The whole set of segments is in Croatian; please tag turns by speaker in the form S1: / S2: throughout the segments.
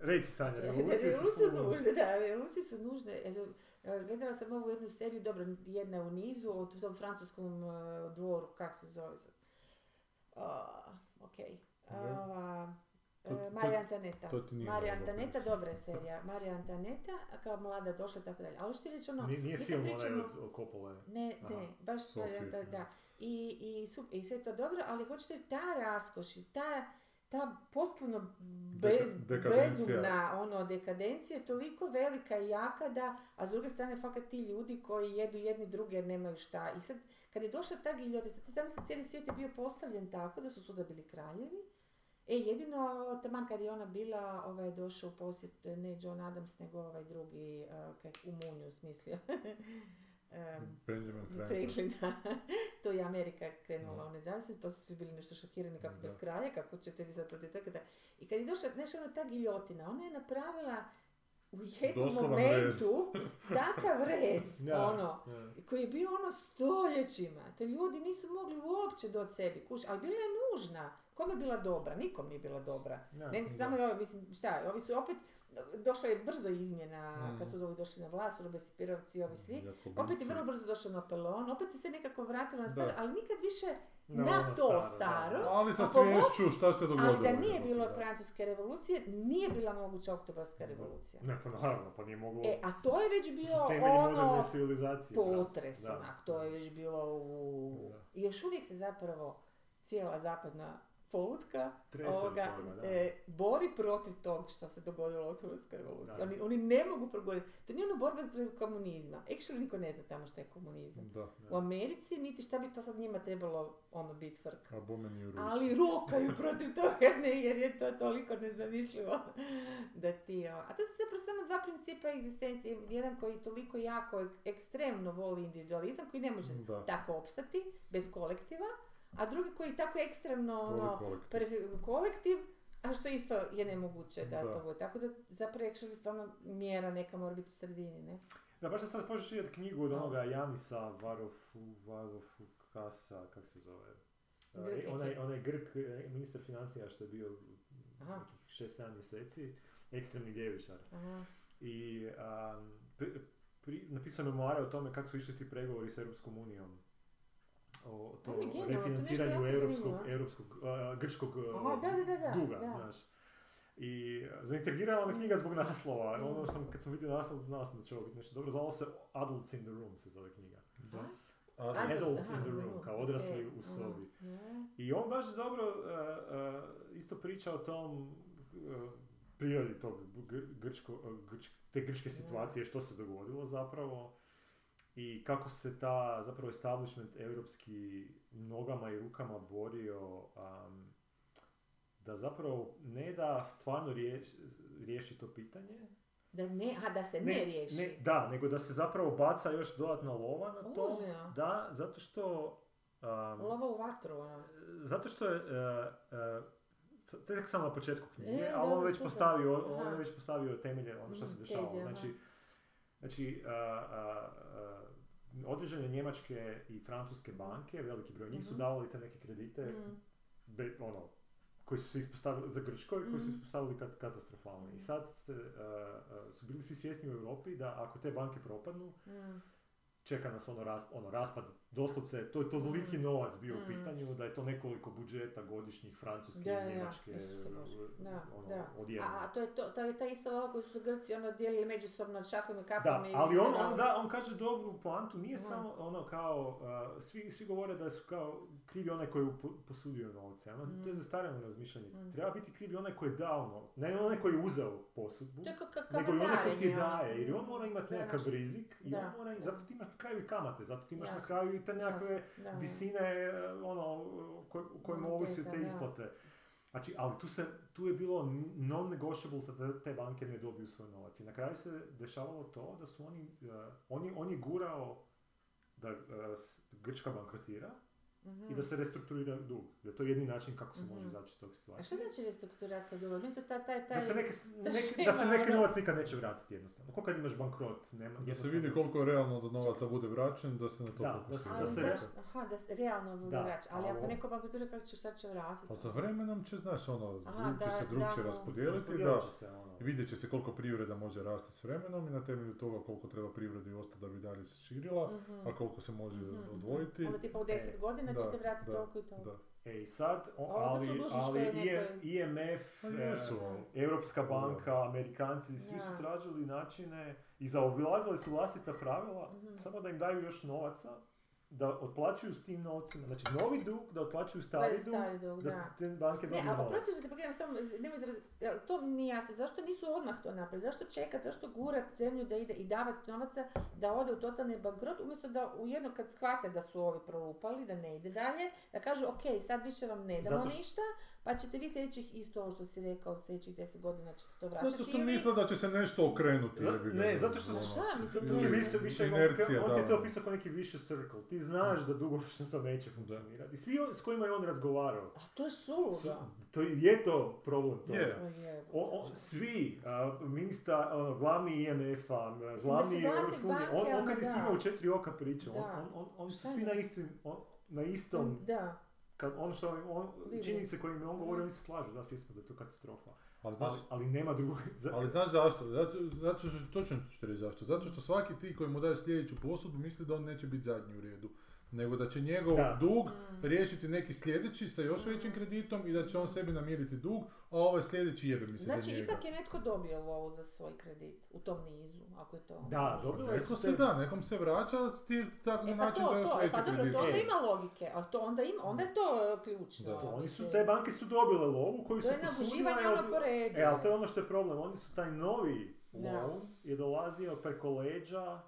S1: Reci Sanja, revolucije su full-
S2: nužne, da, revolucije su nužne. E, Gledala sam ovu jednu seriju, dobro, jedna je u nizu, o tom francuskom e, dvoru, kak se zove sad? A, ok. E,
S3: to-
S2: Marija Antoneta.
S3: to ti nije
S2: Marija
S3: dobro
S2: Antoneta, dobra je serija. Marija Antoneta, kao mlada došla tako dalje. Ali što ti reći ono,
S1: Nije, nije film
S2: pričamo-
S1: od, od
S2: ne,
S1: Aha.
S2: ne, baš Marija
S3: da.
S2: I, i, su- I sve je to dobro, ali hoćete ta raskoš i ta, ta potpuno bez,
S3: Deka-
S2: bezumna ono, dekadencija je toliko velika i jaka da, a s druge strane fakat ti ljudi koji jedu jedni druge jer nemaju šta. I sad, kad je došla ta giljotina, sad ti zamisli cijeli svijet je bio postavljen tako da su svuda bili kraljevi, E, jedino, taman kad je ona bila, ovaj je došao u posjet, ne John Adams, nego ovaj drugi, uh, kak, u munju smislio. Em,
S3: Benjamin Franklin.
S2: Da. to je Amerika krenula u nezavisnost, pa su bili nešto šokirani kako
S3: Da.
S2: bez kraja, kako ćete vi protiv toga. da- I kad je došla, znaš, ono, ta giljotina, ona je napravila u jednom
S3: Doslovan
S2: momentu takav rez,
S1: Da,
S2: ono,
S1: da.
S2: koji je bio ono stoljećima. To ljudi nisu mogli uopće do sebi kući, ali bila je nužna. Kome je bila dobra? Nikom nije bila dobra.
S1: Da,
S2: ne mislim, samo ovi, mislim, šta, ovi su opet, došla je brzo izmjena,
S3: Mm.
S2: kad su ovi došli na vlast, Robespirovci, ovi svi. Opet je vrlo brzo došao Napoleon, opet se se nekako vratilo na staro, ali nikad više
S1: Na
S2: na,
S1: ono
S2: to
S1: staro,
S2: staro.
S3: Ali sa sviješću šta se dogodilo.
S2: Ali da nije bilo
S3: da.
S2: francuske revolucije, nije bila moguća oktobarska revolucija.
S1: Ne, pa naravno, pa nije moglo...
S2: E, a to je već bio
S1: temelji
S2: ono
S1: civilizacije.
S2: potres, onak, to je već bilo u...
S1: Da.
S2: I još uvijek se zapravo cijela zapadna polutka ovoga, e, bori protiv tog što se dogodilo u Oktobarskoj revoluciji. Oni, oni ne mogu progovoriti. To nije ono borba protiv komunizma. Actually, niko ne zna tamo što je komunizam.
S3: Da.
S2: U Americi, niti šta bi to sad njima trebalo ono biti frk.
S3: A bomeni u Rusiji.
S2: Ali rokaju protiv toga, ne, jer je to toliko nezamislivo da ti... o- A to su zapravo samo dva principa egzistencije. Jedan koji toliko jako, ek- ekstremno voli individualizam, koji ne može
S3: Da.
S2: tako opstati, bez kolektiva, a drugi koji tako ekstremno ono,
S3: kolektiv.
S2: prvi kolektiv, a što isto je nemoguće da,
S3: Da.
S2: to bude. Tako da zapravo actually stvarno mjera neka mora biti u sredini, ne?
S1: Da, baš sam sad počeo čitati knjigu od onoga Janisa Varofu, Varofu Kasa, kak se zove?
S2: Grk je
S1: onaj, onaj Grk, eh, ministar financija što je bio
S2: Aha.
S1: nekih 6-7 mjeseci, ekstremni ljevičar.
S2: Aha.
S1: I um, pri, pri- napisao je memoare o tome kako su išli ti pregovori s Europskom unijom o to refinanciranju europskog, europskog, uh, grčkog uh,
S2: Aha, da, da, da,
S1: duga,
S2: da.
S1: znaš. I zaintegrirala me knjiga zbog naslova.
S2: Mm.
S1: Ono sam, kad sam vidio naslov, znao sam da će ovo biti nešto dobro. Zvala se Adults in the Room, se zove knjiga.
S3: Da.
S2: Adults,
S1: Adults in the room, kao odrasli
S2: ok,
S1: u sobi.
S2: ja.
S1: I on baš dobro uh, uh, isto priča o tom uh, prirodi tog gr- grčko, uh, grč- te grčke situacije, što se dogodilo zapravo i kako se ta zapravo establishment europski nogama i rukama borio um, da zapravo ne da stvarno riješi, riješi to pitanje,
S2: Da ne, a da se ne, riješi.
S1: ne, da, nego da se zapravo baca još dodatna lova na to,
S2: Ozbiljno?
S1: da, zato što um,
S2: Lova u vatru, ono.
S1: zato što je, uh, uh, tek sam na početku knjige,
S2: E,
S1: ali on već postavio, on već postavio temelje ono što se dešavalo.
S2: teze, aha.
S1: Znači, znači uh, uh, uh, određene njemačke i francuske banke, veliki broj njih su
S2: Mhm.
S1: davali te neke kredite,
S2: Mm.
S1: be- ono, koji su se ispostavili za Grčkoj, koji su se
S2: Mhm.
S1: ispostavili kat- katastrofalno. I sad se, su bili svi svjesni u Europi da ako te banke propadnu,
S2: Mm.
S1: čeka nas ono, ras, ono raspad, doslovce, to je toliki
S2: Mm.
S1: novac bio u
S2: Mm.
S1: pitanju da je to nekoliko budžeta godišnjih francuske
S2: Da,
S1: i
S2: da, da.
S1: njemačke.
S2: Da,
S1: ono,
S2: da. A, a to je to, to je ta ista lova koju su Grci ono dijelili međusobno šakom i
S1: Da,
S2: kapom i
S1: ali on, on, da,
S2: se.
S1: on kaže dobru poantu, nije
S2: Da.
S1: samo ono kao, uh, svi, svi govore da su kao krivi onaj koji je posudio novce, ono,
S2: Mm.
S1: to je zastarjeno razmišljanje.
S2: Mm.
S1: Treba biti krivi onaj koji je dao, no, ne onaj koji je uzeo posudbu, nego i onaj koji ti je
S2: kamatarenje,
S1: daje, jer
S2: ono.
S1: on mora imati nekakav rizik i
S2: Da,
S1: on mora,
S2: da.
S1: zato ti imaš na kraju i kamate, zato ti imaš na kraju i te nekakve
S2: da,
S1: visine e, ono, u kojima ovisi te isplate. Znači, ali tu, se, tu je bilo non-negotiable da te- banke ne dobiju svoj novac. I na kraju se dešavalo to da su oni, uh, on, je- on je gurao da uh, Grčka bankrotira
S2: Mhm.
S1: i da se restrukturira dug. Da je to jedini način kako se može
S2: Mhm.
S1: izaći iz tog
S2: A što
S1: situacije.
S2: znači restrukturacija duga? Meni to ta, taj, taj...
S1: Da se, neke,
S2: ta
S1: neki, da se neki
S2: ono-
S1: novac nikad neće vratiti jednostavno. Ko kad imaš bankrot, nema,
S3: Da se vidi koliko je realno da novaca bude vraćen, da se na to
S1: Da, da
S3: fokusira.
S1: se-
S2: Ali
S1: da se
S2: znaš,
S1: re-
S2: aha, da se realno bude
S1: Da,
S2: vraća. Ali ako
S1: ali-
S2: neko bankrotira, kako će sad će vratiti?
S3: Pa za vremenom će, znaš, ono,
S2: Aha,
S3: dug će
S2: da-
S3: se drugčije
S2: da,
S3: raspodijeliti, da,
S1: se ono.
S3: I vidjet će se koliko privreda može rasti s vremenom i na temelju toga koliko treba privredi ostati da bi dalje se širila,
S2: Mhm.
S3: a koliko se može
S2: Mhm,
S3: odvojiti.
S2: Onda tipa u 10
S1: E,
S2: godina
S3: da,
S2: ćete vratiti
S3: da,
S2: toliko i toliko.
S3: Da.
S1: E i sad, o- ali, ali IMF,
S3: Pa
S1: e, Europska banka, Amerikanci, svi su tražili načine i zaobilazili su vlastita pravila,
S2: Mhm.
S1: samo da im daju još novaca, da otplaćuju s tim novcima, znači novi dug, da otplaćuju stari
S2: Stari,
S1: dug,
S2: dug,
S1: da
S2: da.
S1: te banke
S2: Ne,
S1: dobiju
S2: a
S1: novac.
S2: oprosti što te pogledam samo, nemoj zaraz, to mi nije jasno, zašto nisu odmah to napravili, zašto čekat, zašto gurat zemlju da ide i davati novaca da ode u totalni bankrot, umjesto da u jedno kad shvate da su ovi prolupali, da ne ide dalje, da kažu ok, sad više vam ne damo
S1: što-
S2: ništa, pa ćete vi sljedećih, isto ovo što si rekao, sljedećih 10 godina ćete to vraćati.
S3: Zato što
S2: ili-
S3: misle da će se nešto okrenuti.
S1: Za-
S3: jebi ga,
S1: ne, zato što
S3: ono.
S2: Šta, mislim,
S1: To je više, više,
S3: Inercija,
S1: on ti je to opisao kao neki više circle. Ti znaš da dugoročno to neće funkcionirati. I svi on- s kojima je on razgovarao,
S2: A to je suludo.
S1: to je to problem toga.
S3: Je.
S2: O.
S1: O- svi, a, ministar, ono, glavni IMF-a, glavni Europske unije, on, on kad je s njima u četiri oka pričao, on, on, on, oni su svi na istim, on, na istom,
S2: Da,
S1: kad, ono što on, činjenice koje mi on govori, oni se slažu, da, svi smo da je to katastrofa.
S3: Ali znaš,
S1: Ali, ali nema drugog, za-
S3: ali znaš zašto? Zato, zato što, točno ću reći zašto. Zato što svaki ti koji mu daje sljedeću posudu misli da on neće biti zadnji u redu. Nego da će njegov
S1: Da.
S3: dug
S2: Mm.
S3: riješiti neki sljedeći sa još većim kreditom i da će on sebi namiriti dug, a ovaj sljedeći jebe mi se
S2: Znači,
S3: za njega.
S2: ipak je netko dobio lovu za svoj kredit u tom nizu, ako je to...
S1: Da, dobilo je
S3: se da, nekom se vraća s tim tako na
S2: E pa
S3: način
S2: to,
S3: da još
S2: to, e
S3: veći
S2: pa dobro,
S3: kredit.
S2: to onda
S1: E.
S2: ima logike, a to onda ima, onda je to e, ključno.
S3: Da.
S1: To, oni su, te banke su dobile lovu koju
S2: To
S1: su
S2: je
S1: posudile.
S2: nabuživanje
S1: od-
S2: ono po redu.
S1: E, ali to je ono što je problem. Oni su taj novi loan je dolazio preko leđa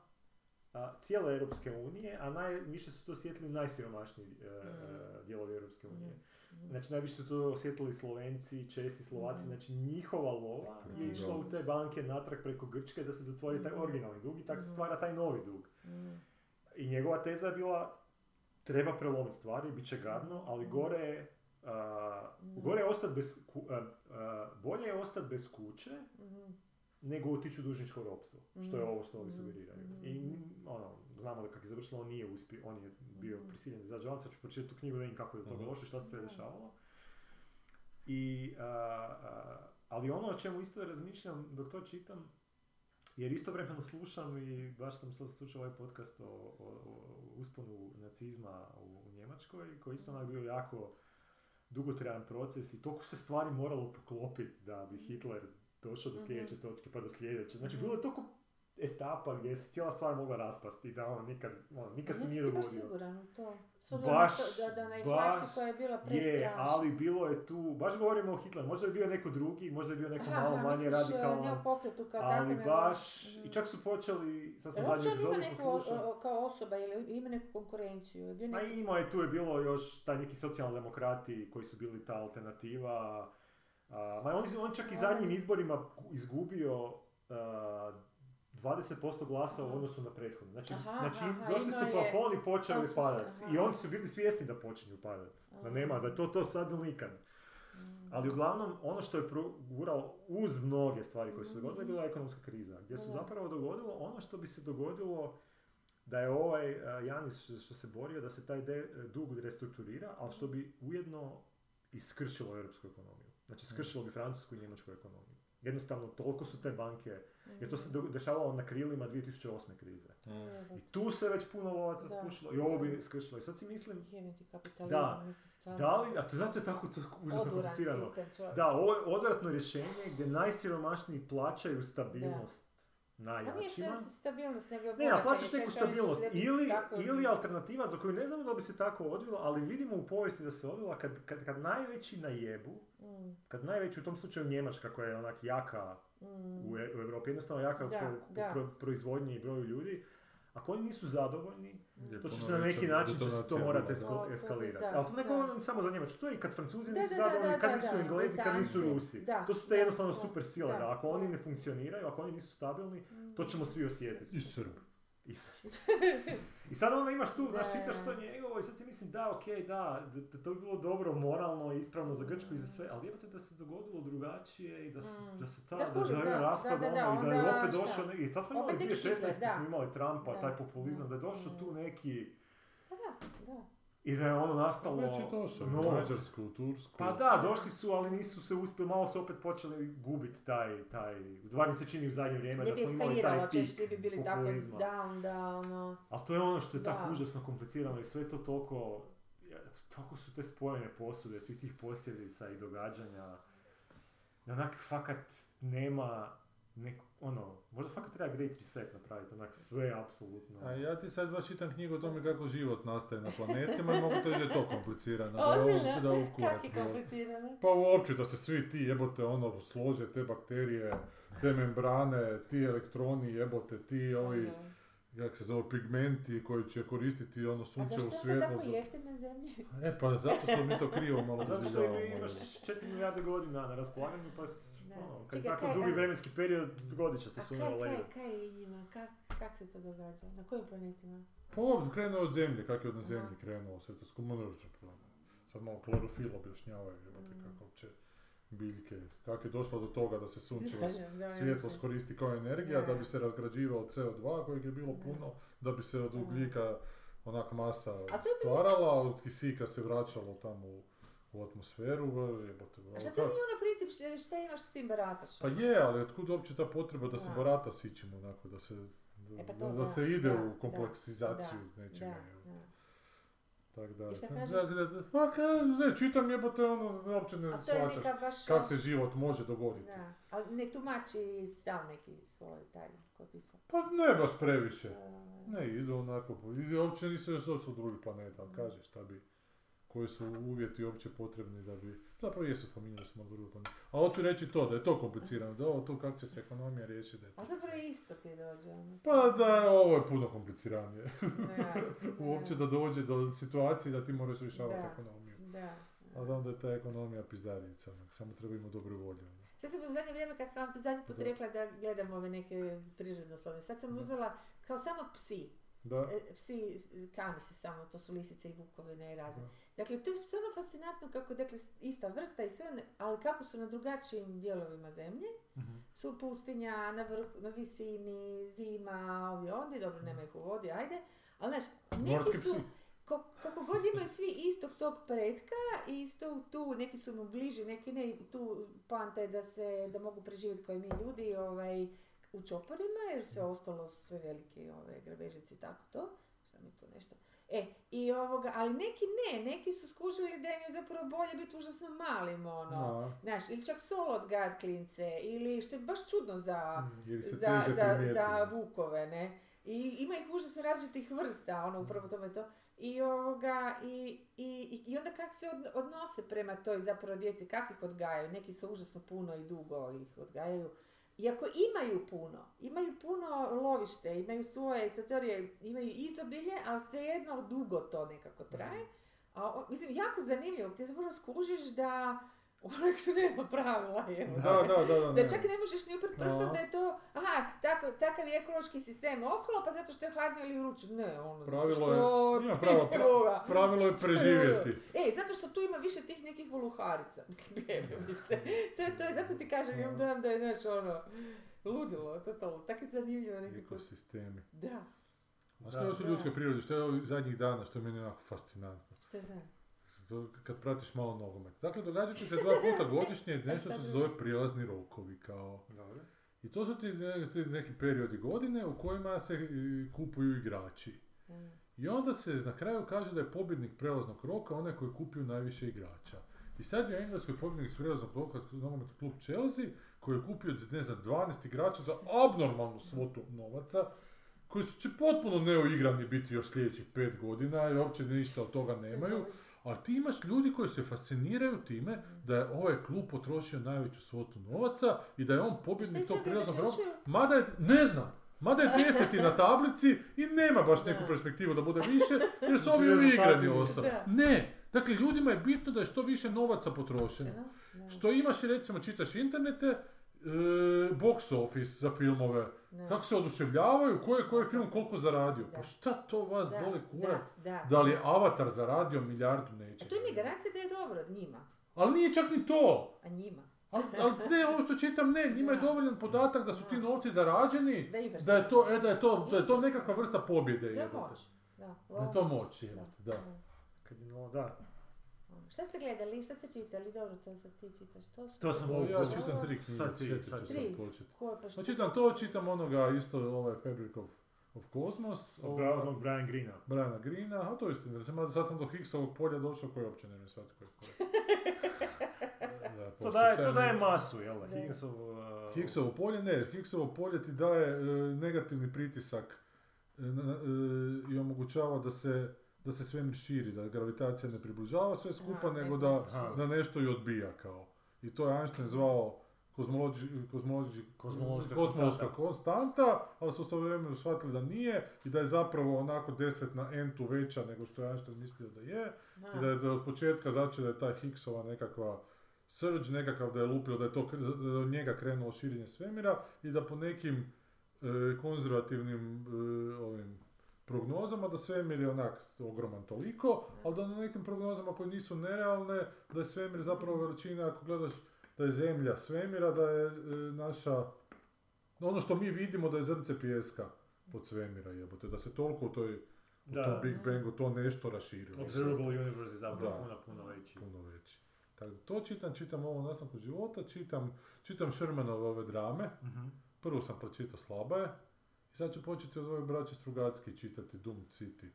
S1: a, cijele Europske unije, a najviše su to osjetili najsiromašniji e,
S2: Mm.
S1: dijelovi Europske unije.
S2: Mhm.
S1: Znači najviše su to osjetili Slovenci, Česi, Slovaci,
S2: Mhm.
S1: znači njihova lova je išla u te banke natrag preko Grčke da se zatvori taj
S2: Mhm.
S1: originalni dug i tako se
S2: Mhm.
S1: stvara taj novi dug.
S2: Mm.
S1: I njegova teza je bila treba prelomiti stvari, bit će gadno, ali gore je
S2: Mhm.
S1: gore je ostati bez ku- a, a, bolje je ostati bez kuće
S2: Mhm.
S1: nego otići u dužničko ropstvo, što je ovo što ovi sugeriraju.
S2: Mhm.
S1: I mm, ono, znamo da kako je završilo, on nije uspio, on je bio
S2: Mhm.
S1: prisiljen da izađe van, sad ću pročitati tu knjigu da vidim kako je do toga
S3: Mhm.
S1: došlo, šta se sve dešavalo. I, a, a, ali ono o čemu isto razmišljam dok to čitam, jer istovremeno slušam i baš sam sad slušao ovaj podcast o, o, o usponu nacizma u, u Njemačkoj, koji isto onak bio jako dugotrajan proces i toliko se stvari moralo poklopiti da bi Hitler došao do
S2: Mhm.
S1: sljedeće točke pa do sljedeće. Znači
S2: Mhm.
S1: bilo je toliko etapa gdje se cijela stvar mogla raspasti da ono nikad, ono, nikad se nije dogodio.
S2: siguran u to?
S1: Baš,
S2: to da, da na inflaciju
S1: baš
S2: koja je bila
S1: Je, ali bilo je tu, baš govorimo o Hitleru, možda je bio neko drugi, možda je bio neko malo
S2: aha,
S1: manje
S2: misliš, e,
S1: radikalan,
S2: pokretu kao tako,
S1: ali
S2: nego-
S1: baš, i čak su počeli, sad sam zadnju
S2: on ima
S1: epizodu
S2: neku,
S1: poslušao,
S2: o- o- kao osoba ili ima neku konkurenciju? Je bio
S1: Ma ima je, tu je bilo još taj neki socijaldemokrati koji su bili ta alternativa. A, ma on, on čak i zadnjim izborima izgubio a, 20% glasa u odnosu na prethodno. Znači,
S2: Aha,
S1: znači
S2: aha,
S1: došli su plafoni i počeli
S2: pa su
S1: padati.
S2: aha.
S1: I oni su bili svjesni da počinju padati. Da nema, da je to to sad ili nikad.
S2: Mm.
S1: Ali uglavnom, ono što je proguralo uz mnoge stvari koje su
S2: Mhm.
S1: dogodile, bila je ekonomska kriza, gdje su zapravo dogodilo ono što bi se dogodilo da je ovaj uh, Janis što, što se borio da se taj de- dug restrukturira, ali što bi ujedno iskršilo europsku ekonomiju. Znači skršilo bi francusku i njemačku ekonomiju. Jednostavno, toliko su te banke, jer to se dešavalo na krilima 2008. krize.
S2: Mm.
S1: I tu se već puno lovaca spušilo i ovo bi skršilo. I sad si mislim,
S2: Jebem ti kapitalizam,
S1: Da.
S2: mislim stvarno.
S1: da li, a to zato je tako to užasno komplicirano. Da, ovo je odvratno rješenje gdje najsiromašniji plaćaju stabilnost
S2: Pa nije
S1: najjačima.
S2: sve stabilnost, nego je
S1: Ne, a plaćaš neku stabilnost. Ili,
S2: tako-
S1: ili alternativa za koju ne znamo da bi se tako odvilo, ali vidimo u povijesti da se odvila kad, kad, kad najveći najebu,
S2: Mm,
S1: kad najveći u tom slučaju Njemačka koja je onak jaka. U, E- u Europi, jednostavno jaka
S2: Da,
S1: po,
S2: da.
S1: pro- proizvodnji i broju ljudi, ako oni nisu zadovoljni, to će se na neki način će se to.
S2: To-
S1: eskalirati.
S2: da,
S1: Ali to ne
S2: da.
S1: govorim samo za Njemačku, to je i kad Francuzi
S2: Da,
S1: nisu
S2: da, da,
S1: zadovoljni,
S2: da,
S1: kad nisu Englezi, kad nisu. Rusi.
S2: Da,
S1: To su te
S2: da,
S1: jednostavno
S2: da,
S1: super sile,
S2: da,
S1: da ako oni ne funkcioniraju, ako oni nisu stabilni, to ćemo svi osjetiti.
S3: I Srb.
S1: I sad, onda imaš tu, znaš,
S2: Da.
S1: čitaš to njegovo i sad si mislim da, okej, da, d- d- to bi bilo dobro, moralno, ispravno za Grčku i za sve, ali jebate da se dogodilo drugačije i da, se,
S2: Mm.
S1: da se ta,
S2: Da,
S1: da, da,
S2: da, da,
S1: raspad
S2: da, da,
S1: ono, i da je opet došao, ne- i tad smo imali
S2: Opet neki
S1: 2016.
S2: Hitler, da.
S1: smo imali Trumpa,
S2: Da,
S1: taj populizam, da je došao
S2: Mm.
S1: tu neki,
S2: Pa da, da.
S1: I da je ono nastalo...
S3: Već je došao, u
S1: novac.
S3: Mađarsku, u Tursku.
S1: Pa da, došli su, ali nisu se uspjeli, malo su opet počeli gubiti taj, taj, bar mi se čini u zadnje vrijeme da smo imali taj pik
S2: svi bi bili tako down, da, ono...
S1: Ali to je ono što je tako
S2: Da.
S1: užasno komplicirano i sve to toliko, toliko su te spojene posude, svih tih posljedica i događanja. Onak fakat nema neko, ono, možda fakat treba great reset napraviti, onak sve apsolutno.
S3: A ja ti sad baš čitam knjigu o tome kako život nastaje na planetima i mogu to da je to komplicirano. Da, je
S2: Ozbiljno?
S3: da je ovo kurac
S2: Kak je komplicirano?
S3: Pa uopće da se svi ti jebote ono slože, te bakterije, te membrane, ti elektroni jebote, ti ovi,
S2: Ono.
S3: jak se zove, pigmenti koji će koristiti ono
S2: A
S3: sunčevo
S2: zašto je onda
S3: svjetlo.
S2: tako jeftin na zemlji?
S3: E pa zato što mi to krivo malo
S1: Zato što imaš
S3: ali-
S1: 4 milijarde godina na raspolaganju, pa
S2: Da.
S1: Ono, kad
S2: Čekaj,
S1: tako
S2: kaj-
S1: dugi
S2: a-
S1: vremenski period, dogodit će se
S2: A
S1: sooner
S2: kaj,
S1: or
S2: kaj, je njima? Kak, kak se to događa? Na kojim planetima?
S3: Pa ovo krenuo od zemlje, kako je od na zemlji krenuo sve to skumo Sad malo klorofil objašnjavaju, jebote,
S2: Mm.
S3: kako uopće biljke, kako je došlo do toga da se sunčevo s-
S2: Da, da,
S3: svjetlost
S2: ja
S3: koristi kao energija
S2: Da.
S3: da bi se razgrađivao CO2 kojeg je bilo puno, da bi se od ugljika onak masa stvarala, a od kisika se vraćalo tamo u, u atmosferu, jebote.
S2: A
S3: ali
S2: šta
S3: kak-
S2: nije ono princip šta- imaš s tim barataš?
S3: Pa je, ali otkud uopće ta potreba da se
S2: Da.
S3: barata s ičim onako, da se, da,
S2: E pa to
S3: da,
S2: da,
S3: se ide u kompleksizaciju nečega.
S2: Da,
S3: jebote.
S2: da. I šta kaže?
S3: pa ne, čitam jebote ono, uopće ne shvaćaš
S2: baš...
S3: kako se život može dogoditi.
S2: Da, ali ne tumači stav neki svoj taj koji pisao.
S3: Pa ne baš previše. Ne, idu onako, ide, uopće nisu još došli do drugih planeta, ali kaže šta bi, koji su uvjeti uopće potrebni da bi, zapravo jesu spominjali smo planet. A hoću reći to, da je to komplicirano, da ovo to kako će se ekonomija riješiti. Da je to.
S2: ali zapravo isto ti dođe. ono.
S3: Pa da, ovo je puno kompliciranije.
S2: Da,
S3: uopće da dođe do situacije da ti moraš rješavati ekonomiju.
S2: Da.
S3: A znam da je ta ekonomija pizdarica, onak, samo treba imati dobru volju. ono.
S2: Sad sam u zadnje vrijeme, kako sam zadnji put
S3: Da.
S2: rekla da gledam ove neke prirodoslovne, sad sam
S3: Da.
S2: uzela kao samo psi.
S3: Da,
S2: E, psi, kani se samo, to su lisice i vukovi, ne razne.
S3: Da.
S2: Dakle, to je stvarno fascinantno kako, dakle, ista vrsta i sve, ali kako su na drugačijim dijelovima zemlje.
S3: Mhm.
S2: Su pustinja, na vrhu, na visini, zima, ovi ovdje, dobro, nema ih u vodi, ajde. Ali, znaš, neki su,
S3: psi.
S2: ko- koliko god imaju svi istog tog pretka isto tu, neki su mu bliži, neki ne, tu poanta je da se, da mogu preživjeti kao i mi ljudi, ovaj, u čoporima, jer sve ostalo su sve veliki ove, grabežici i tako to. Šta mi tu nešto? E, i ovoga, ali neki ne, neki su skužili da im je zapravo bolje biti užasno malim, ono.
S3: Da.
S2: Znaš, ili čak solo odgajat klince, ili što je baš čudno za,
S3: se
S2: za, za, za vukove, ne. I ima ih užasno različitih vrsta, ono, upravo tome to. I, ovoga, i, i, i onda kako se od- odnose prema toj zapravo djeci, kako ih odgajaju, neki su užasno puno i dugo ih odgajaju. Iako imaju puno, imaju puno lovište, imaju svoje teritorije, imaju izobilje, ali svejedno dugo to nekako traje. A, o- mislim, jako zanimljivo, ti zapravo skužiš da onak što nema pravila. Je,
S3: Da, da, da, da.
S2: da čak ne možeš ni uprt prstom da je to, aha, tako, takav je ekološki sistem okolo, pa zato što je hladno ili vruće. Ne, ono,
S3: Pravilo
S2: zato što...
S3: je- ima pravo, pra-. Pravilo je preživjeti.
S2: E, zato što tu ima više tih nekih voluharica, mislim, jebe mi se. To je, to je, zato ti kažem, imam dojam da je, znaš, ono, ludilo, totalno, tako je zanimljivo nekako.
S3: Ekosistemi.
S2: Da,
S1: Da.
S3: što je još u
S2: Da.
S3: ljudskoj prirodi, što je ovih zadnjih dana, što je meni onako fascinantno.
S2: što je znam.
S3: Kad pratiš malo nogomet. Dakle, događat će se dva puta godišnje nešto
S2: šta
S3: što se zove prijelazni rokovi, kao... I to su ti ne- ti neki periodi godine u kojima se e, kupuju igrači.
S2: Mm.
S3: I onda se na kraju kaže da je pobjednik prelaznog roka onaj koji je kupio najviše igrača. I sad je u Engleskoj pobjednik prelaznog roka nogometni klub Chelsea koji je kupio, ne znam, 12 igrača za abnormalnu svotu novaca koji su će potpuno neuigrani biti još sljedećih pet godina i uopće ništa od toga nemaju. Ali ti imaš ljudi koji se fasciniraju time da je ovaj klub potrošio najveću svotu novaca i da je on pobjednik tog prijelaznog roka. Mada je, ne znam, mada je deseti na tablici i nema baš neku perspektivu da bude više, jer su ovi
S1: Znači,
S3: uigrani
S1: rezultati-
S3: ostali.
S2: Da.
S3: Ne, dakle ljudima je bitno da je što više novaca potrošeno.
S2: Da,
S3: Što imaš i recimo čitaš internete, e, box office za filmove,
S2: da,
S3: kako se oduševljavaju, koji je koji film koliko zaradio. Pa
S2: Da.
S3: šta to vas
S2: da,
S3: boli kurac?
S2: Da, da.
S3: Da li je Avatar zaradio milijardu neće?
S2: A to im je garancija da je dobro njima,
S3: Ali nije čak ni to.
S2: a njima.
S3: Ali, ali ne, ovo što čitam, ne, njima je
S2: Da.
S3: dovoljan podatak da su ti
S2: Da.
S3: novci zarađeni,
S2: Da je
S3: da je to, e, da je to, da je to nekakva vrsta pobjede,
S2: Da je moć. Da,
S3: Da je to moć, da.
S1: kad je novo, da.
S2: Šta ste gledali, šta ste čitali? Dobro, to sad ti čitaš. To, su
S1: To sam
S3: Ja čitam tri knjige,
S1: Sad ti, sad
S3: ću
S1: ti.
S3: sad početi.
S2: Pa što?
S3: Pa čitam to, čitam onoga isto, ovaj Fabric of, of Cosmos,
S1: Od
S3: ovoga,
S1: Bra- onog Brian Greena.
S3: Briana Greena, a to je istina, mada sad sam do Higgsovog polja došao koji uopće ne vem shvatiti koji je Da,
S1: To daje, to daje masu, jel da? Higginsov... uh,
S3: Higgsovo polje, ne, Higgsovo polje ti daje e, negativni pritisak e, i omogućava da se, da se svemir širi, da gravitacija ne približava sve skupa,
S2: Aha,
S3: nego
S2: ne,
S3: da, da nešto i odbija kao. I to je Einstein zvao kozmologi, kozmologi,
S1: Kozmološka
S3: kozmološka
S1: konstanta.
S3: konstanta, ali su u vremenu shvatili da nije i da je zapravo onako 10 na n-tu veća nego što je Einstein mislio da je. I da je da od početka znači da je ta Higgsova nekakva surge, nekakav da je lupio, da je, to, da je od njega krenulo širenje svemira i da po nekim e, konzervativnim e, ovim prognozama da svemir je onak ogroman toliko, ali da na nekim prognozama koje nisu nerealne, da je svemir zapravo veličina, ako gledaš da je zemlja svemira, da je e, naša, ono što mi vidimo da je zrnce pijeska pod svemira jebote, da se toliko u toj u tom
S1: Da,
S3: Big Bangu to nešto raširilo.
S1: Observable Universe je zapravo puno, puno veći.
S3: Puno veći. Tako da to čitam, čitam ovo nastanku života, čitam, čitam Shermanove ove drame.
S1: Mhm.
S3: Prvu sam pročitao slaba je. I sad ću početi od ove braće Strugacki čitati Doom City,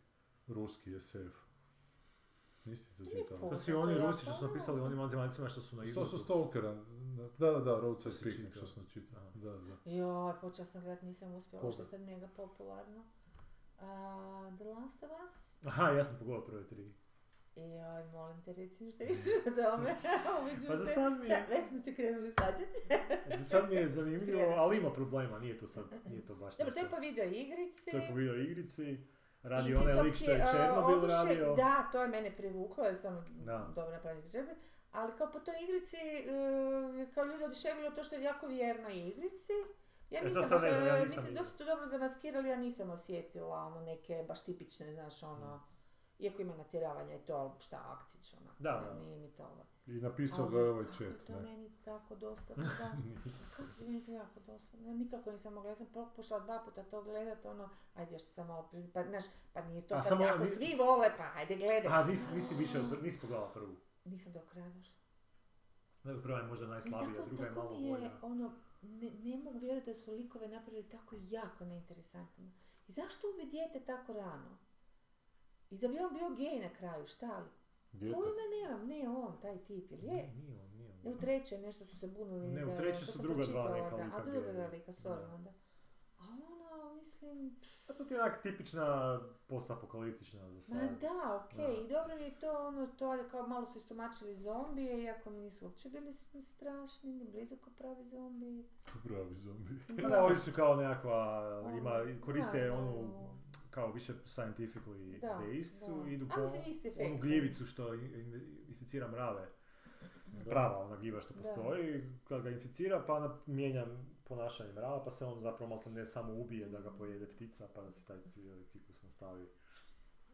S3: ruski SF. Niste to čitali?
S1: To
S2: To
S1: su
S2: je
S1: oni Rusi što su napisali onim anzimancima što su na
S3: To
S1: izlogu.
S3: su Stalkera, da, da, da, Roadside
S1: si
S3: Picnic što sam čitao. Da, da.
S2: Joj, počela sam gledat, nisam uspjela,
S3: Koga?
S2: što je sad mega popularno. A, The Last of Us?
S1: Aha, ja sam pogledao prve tri.
S2: Joj, molim te, reci mi što vidiš o tome. Uviđu
S1: Pa za sad mi je-
S2: Sad, već smo se krenuli svađati.
S1: Sad mi je zanimljivo, ali ima problema, nije to sad, nije to baš
S2: Dobro, to je po video igrici.
S1: To je po video igrici, radi onaj lik što je
S2: a,
S1: Černobil
S2: oduše-
S1: radio.
S2: Da, to je mene privuklo jer sam
S1: Da.
S2: dobro napravljena Černobil. Ali kao po toj igrici, e, kao ljudi oduševilo to što je jako vjerno igrici. Ja
S1: E, to
S2: nisam,
S1: sad
S2: baš,
S1: ne znam, ja
S2: e,
S1: nisam
S2: mislim, dosta to dobro zamaskirali, ja nisam osjetila ono neke baš tipične, znaš, ono, iako ima natjeravanja i to, ali šta, akcić, ono,
S1: Da,
S2: ne,
S1: da.
S2: nije mi to ovo.
S3: I napisao
S2: Ali
S3: ga je ovaj
S2: kako
S3: chat,
S2: to
S3: ne?
S2: meni tako dosadno, da. kako je meni to jako dosadno. Ja nikako nisam mogla, ja sam pokušala dva puta to gledat, ono, ajde još sam malo, pri- pa, znaš, pa nije to
S1: A
S2: sad,
S1: samo
S2: ako
S1: ni-
S2: svi vole, pa ajde gledaj.
S1: Aha, nisi, nisi više, nisi pogledala prvu.
S2: Nisam do kraja došla.
S1: Nego prva je možda najslabija,
S2: tako,
S1: druga je
S2: tako
S1: malo
S2: mi je,
S1: bolja.
S2: ono, ne, ne mogu vjerovati da su likove napravili tako jako neinteresantno. I zašto ubi dijete tako rano? I da bi on bio gej na kraju, šta li? Pojma nemam, ne on, taj tip, jel je?
S1: Nije, nije on, nije on.
S2: Ne, u trećoj nešto su se bunili.
S1: Ne, u
S2: to
S1: su druga dva neka lika
S2: A druga dva lika, sorry
S1: Da.
S2: onda. Ali ono, mislim,
S1: A to ti je onak tipična postapokaliptična za sad.
S2: ma da, okej,
S1: Da.
S2: i dobro je to, ono, to je kao malo su istomačili zombije, iako mi nisu uopće bili strašni, ni blizu kao pravi zombiji.
S3: Pravi zombi.
S1: Pa da, oni su kao nekakva, ima, koriste
S2: Da,
S1: onu. Kao više scientifically
S2: Da,
S1: based su, idu po onu gljivicu što in- in- inficira mrave.
S3: Da.
S1: Prava ona gljiva što
S2: Da.
S1: postoji, kad ga inficira pa mijenja ponašanje mrava, pa se on zapravo malo ne samo ubije da ga pojede ptica, pa da se taj cijeli ciklus nastavi.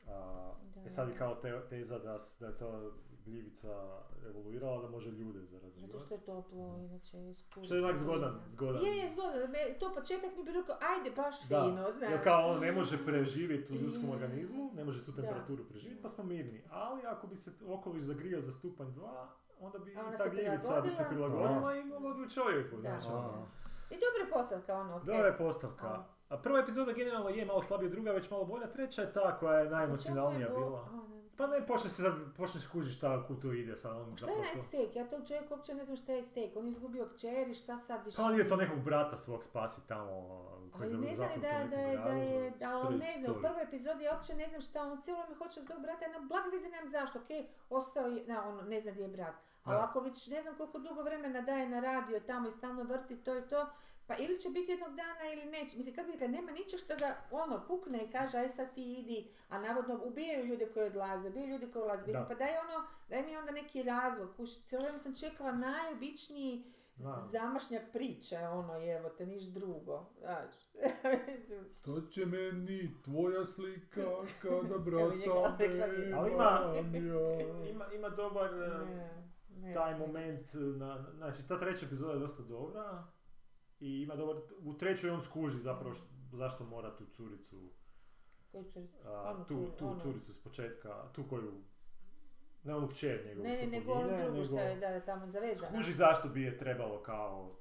S1: A,
S2: Da.
S1: e sad je kao te, teza da, da je to gljivica evoluirala da može ljude zaraživati.
S2: Zato što je toplo, inače je skupo.
S1: Što je onak zgodan, zgodan.
S2: Je, je zgodan, me, to početak mi bi rekao, ajde baš
S1: Da,
S2: fino, znaš.
S1: Jer kao on ne može preživjeti u ljudskom
S2: Je.
S1: organizmu, ne može tu temperaturu preživjeti, pa smo mirni. Ali ako bi se okoliš zagrijao za stupanj 2, onda bi i ta gljivica bi se
S2: prilagodila.
S1: i mogla bi u čovjeku. Znaš, ono.
S2: I dobra je postavka, ono, okej.
S1: Dobra je postavka.
S2: A.
S1: A prva epizoda generalno je malo slabija, druga već malo bolja, treća je ta koja je najemocionalnija bila.
S2: a.
S1: Pa ne, počne se počneš kužiš šta kud to ide sad. On
S2: Šta je
S1: to-
S2: stake? Ja tom čovjeku uopće ne znam šta je stake. On je izgubio kćeri, šta sad više?
S1: Pa on je to nekog brata svog spasi tamo. Koji
S2: Ali ne znam da, da, je, da je, da,
S3: Street
S2: ne znam, u prvoj epizodi ja uopće ne znam šta, on cijelo mi hoće od tog brata, ja na blag veze nemam zašto, okej, ostao je, na, on ne zna gdje je brat. Ali ako već ne znam koliko dugo vremena daje na radio tamo i stalno vrti to i to, pa ili će biti jednog dana ili neće. Mislim, kako bi rekla, nema ničeg što ga ono pukne i kaže aj sad ti idi, a navodno ubijaju ljude koji odlaze, ubijaju ljude koji odlaze. Mislim,
S1: Da.
S2: pa daj ono, daj mi onda neki razlog, kuš, cijelo vrijeme sam čekala najobičniji
S1: Znam.
S2: zamašnjak priče, ono, evo te, niš drugo, znaš.
S3: Što će meni tvoja slika kada brata.
S1: Ali ima-? Ima, ima dobar
S2: ne, ne.
S1: taj moment, na, znači ta treća epizoda je dosta dobra i ima dobar, u trećoj on skuži zapravo što, zašto mora tu curicu,
S2: Koju će-
S1: a,
S2: Onu
S1: tu, tu
S2: onu.
S1: curicu s početka, tu koju ne onu kćer njegovu
S2: Ne,
S1: što
S2: ne, nego ono
S1: pogine,
S2: drugo što
S1: nego
S2: je, da, da, tamo zavezano.
S1: skuži zašto bi je trebalo kao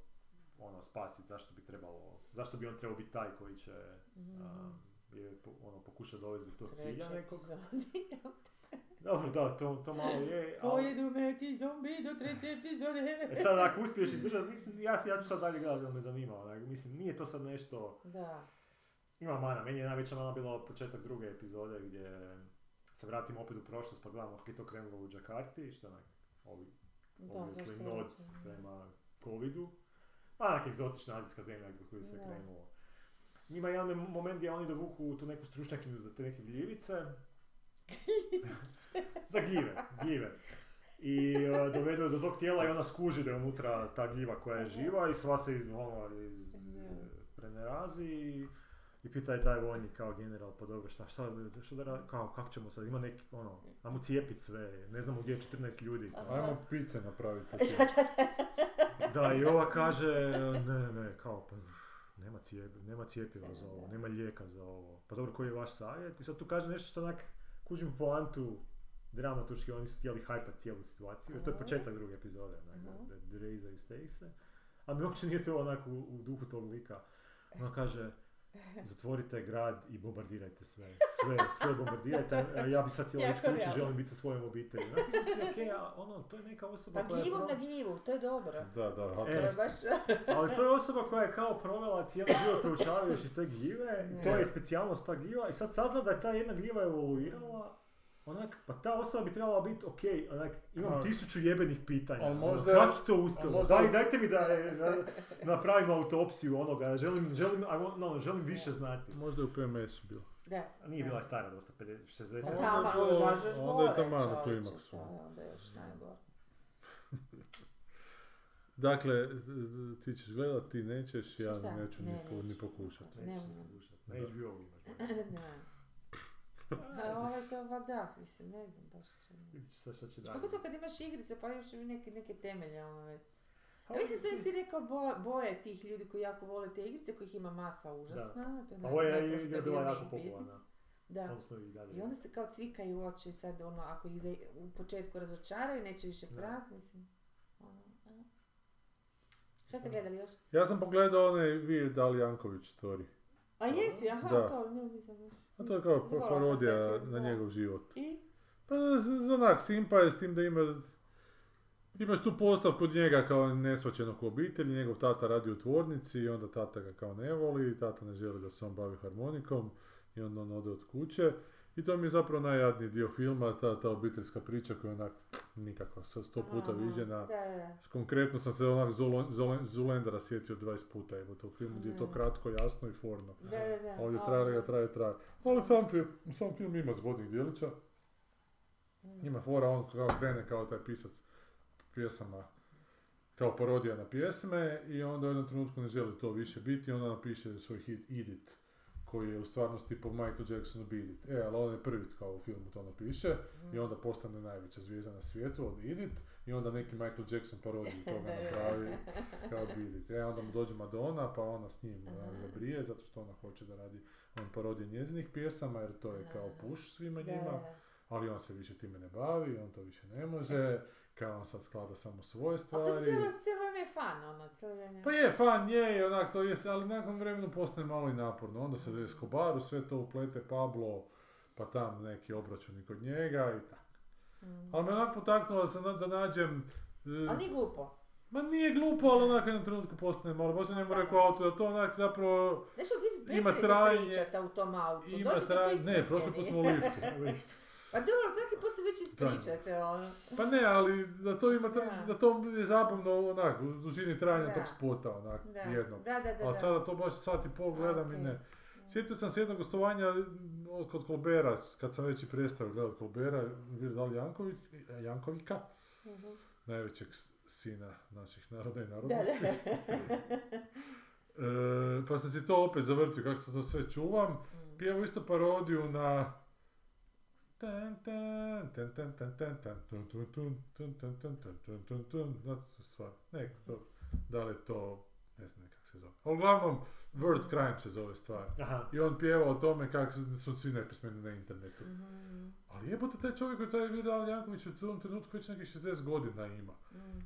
S1: ono spasiti, zašto bi trebalo, zašto bi on trebao biti taj koji će
S2: Mhm.
S1: a, je po- ono, pokuša dovesti do tog
S2: Treća
S1: cilja nekog.
S2: epizoda.
S1: Dobro, da, to, to malo je, ali...
S2: Pojedu me ti zombi do treće epizode.
S1: E sad, ako uspiješ izdržati, mislim, ja, ja ću sad dalje gledati, me zanima, onak, mislim, nije to sad nešto...
S2: Da.
S1: Ima mana, meni je najveća mana bila početak druge epizode gdje se vratimo opet u prošlost pa gledamo kako je to krenulo u Jakarti, što onak, ovi, obviously
S2: reći?
S1: prema covidu. Pa onak egzotična azijska zemlja koju se
S2: Da.
S1: krenulo. Ima jedan mom- moment gdje oni dovuku tu neku stručnjakinju za te neke gljivice. za gljive, gljive. I uh, dovedu do tog tijela i ona skuži da je unutra ta gljiva koja je živa i sva se iz, ono, iz, prenerazi i, i pita je taj vojnik kao general, pa dobro, šta, šta, šta da ra- kao, kako ćemo sad, ima neki, ono, ajmo cijepit sve, ne znamo gdje je 14 ljudi.
S2: Aha.
S3: Ajmo pice napraviti. po
S2: Da,
S3: tim.
S2: da, da.
S1: Da, i ova kaže, ne, ne, kao, pa, nema, cijep, nema cijepiva za ovo, nema lijeka za ovo. Pa dobro, koji je vaš savjet? I sad tu kaže nešto što onak, kužim poantu, dramaturški, oni su htjeli hajpat cijelu situaciju, jer to je početak druge epizode, onak, da, da rezaju se. A mi uopće nije to onako u, u duhu tog lika. Ona kaže, zatvorite grad i bombardirajte sve. Sve, sve bombardirajte. Ja bi sad htjela ići kući, želim biti sa svojom obitelji. Znači, okej, a ono, to je neka osoba
S2: Pa
S1: koja je
S2: na gljivu, to je dobro.
S3: Da, da,
S2: To
S1: E,
S2: je baš...
S1: ali to je osoba koja je kao provela cijeli život proučavajući te gljive, i to je specijalnost ta gljiva i sad sazna da je ta jedna gljiva evoluirala, onak, pa ta osoba bi trebala biti ok, onak, imam
S3: A,
S1: tisuću jebenih pitanja,
S3: ali
S1: ono,
S3: možda-
S1: kako je to uspjelo,
S3: možda-
S1: Daj, dajte mi da je, da napravimo autopsiju onoga, želim, želim, I want- no, želim više znati.
S3: Možda je u PMS-u bilo.
S2: Da.
S1: A nije bila stara dosta, 50, 60.
S2: Pa
S3: Onda bilo-
S2: žažeš
S3: onda je
S2: gore,
S3: taman u klimaksu.
S2: to je onda još najgore.
S3: Dakle, ti ćeš gledat, ti nećeš, ja neću
S2: Ne,
S3: ni, po- ni pokušati.
S2: Ne,
S1: Nećeš
S2: ne.
S1: Na HBO imaš.
S2: Ne. A ovaj to, pa da, mislim, ne znam baš. što-
S1: Vidiš sad šta će dalje.
S2: Kako to kad imaš igrice, pa još i neke, neke temelje, ono već.
S1: Pa
S2: Ja mislim što si rekao boje, boje tih ljudi koji jako vole te igrice, kojih ima masa užasna. To je
S1: A ovo je igra bila jako popularna.
S2: Da.
S1: Odnosno i dalje.
S2: I onda se kao cvikaju oči sad ono, ako ih za- u početku razočaraju, neće više
S1: Da.
S2: prat, mislim. Ono, a. Šta ste gledali još?
S3: Ja sam pogledao onaj Weird Al Janković story.
S2: A jesi, aha,
S3: Da.
S2: to, ne, nisam još.
S3: A to je kao parodija na njegov život.
S2: I?
S3: Pa onak, simpa je s tim da ima... Imaš tu postavku od njega kao nesvaćenog u obitelji, njegov tata radi u tvornici i onda tata ga kao ne voli, tata ne želi da se on bavi harmonikom i onda on ode od kuće. I to mi je zapravo najjadniji dio filma, ta, ta obiteljska priča koja je onak nikako, sto puta
S2: Aha,
S3: viđena.
S2: Da, da.
S3: Konkretno sam se onak Zulendera sjetio 20 puta evo to u filmu gdje je to
S2: Mm.
S3: kratko, jasno i forno.
S2: Da, da, da.
S3: Ovdje traje, traje, traje. Ali sam film, sam film ima zgodnih dijelića.
S2: Mm.
S3: Ima fora, on kao krene kao taj pisac pjesama, kao parodija na pjesme i onda u jednom trenutku ne želi to više biti i onda napiše svoj hit Eat It, koji je u stvarnosti po Michael Jacksonu Beat It. E, ali on je prvi kao u filmu to napiše i onda postane najveća zvijezda na svijetu od It i onda neki Michael Jackson parodiju toga napravi kao Beat It. E, onda mu dođe Madonna pa ona s njim onak, zabrije zato što ona hoće da radi on parodije njezinih pjesama jer to je kao push svima njima
S2: da, da.
S3: ali on se više time ne bavi, on to više ne može, kao on sad sklada samo svoje
S2: A to
S3: stvari.
S2: cijelo, cijelo vrijeme je fan, ono, cijelo vrijeme.
S3: Pa je, fan je i onak to je, ali nakon vremenu postane malo i naporno. Onda se u Escobaru sve to uplete Pablo, pa tam neki obračuni kod njega i tako.
S2: Mm.
S3: Ali me onak potaknulo da, na- da nađem... e,
S2: Ali nije glupo.
S3: Ma nije glupo, ali onak jednom trenutku postane malo, baš sam njemu rekao auto, da to onak zapravo
S2: Nešto vi
S3: Ima trajanje-
S2: pričati u tom autu.
S3: ima
S2: Dođete
S3: traj... Ne, prošli put smo u liftu.
S2: Pa dobro, svaki put se već ispričate, ono.
S3: Pa ne, ali da to ima, tra-
S2: Da.
S3: da to je zabavno onak, u dužini trajanja
S2: Da.
S3: tog spota onak,
S2: Da,
S3: jednog.
S2: da, da, da.
S3: Ali
S2: da.
S3: sada to baš sat i pol gledam i
S2: Ok.
S3: ne. Sjetio sam se jednog gostovanja od- kod Kolbera, kad sam već i prestao gledat Kolbera, Virdal Janković, Jankovika,
S2: Mhm.
S3: najvećeg sina naših naroda i
S2: Da,
S3: narodnosti.
S2: da.
S3: E, pa sam si to opet zavrtio kako to sve čuvam.
S2: Mm.
S3: Pjevao isto parodiju na Neko, to, Da li to, ne znam kako se zove. Uglavnom, Word Crime se zove stvar.
S1: Aha.
S3: I on pjeva o tome kako su svi nepismeni na internetu. Ali jebote, taj čovjek koji taj Vidal Janković u tom trenutku već nekih 60 godina ima.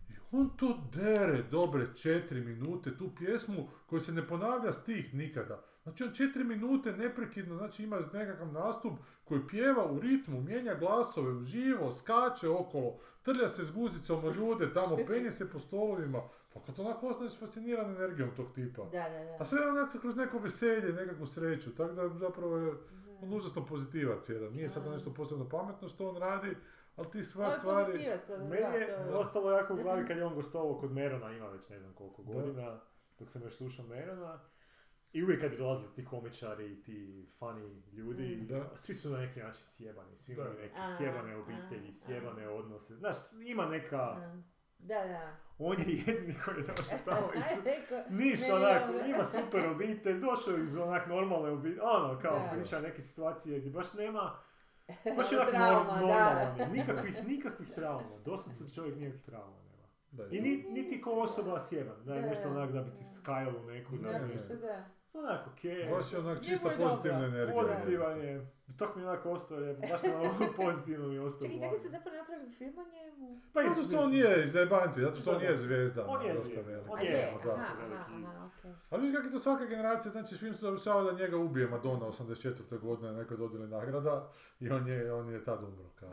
S3: I on to dere dobre 4 minute, tu pjesmu koju se ne ponavlja stih nikada. Znači on 4 minute neprekidno, znači ima nekakav nastup koji pjeva u ritmu, mijenja glasove, uživo, skače okolo, trlja se s guzicom o ljude, tamo penje se po stolovima. Fakat onako ostaneš fasciniran energijom tog tipa.
S2: Da, da, da.
S3: A sve onako kroz neko veselje, nekakvu sreću, tako da zapravo je on užasno pozitivac jedan. Nije sad to nešto posebno pametno što on radi, ali ti sva stvari...
S2: pozitivac, to da,
S1: Meni je ostalo jako u glavi kad je on gostovao kod Merona, ima već ne znam koliko
S3: Da.
S1: godina, dok sam još slušao Merona. I uvijek kad bi dolazili ti komičari i ti funny ljudi,
S3: Mm. Da.
S1: svi su na neki način sjebani, svi imaju neke
S2: A,
S1: sjebane obitelji,
S2: a.
S1: sjebane odnose. Znaš, ima neka,
S2: Da, da.
S1: on je jedini koji je došao tamo iz Niš
S2: ne,
S1: onako,
S2: ne,
S1: ima super obitelj, došao iz onak normalne obitelji, ono, kao
S2: Da.
S1: priča neke situacije gdje baš nema, baš je onak
S2: Trauma,
S1: normalan je, nikakvih, nikakvih trauma, doslovce čovjek nikakvih trauma nema.
S3: Da,
S1: I ni, niti ko osoba sjeban, da je
S2: Da,
S1: nešto onak da bi ti skajalo neku, da
S2: Da, ništa, da.
S1: Onak okej,
S3: Baš je onak čista
S2: je dobro.
S3: pozitivna energija.
S1: pozitivan je, tako mi je onako ostao, je, baš mi je ono pozitivno mi je ostao.
S2: Čekaj, zakaj su zapravo napravili film o njemu?
S1: Pa
S3: Zato što on je zajebanci, zato što on je
S1: Da.
S3: zvijezda.
S1: On je
S3: dosta
S1: zvijezda,
S3: velika.
S1: on je,
S2: je,
S1: dosta
S2: aha, aha,
S1: veliki.
S2: aha, okej.
S3: Ali vidi kako je to svaka generacija, znači film se završava da njega ubije Madonna 84. godine na nekoj dodjeli nagrada i on je, on je tad umro kao.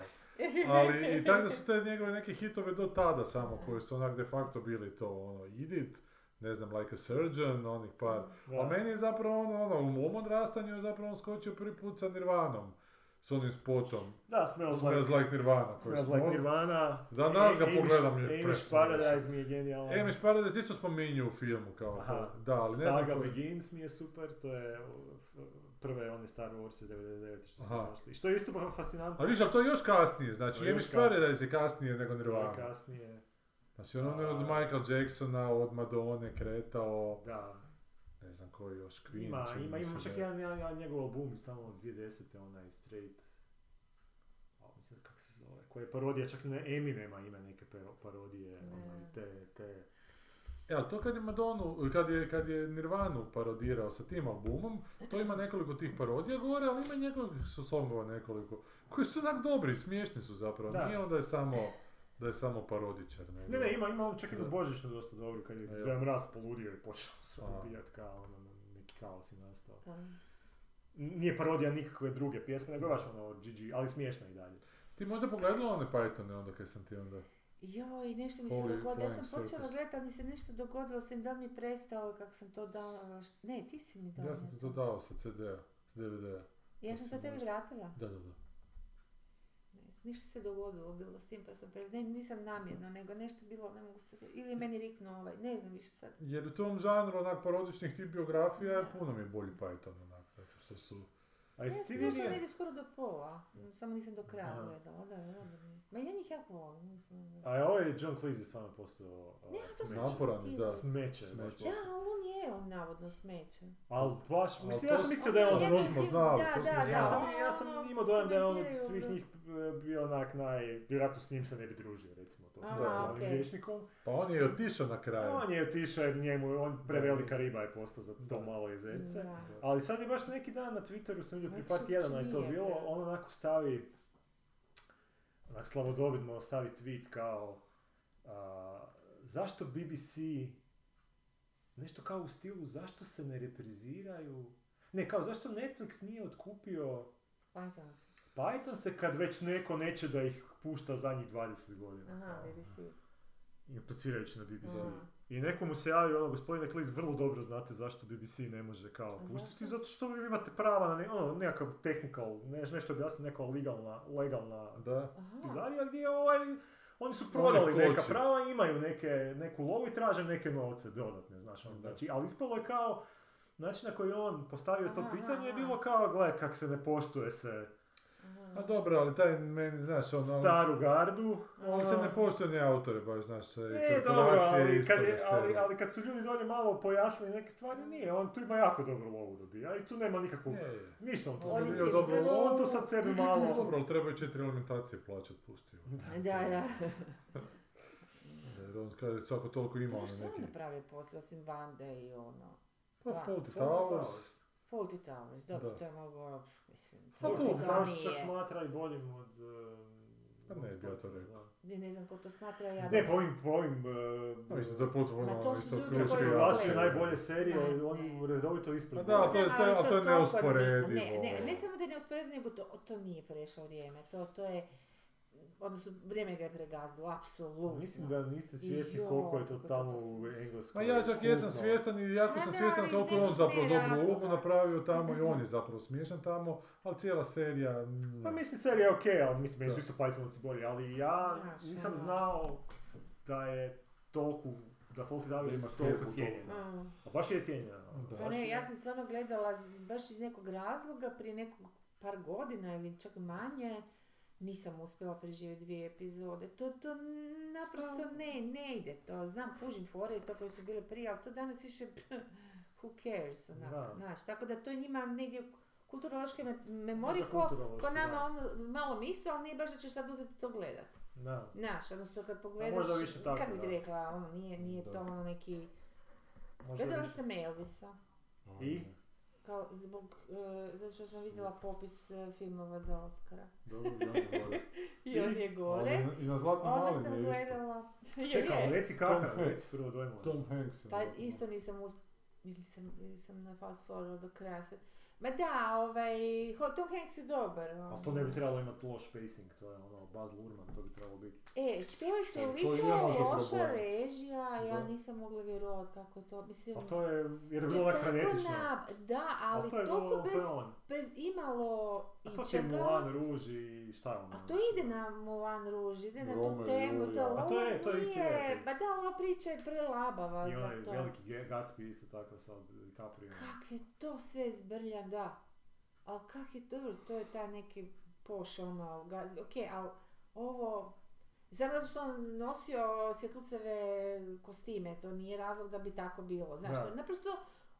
S3: Ali i tako da su te njegove neke hitove do tada samo koji su onak de facto bili to ono Edith, ne znam, Like a Surgeon, onih par.
S1: Da.
S3: A meni je zapravo ono, ono, u mom odrastanju je zapravo on skočio prvi put sa Nirvanom. S onim spotom.
S1: Da, Smells
S3: Smells
S1: Like,
S3: like Nirvana.
S1: Smells Like Nirvana.
S3: Da, danas ga pogledam je
S1: Amish. Paradise mi je genijalan.
S3: Amish Paradise isto spominju u filmu kao
S1: Aha.
S3: to. Da, ali ne
S1: Saga
S3: koji-
S1: Begins mi je super, to je prve one Star Wars 99 što su
S3: Aha.
S1: zašli. Što je isto fascinantno.
S3: A viš, ali to je još kasnije, znači Amish. Paradise je kasnije nego
S1: to je
S3: Nirvana.
S1: kasnije.
S3: Znači on je od Michael Jacksona, od Madone kretao,
S1: Da,
S3: ne znam koji još, Queen,
S1: ima,
S3: čini
S1: ima, ima čak
S3: da je.
S1: jedan, jedan, jedan njegov album iz tamo od 2010. onaj Straight. A, mislim kako se zove, koji je parodija, čak ne Eminema ima neke pero- parodije,
S2: Ne.
S1: ono, te, te,
S3: E, ali to kad je Madonu, kad je, kad je Nirvanu parodirao sa tim albumom, to ima nekoliko tih parodija gore, ali ima njegovih su songova nekoliko, koji su onak dobri, smiješni su zapravo,
S1: Da.
S3: nije onda je samo, da je samo parodičar. Nego...
S1: Ne, ne, ima, ima on čak i
S3: Da.
S1: božićnu dosta dobro, kad je
S3: A?
S1: Dejan Mraz poludio i počeo sve
S3: Aha.
S1: ubijat kao, ono, neki kaos je nastao.
S2: Da.
S1: Nije parodija nikakve druge pjesme, nego je baš ono GG, ali smiješna i dalje.
S3: Ti možda pogledala one Pythone onda kad sam ti onda...
S2: Joj, nešto mi se
S3: Holy
S2: dogodilo. Ja sam počela gledati, ali mi se nešto dogodilo, sam da mi je prestao kako sam to dala. št- Ne, ti si mi dao.
S3: Ja sam ti to dao sa CD-a, s DVD-a.
S2: Ja sam to tebi vratila.
S3: Da, da, da.
S2: Ništa se dogodilo bilo s tim pa sam pre... Ne, nisam namjerno, nego nešto bilo, ne mogu se... Ili meni riknuo ovaj, ne znam više sad.
S3: Jer u tom žanru onak parodičnih tip biografija
S2: Da.
S3: puno mi je bolji Python onak, zato što su...
S1: A
S2: Ja
S1: jesi ti
S2: sam došla
S1: vidio?
S2: negdje skoro do pola, samo nisam do kraja gledala, da, da, da. Ma ja njih jako volim, mislim.
S1: A je ovaj John Cleese stvarno postao
S2: Ne, to
S1: smeće.
S3: Naporan, da.
S1: Smeće,
S3: Smeće.
S1: baš
S2: Da, ali on je on navodno smeće.
S1: Ali baš, mislim, ja sam mislio da je on ono...
S3: smo znali,
S2: da,
S3: to smo
S2: da,
S3: znali.
S1: Ja
S2: da,
S1: sam,
S2: ono
S1: ja sam imao dojam da je on od svih
S2: da.
S1: njih e, bio onak naj... Vjerojatno s njim se ne bi družio, recimo to.
S2: Okej.
S1: liječnikom.
S3: Pa on je otišao na kraju.
S1: On je otišao jer njemu, on prevelika riba je postao za to
S3: Da.
S1: malo jezerce.
S2: Da.
S1: Ali sad je baš neki dan na Twitteru sam vidio prije
S2: Kako
S1: par
S2: se
S1: tjedana je to bilo, on onako stavi, onak slavodobitno stavi tweet kao, a, zašto BBC, nešto kao u stilu, zašto se ne repriziraju, ne, kao zašto Netflix nije otkupio
S2: znam se.
S1: Python se kad već neko neće da ih pušta zadnjih 20 godina.
S2: Aha,
S1: kao,
S2: BBC.
S1: implicirajući na BBC.
S2: Aha.
S1: I neko mu se javio, ono, gospodine Kliz, vrlo dobro znate zašto BBC ne može kao
S2: zašto?
S1: zato što vi imate prava na ne, ono, nekakav technical, ne, nešto objasniti, neka legalna, legalna
S3: Da.
S1: Pizarija gdje ovaj, oni su prodali
S3: Oni
S1: neka prava, imaju neke, neku lovu i traže neke novce dodatne, znaš, ono, znači, ali ispalo je kao, način na koji je on postavio to
S2: Aha,
S1: pitanje je bilo kao, gle, kak se ne poštuje se
S3: A dobro, ali taj meni, znaš, ono...
S1: staru gardu,
S3: Ali se ne poštuje ni autore, baš, znaš, sve
S1: E, dobro, ali kad, je, ali, ali kad su ljudi dolje malo pojasnili neke stvari, nije, on tu ima jako dobru lovu dobija i tu nema nikakvog,
S3: Je, je.
S1: ništa on tu
S2: On
S1: ne
S2: je
S1: dobija.
S3: dobro
S2: mislio-
S1: On tu sad sebi malo...
S3: Dobro, ali treba i četiri alimentacije plaćat, pustio.
S2: Da, da.
S3: Jer on kad svako toliko ima
S2: Dobro,
S3: ono
S2: što on
S3: neki...
S2: napravio poslije, osim Vande i ono?
S3: Pa Fawlty Towers.
S2: Fawlty Towers, dobro,
S3: Da.
S2: to je mogo, mislim,
S3: Pa
S2: to,
S3: to-
S1: Fawlty
S2: to nije.
S1: smatra i boljim od... um,
S3: Pa ne bi ja to rekao.
S2: Ne, ne znam ko to smatra, ja
S1: Ne, po ovim, po ovim...
S3: No, mislim, to je potpuno
S2: Ma to
S3: ono,
S2: su
S3: isto
S2: ljudi
S3: ključke
S2: gledaju.
S1: najbolje serije,
S2: Ma,
S1: oni
S2: ne.
S1: redovito ispred.
S3: Ma da, to je- to je-
S2: ali
S3: to je neusporedivo.
S2: Ne, ne, ne samo da je neusporedivo, nego to, to nije prešlo vrijeme. To, to je, odnosno vrijeme ga je pregazilo, apsolutno.
S1: Mislim da niste svjesni
S2: Jo,
S1: koliko je to tamo
S2: to
S1: u Engleskoj.
S3: Ma ja čak jesam svjestan i jako sam svjestan koliko je on zapravo dobru ulogu napravio tamo i on je zapravo smiješan tamo, ali cijela serija...
S1: Pa mislim, serija je okej, ali mislim, meni su isto Pythonovci bolji, ali ja
S2: Znaš,
S1: nisam znao da je toliko, da Fawlty
S3: Da ima
S1: toliko cijenjena.
S2: Mm.
S1: A baš je cijenjena. ono,
S3: Da.
S2: Pa ne,
S1: je-
S2: ja sam stvarno gledala baš iz nekog razloga prije nekog par godina ili čak manje. Nisam uspjela preživjeti dvije epizode. To, to naprosto ne, ne ide to. Znam, kužim fore i to koje su bile prije, ali to danas više who cares, onak,
S1: Da.
S2: znaš. Tako da to je njima negdje kulturološke me- memorije
S1: Možda
S2: ko, nama ono, malo isto, ali nije baš da ćeš sad uzeti to gledat.
S1: Da.
S2: Znaš, odnosno kad pogledaš, kako bi ti rekla, ono, nije, nije
S3: Da.
S2: to ono neki...
S1: Možda
S2: Gledala
S1: više.
S2: sam Elvisa.
S1: I?
S2: Kao zbog, e, zato što sam vidjela popis e, filmova za Oscara.
S3: Dobro, i on je gore.
S2: I on je gore.
S3: Ali I na Zlatnom
S2: Onda sam gledala...
S1: Čekaj,
S2: je.
S1: reci
S3: Tom
S1: kakav, reci prvo dojmu.
S3: Tom Hanks.
S2: Pa isto nisam uspjela, ili sam, ili sam na fast forward do kraja sad. Ma da, ovaj, Tom Hanks je dobar.
S1: Ali
S2: ono.
S1: to ne bi trebalo imati loš pacing, to je ono Baz Luhrmann, to bi trebalo biti.
S2: E, to je
S3: To- to
S2: toliko
S3: je
S2: loša
S3: problem.
S2: režija, ja
S3: Da.
S2: nisam mogla vjerovati kako je to, mislim...
S1: A to je, jer je
S2: to
S1: bilo frenetično.
S2: nab- Da,
S1: Ali
S2: ali
S1: to je,
S2: toliko
S1: to
S2: bez,
S1: je on.
S2: bez imalo
S1: A to ti je
S2: ičega.
S1: Mulan Rouge i šta je ono?
S2: A to ide na Mulan Rouge, ide na tu
S3: i
S2: temu, to,
S1: A to je-
S2: ovo
S1: to je isti
S2: nije. Ba da, ova priča je prelabava
S1: I
S2: za
S1: onaj
S2: to.
S1: veliki Ge- Gatsby isto tako sa DiCaprio.
S2: Kak je to sve zbrlja, da. Ali kak je to, to je taj neki poš, ono, gaz, ok, ali ovo, samo zato što on nosio svjetluceve kostime, to nije razlog da bi tako bilo, znaš,
S1: Da.
S2: naprosto,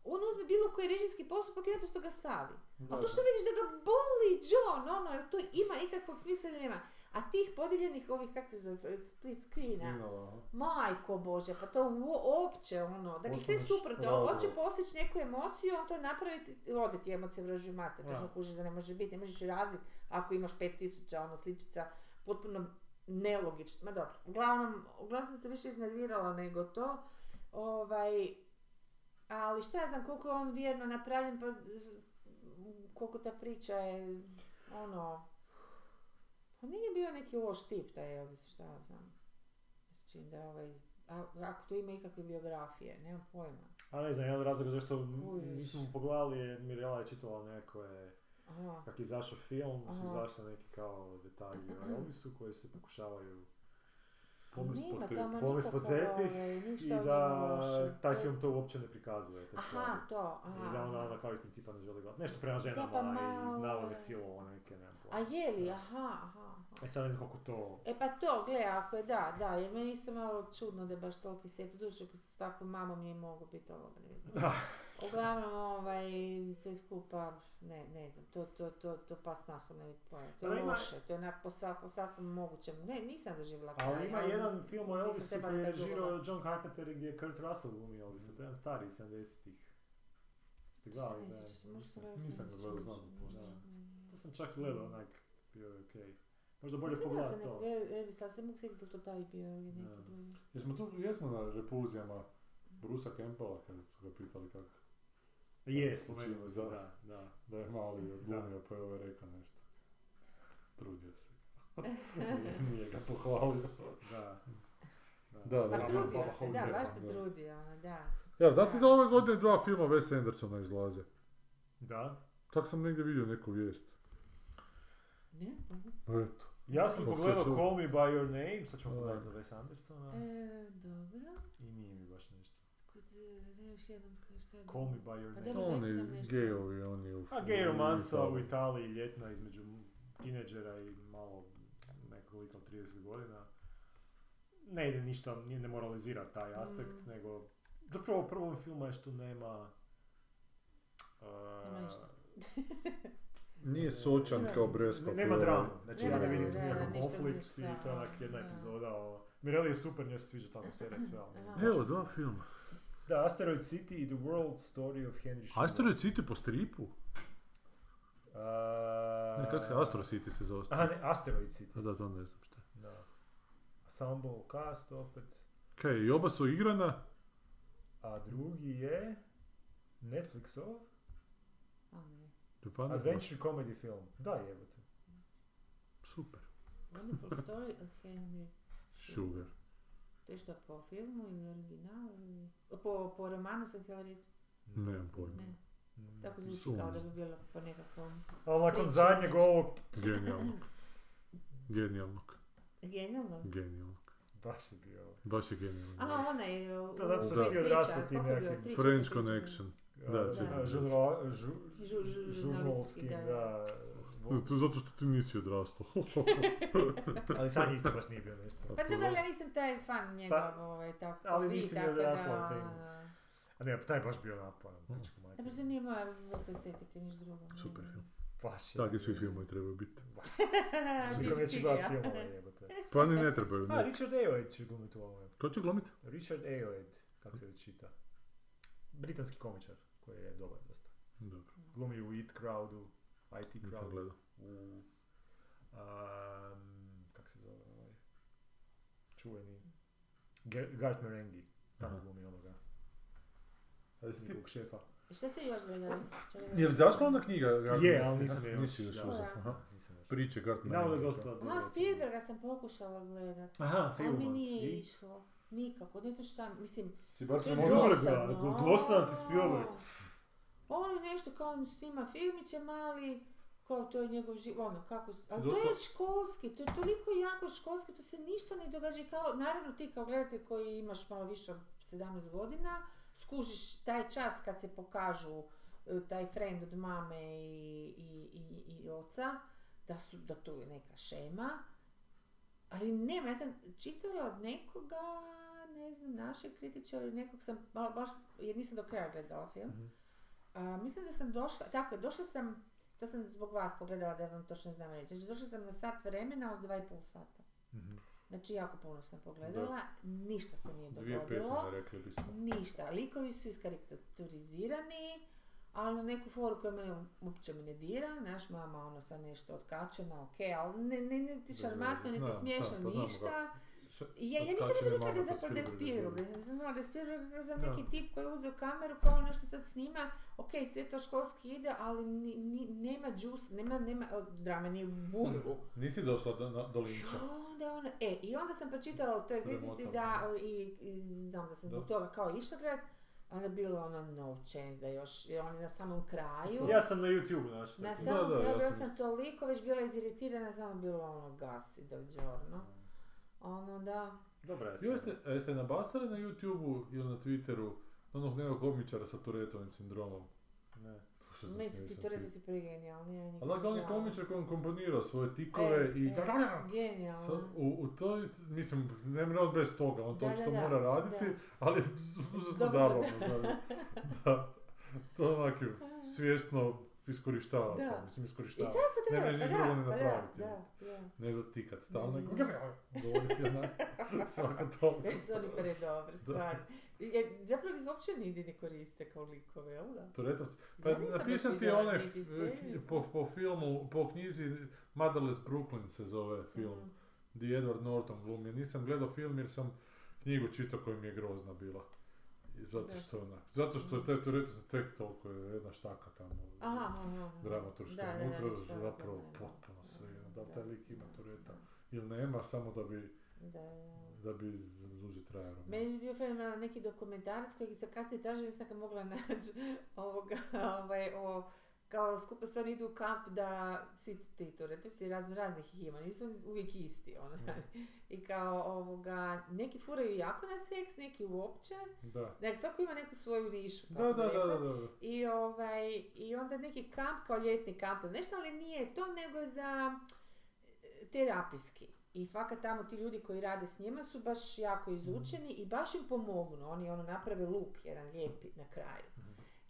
S2: on uzme bilo koji režijski postupak i naprosto ga stavi.
S3: Da,
S2: A to što vidiš da ga boli John, ono, to ima ikakvog smisla ili nema. A tih podijeljenih ovih, kak se zove, split screena. Majko Bože, pa to uopće ono, dakle sve suprotno,
S3: razlog.
S2: hoće postići neku emociju, on to napraviti, ode ti emocije vražu mater,
S1: Da.
S2: točno kužiš da ne može biti, ne možeš razviti ako imaš 5000 ono sličica, potpuno nelogično, ma dobro, uglavnom, uglavnom sam se više iznervirala nego to, ovaj, ali šta ja znam koliko je on vjerno napravljen, pa koliko ta priča je, ono, pa nije bio neki loš tip taj Elvis, šta ja znam. Čini da je ovaj, a- ako to ima ikakve biografije, nemam pojma.
S1: A ne znam, jedan od razloga zašto nismo pogledali je Mirela je čitala neko
S2: Aha.
S1: kak je izašao film, su
S2: Aha.
S1: izašli neki kao detalji o Elvisu koji se pokušavaju
S3: Pod
S1: pod
S2: nikakav,
S1: tepih
S2: ovaj,
S1: i
S2: ništa
S1: da taj
S2: To-
S1: film to uopće ne prikazuje, te stvari.
S2: Aha, to, aha.
S1: I da ona, ona kao iz principa ne želi gledati. Nešto prema ženama
S2: pa malo
S1: i navode
S2: je.
S1: silovo neke, nemam
S2: A je li, aha, aha. aha.
S1: E sad ne znam koliko to...
S2: E pa to, gle, ako je da, da, jer meni isto malo čudno da je baš toliki set, duše kad s takvom mamom je mogu biti ovo.
S1: Da.
S2: Uglavnom, ovaj, sve skupa, ne, ne znam, to, to, to, to pas maso ne bi pojela. To
S1: Ali
S2: je loše, to je onak po, svak, po svakom mogućem, ne, nisam doživjela kraj.
S1: Ali ima jedan film o Elvisu koji je režirao. John Carpenter gdje je Kurt Russell glumi Elvisa, to je jedan stari 70-ih. Ste
S2: To se
S1: gledali? Da,
S2: se,
S3: Nisam
S2: sam
S3: ga
S2: se
S3: gledao, znam da postoji.
S1: To sam čak gledao, onak, bio je okej. Možda bolje
S2: Gledala
S1: pogledati to.
S2: Elvisa, ali se mogu sjetiti to taj bio ili neki drugi.
S3: Jesmo tu, jesmo na repulzijama Brusa Campbella kad su ga pitali kako,
S1: Je, spomenuo se,
S3: da.
S1: da, da.
S3: da je mali odglumio pa je ovaj rekao nešto. Trudio se. nije, nije ga pohvalio.
S1: Da.
S3: Da,
S2: Pa
S3: da,
S2: trudio
S3: da,
S2: se, da,
S3: da,
S2: baš se
S3: da.
S2: trudio, ono, da.
S3: Ja, da ti da ove godine dva filma Wes Andersona izlaze.
S1: Da.
S3: Tak sam negdje vidio neku vijest.
S2: Ne?
S3: Eto.
S1: Ja sam pogledao? Call Me By Your Name, sad ćemo
S3: Da.
S1: pogledati za Wes Andersona.
S2: E, dobro.
S1: I nije mi baš nešto.
S2: Kod, još jednom šta je
S1: Call Me. By Your
S2: Pa
S1: Name.
S2: dobro.
S3: Oni gejovi, oni u...
S1: A gay romansa u
S3: u
S1: Italiji ljetna između tineđera i malo nekog lika od 30 godina. Ne ide ništa, nije ne moralizira taj aspekt,
S2: Mm.
S1: nego... Zapravo problem filma je što nema... uh,
S2: Nema ništa.
S3: Nije sočan kao Bresko.
S1: Ne- Nema dramu, znači
S2: Nema
S1: ja ne vidim tu
S2: ništa,
S1: konflikt i to je onak jedna
S2: da.
S1: epizoda o... Mireli je super, njoj se sviđa tamo serija sve.
S3: Evo, dva filma.
S1: Da, Asteroid City i The World Story of Henry Sugar.
S3: Asteroid City po stripu?
S1: A...
S3: Ne, kako se Astro City se zove?
S1: Aha, ne, Asteroid City.
S3: A da, to ne znam šta. je.
S1: Da. Ensemble cast opet.
S3: Kaj, i oba su igrana?
S1: A drugi je Netflixov
S2: A ne.
S1: Adventure comedy film. Da, jebote.
S3: Super.
S2: Wonderful story of Henry.
S3: Sugar.
S2: To je što po filmu ili originalu ili... Po, po romanu sam htjela reći.
S3: Nemam pojma.
S2: Ne,
S1: Mm.
S2: tako zvuči
S3: Sumnji.
S2: kao da bi bilo po nekakvom...
S1: Ali nakon zadnjeg
S2: nešto.
S1: ovog,
S3: Genijalnog. Genijalnog.
S2: Genijalno.
S3: Genijalnog.
S1: baš je bio...
S3: Baš je genijalno.
S2: A, onaj...
S1: To zato
S3: što svi
S1: odrasli tim nekim
S2: Tri,
S3: French. Connection. Da,
S1: Da, da, žurnalskim,
S2: da,
S3: To je zato što ti nisi odrastao.
S1: Ali sad isto baš nije bio nešto.
S2: Pa dobro, ali ja nisam taj fan njegov, ovaj, tako
S1: ali nisi ni odrasla
S2: da,
S1: u. A ne, taj je baš bio naporan,
S3: Mm.
S1: pičku majku.
S2: Da, prosto nije moja vrsta estetike, niš drugo.
S3: Super film.
S1: Baš je.
S3: Takvi svi filmovi trebaju biti.
S1: Niko neće gledat filmove, jebote.
S3: Pa ni ne trebaju.
S1: A. Richard Ayoade će glumiti u ovome.
S3: Ko će glumiti?
S1: Richard Ayoade, kako se već čita. Britanski komičar, koji je dobar dosta.
S3: Dobro,
S1: Glumi u It Crowdu, IT
S3: gledao.
S1: u... Um, kako se zove ovaj? Čuveni. Gart Marenghi. Tamo glumi onoga. Njihovog šefa.
S2: I šta ste još gledali?
S3: Je li zašla ona knjiga?
S1: Je, ali nisam je još.
S3: Nisi još
S1: da.
S2: Da.
S1: Još.
S3: Priče Gartman.
S1: navodno je dosta.
S2: A, Spielberga sam pokušala gledat.
S1: Aha,
S2: Ali
S1: film.
S2: mi nije išlo. Nikako, ne znam šta, mislim,
S3: Si
S2: je
S3: se.
S1: Spielberga,
S2: dosadno.
S1: ti Spielberg.
S2: On je nešto kao on snima filmiće mali, kao to je njegov život, ono kako, ali to je školski, to je toliko jako školski, to se ništa ne događa kao, naravno ti kao gledatelj koji imaš malo više od 17 godina, skužiš taj čas kad se pokažu e, taj friend od mame i, i, i, i oca, da, su, da tu je neka šema, ali nema, ja sam čitala od nekoga, ne znam, našeg kritičara ili nekog sam, baš, jer nisam do kraja gledala film,
S1: Mhm.
S2: A, mislim da sam došla, tako je, došla sam, to sam zbog vas pogledala da vam točno znam reći, znači došla sam na sat vremena od dva i pol sata.
S1: Mhm.
S2: Znači jako puno sam pogledala, ništa se nije
S3: Dvije
S2: dogodilo,
S3: petine, rekli bismo.
S2: ništa, likovi su iskarikaturizirani, ali u neku foru koja mene uopće ne dira, naš mama ono sa nešto otkačena, ok, ali ne, ne, ne ti
S3: Da,
S2: šarmantno,
S3: znam,
S2: niti smiješno,
S3: da, pa
S2: ništa.
S3: Ša-
S2: I Ja, ja nikad ne bih rekla da je zapravo da je Spielberg, ja sam znala da je Spielberg za
S3: Da.
S2: neki tip koji je uzeo kameru kao nešto sad snima, ok, sve to školski ide, ali ni, ni- nema džus, nema, nema, drame, ni bulju.
S3: Nisi došla do, na- do linča.
S2: Onda ona, e, i onda sam pročitala u toj kritici da, i, i znam da sam zbog
S3: Da.
S2: toga kao išla gledat, ali je bilo ono no chance da još, jer on je na samom kraju.
S1: Ja sam na YouTube našao.
S2: Na
S3: Da,
S2: samom
S3: da,
S2: kraju
S3: ja
S2: bila
S3: sam
S2: sam toliko već bila iziritirana, samo bilo ono gasi do giorno. Ono da,
S1: Dobra je
S3: Jeste, jeste nabasali na YouTube-u ili na Twitteru onog nekog komičara sa Tourettovim sindromom?
S1: Ne.
S3: Što
S2: su ti
S3: tip.
S2: Turezi pregenijalni, ja
S3: Ali
S2: nikad
S3: dakle, on je komičar koji je komponirao svoje tikove
S2: E,
S3: i...
S2: e,
S3: Sa-
S2: Genijalno.
S3: u, u toj, mislim, ne mora on bez toga, on to
S2: Da,
S3: očito
S2: da, da,
S3: mora raditi,
S2: da.
S3: ali
S2: Dobro,
S3: zabavno, znaš. Da, to je onak svjesno iskorištava
S2: Da.
S3: to, mislim
S2: I
S3: iskorištava.
S2: tako
S3: Ne
S2: treba,
S3: možeš
S2: pa
S3: drugo ni
S2: pa da,
S3: napraviti.
S2: da, da.
S3: Nego ti kad stalno,
S2: Mm.
S3: govoriti onak, svako to.
S2: Već su oni predobri, stvarno. I, e, Zapravo ih uopće nigdje ne koriste kao likove, jel da?
S3: Tourettovci. Pa
S2: Ja nisam
S3: napisan
S2: baš
S3: ti je
S2: vidjela
S3: onaj
S2: niti
S3: f-
S2: seriju.
S3: po, po filmu, po knjizi Motherless Brooklyn se zove film,
S2: Mhm.
S3: gdje Edward Norton glumi. Nisam gledao film jer sam knjigu čitao koja mi je grozna bila. Zato što je onak, zato što je taj Tourettos tek toliko je jedna štaka tamo.
S2: Aha, aha, aha.
S3: Dramaturška
S2: Da, da, da,
S3: unutra,
S2: ništa
S3: zapravo potpuno sve.
S2: ne,
S3: Da
S2: da,
S3: taj lik ima
S2: da,
S3: Touretta
S2: da.
S3: ili nema, samo da bi,
S2: Da, da.
S3: da bi duže trajao.
S2: Meni bi bio fenomenalan neki dokumentarac kojeg sam kasnije tražila, nisam ga mogla naći, ovoga, ovaj, o, kao skupa se oni idu u kamp da svi ti turetici razno raznih ih ima, nisu oni uvijek isti. Ono. I kao ovoga, neki furaju jako na seks, neki uopće.
S3: Da.
S2: Dakle, svako ima neku svoju kako
S3: Da, da, da, da, da.
S2: I, ovaj, I onda neki kamp kao ljetni kamp ili nešto, ali nije to nego za e, terapijski. I fakat tamo ti ljudi koji rade s njima su baš jako izučeni i baš im pomognu. Oni ono naprave luk, jedan lijepi na kraju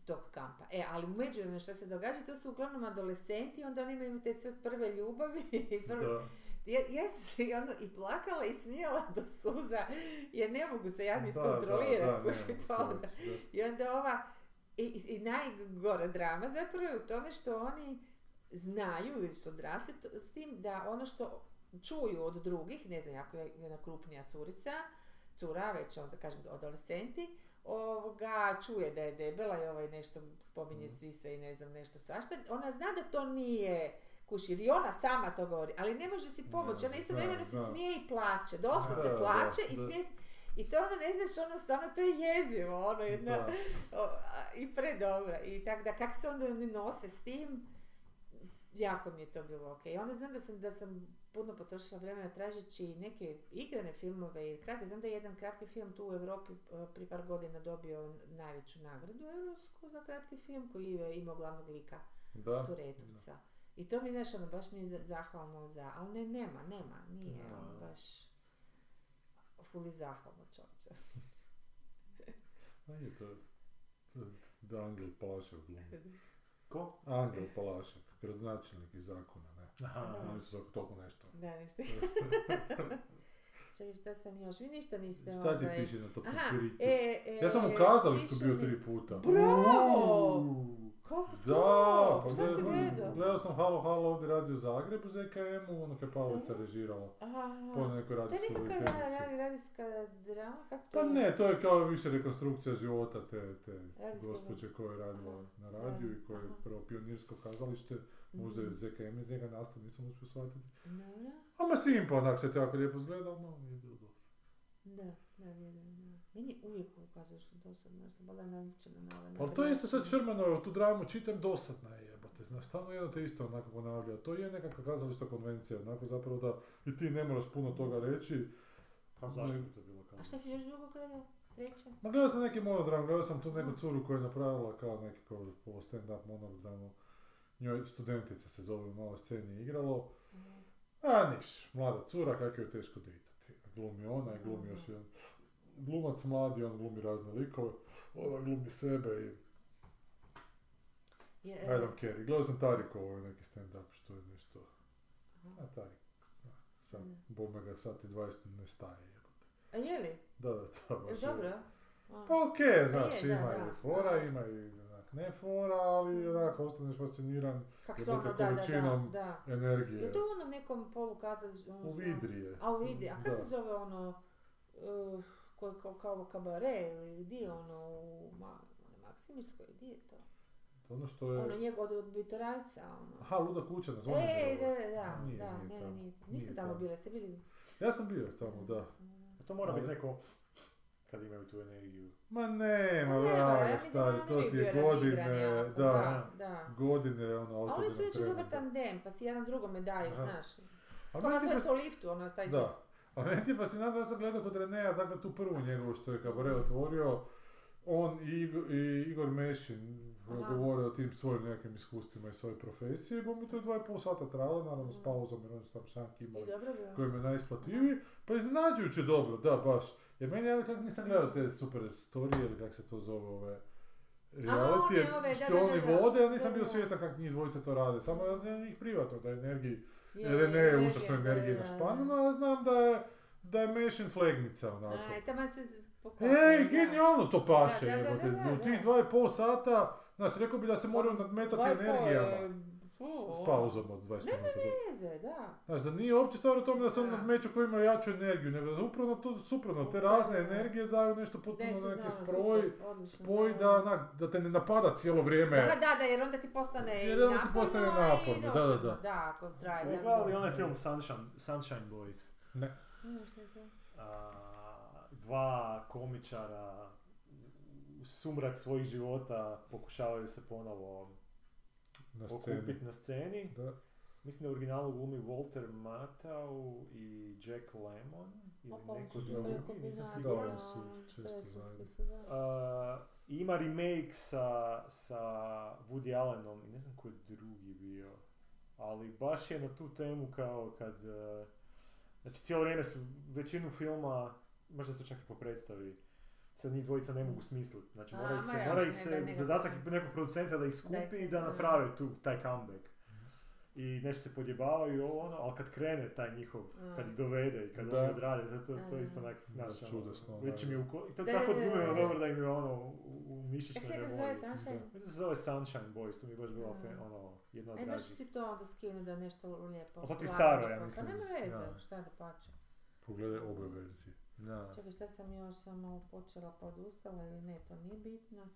S2: tog kampa. E, ali u međuvremenu što se događa, to su uglavnom adolescenti, onda oni imaju te sve prve ljubavi i prve,
S3: Da.
S2: Ja, ja sam se ono i plakala i smijala do suza, jer ne mogu se ja ni
S3: Da, da, da,
S2: iskontrolirati, kuži to onda. I onda ova, i, i, i najgora drama zapravo je u tome što oni znaju ili su odrasli s tim da ono što čuju od drugih, ne znam, ako je jedna krupnija curica, cura, već onda kažem adolescenti, ovoga, čuje da je debela i ovaj nešto spominje sise i ne znam nešto svašta, ona zna da to nije kušir i ona sama to govori, ali ne može si pomoći, ona
S3: da,
S2: istovremeno se smije i plaće, doslovce
S3: da,
S2: plaće i smije se- i to onda ne znaš, ono stvarno to je jezivo, ono jedna, o, a, i predobra. I tak da kak se onda oni nose s tim, jako mi je to bilo ok. I onda znam da sam, da sam puno potrošila vremena tražeći neke igrane filmove i kratke. Znam da je jedan kratki film tu u Europi e, prije par godina dobio najveću nagradu europsku za kratki film koji je imao glavnog lika
S3: Da.
S2: Turetovca. I to mi, znaš, ono, baš mi je za- zahvalno za, ali ne, nema, nema, nije,
S1: Da.
S2: ono, baš fuli zahvalno čovječe.
S3: A je to, to- da Angel glumi.
S1: Ko?
S3: Angel Palašev, gradonačelnik iz zakona, ne.
S1: Aha.
S3: Oni su za toliko nešto.
S2: Da, ništa. Čekaj, šta sam još? Vi ništa niste
S3: Šta ti
S2: ovaj-
S3: piše na to
S2: Aha, e, e,
S3: Ja sam u kazalištu bio tri puta.
S2: Bravo!
S1: Uuu.
S2: Kako
S3: Da,
S2: to?
S3: pa
S2: Šta si
S3: gledao- sam Halo Halo ovdje radio u Zagrebu za EKM-u, ono kad je Pavlica režirala.
S2: Aha.
S3: Po nekoj
S2: To je
S3: radijskoj
S2: nekakva ra- radijska drama? Kako to
S3: Pa
S2: je?
S3: ne, to je kao više rekonstrukcija života te, te
S2: Radijska
S3: gospođe koja je radila
S2: Aha.
S3: na radiju i koja je
S2: Aha.
S3: prvo pionirsko kazalište, možda je
S2: Mhm.
S3: ZKM iz njega nastao, nisam uspio shvatiti.
S2: Dobro.
S3: A ma simpa, onak se to jako lijepo izgleda, ali malo nije bilo dosta.
S2: Da, da, vjerujem, da. Meni je uvijek u kazalištu dosadno, jer sam valjda navučena na ove
S3: Ali to je isto sad
S2: načine.
S3: Šrmanovo, tu dramu čitam dosadna je jebote, znaš, stalno jedno te isto onako ponavlja. To je nekakva kazališta konvencija, onako zapravo da i ti ne moraš puno toga reći.
S1: Pa zašto bi to bilo kao?
S2: A šta si još drugo gledao? Treće?
S3: Ma gledao sam neki monodram, gledao sam tu neku curu koja je napravila kao neki kao stand-up monodramu. Njoj studentica se zove u maloj sceni igralo.
S2: Aha.
S3: A niš, mlada cura, kako je teško ditati. Glumi ona i glumi još jedan glumac mladi, on glumi razne likove. Ona glumi sebe i
S2: Je,
S3: I don't care. I gledao sam Tarikovo neki stand-up što je nešto... A Tarik, da, sad,
S2: Mm.
S3: bome ga sat i 20 ne staje.
S2: A je li?
S3: Da, da,
S2: Je
S3: baš je.
S2: dobro? A.
S3: Pa okej, znaš,
S2: je,
S3: ima
S2: da.
S3: i fora, ima i onak ne fora, ali onak ostaneš fasciniran jebote
S2: ono, da, da, da,
S3: količinom energije.
S2: Je to u onom nekom polukazalištu? ono
S3: U
S2: zna-
S3: Vidri je.
S2: A u Vidri, a kako se zove ono, uh, koji kao, kao kabare ili di je ono u Ma, Maksimirskoj, di je to?
S3: Ono što je...
S2: Ono njegov od odbitorajca, ono.
S3: Aha, Luda kuća na zvonu.
S2: Ej, da, da, da,
S3: Nije,
S2: da,
S3: nije
S2: ne, nije. Niste tamo bili, jeste bili?
S3: Ja sam bio tamo, da.
S1: Pa To mora biti
S3: Ali-
S1: neko kad imaju tu energiju.
S3: Ma ne, ma
S2: ja
S3: vraga,
S2: mislim
S3: stari, to ti je godine, da,
S2: da, da.
S3: godine, ono,
S2: A oni su već dobar tandem, pa si jedan drugome daju, znaš.
S3: A
S2: Kao
S3: meni
S2: sve po liftu, ono, taj
S3: Da. A meni je fascinantno, ja sam gledao kod Renea, dakle tu prvu njegovu što je kabare otvorio, on i Igor, i Igor Mešin govore o tim svojim nekim iskustvima i svojoj profesiji, bo mi to je dva i pol sata trajalo, naravno s
S2: Mhm.
S3: pauzom jer oni su tam šanki imali koji mi je najisplativiji, pa iznenađujuće dobro, da, baš. Jer meni ja kak nisam gledao te super storije ili kak se to zove ove reality, što oni vode, ja nisam bio svjestan kako njih dvojica to rade, samo ja znam njih privatno, da energiji,
S2: Je,
S3: jer ne je užasno
S2: da,
S3: energije
S2: da,
S3: na španu, ja znam da je, da je Mešin flegnica, onako.
S2: Aj, taman se poklopio.
S3: Ej, genijalno to paše,
S2: Da, da, da, da, da,
S3: U tih dva i pol sata, znaš, rekao bi da se moraju nadmetati energijama. S pauzom od 20
S2: Nema
S3: minuta.
S2: Veze, da.
S3: Znaš, da nije uopće stvar u tome da se on
S2: Da.
S3: nadmeću koji imaju jaču energiju, nego da upravo to suprotno, te razne energije daju nešto potpuno neki sproj,
S2: odlično,
S3: spoj da, onak, da te ne napada cijelo vrijeme.
S2: Da, da, da, jer onda ti postane
S3: Jer
S2: i
S3: onda ti
S2: naporno
S3: postane naporno, da, da, da.
S2: Da, ako traje.
S1: Ste
S2: da,
S1: gledali
S2: da.
S1: onaj film Sunshine, Sunshine Boys?
S3: Ne.
S1: A, dva komičara u sumrak svojih života pokušavaju se ponovo
S3: Na sceni.
S1: okupiti na sceni.
S3: Da.
S1: Mislim da u originalu glumi Walter Matthau i Jack Lemmon ili
S2: Opa,
S1: neko
S2: super
S1: drugi, nisam siguran.
S3: Da, su često zajedno.
S1: A, ima remake sa, sa Woody Allenom i ne znam koji je drugi bio. Ali baš je na tu temu kao kad... e, znači cijelo vrijeme su većinu filma, možda to čak i po predstavi, se njih dvojica ne mogu smisliti. Znači mora ih se, mora ih se
S2: nekako
S1: zadatak
S2: se-
S1: nekog producenta da ih skupi
S2: se-
S1: i da
S2: da.
S1: naprave tu, taj comeback. i nešto se podjebavaju i ovo ono, ali kad krene taj njihov, kad ih dovede i kad
S3: Da.
S1: oni odrade, to, to, to je isto
S2: Mm.
S1: onak, znaš, ono,
S3: čudesno,
S1: već
S3: da.
S1: u i to
S2: Da,
S1: tako
S2: da, da,
S1: odglumljeno
S2: da.
S1: dobro da im je ono u, u mišićnoj
S2: se ga zove. Sunshine?
S1: Mislim se zove Sunshine Boys, to mi je baš bilo
S2: Mm.
S1: fe- ono, jedna od
S2: Aj, baš si to onda skinu da je nešto lijepo.
S1: A to ti staro, ja mislim.
S2: Pa nema veze, šta da pače.
S3: Pogledaj obe verzije.
S1: Da.
S2: Čekaj, šta sam još samo počela pa odustala ili ne, to nije bitno.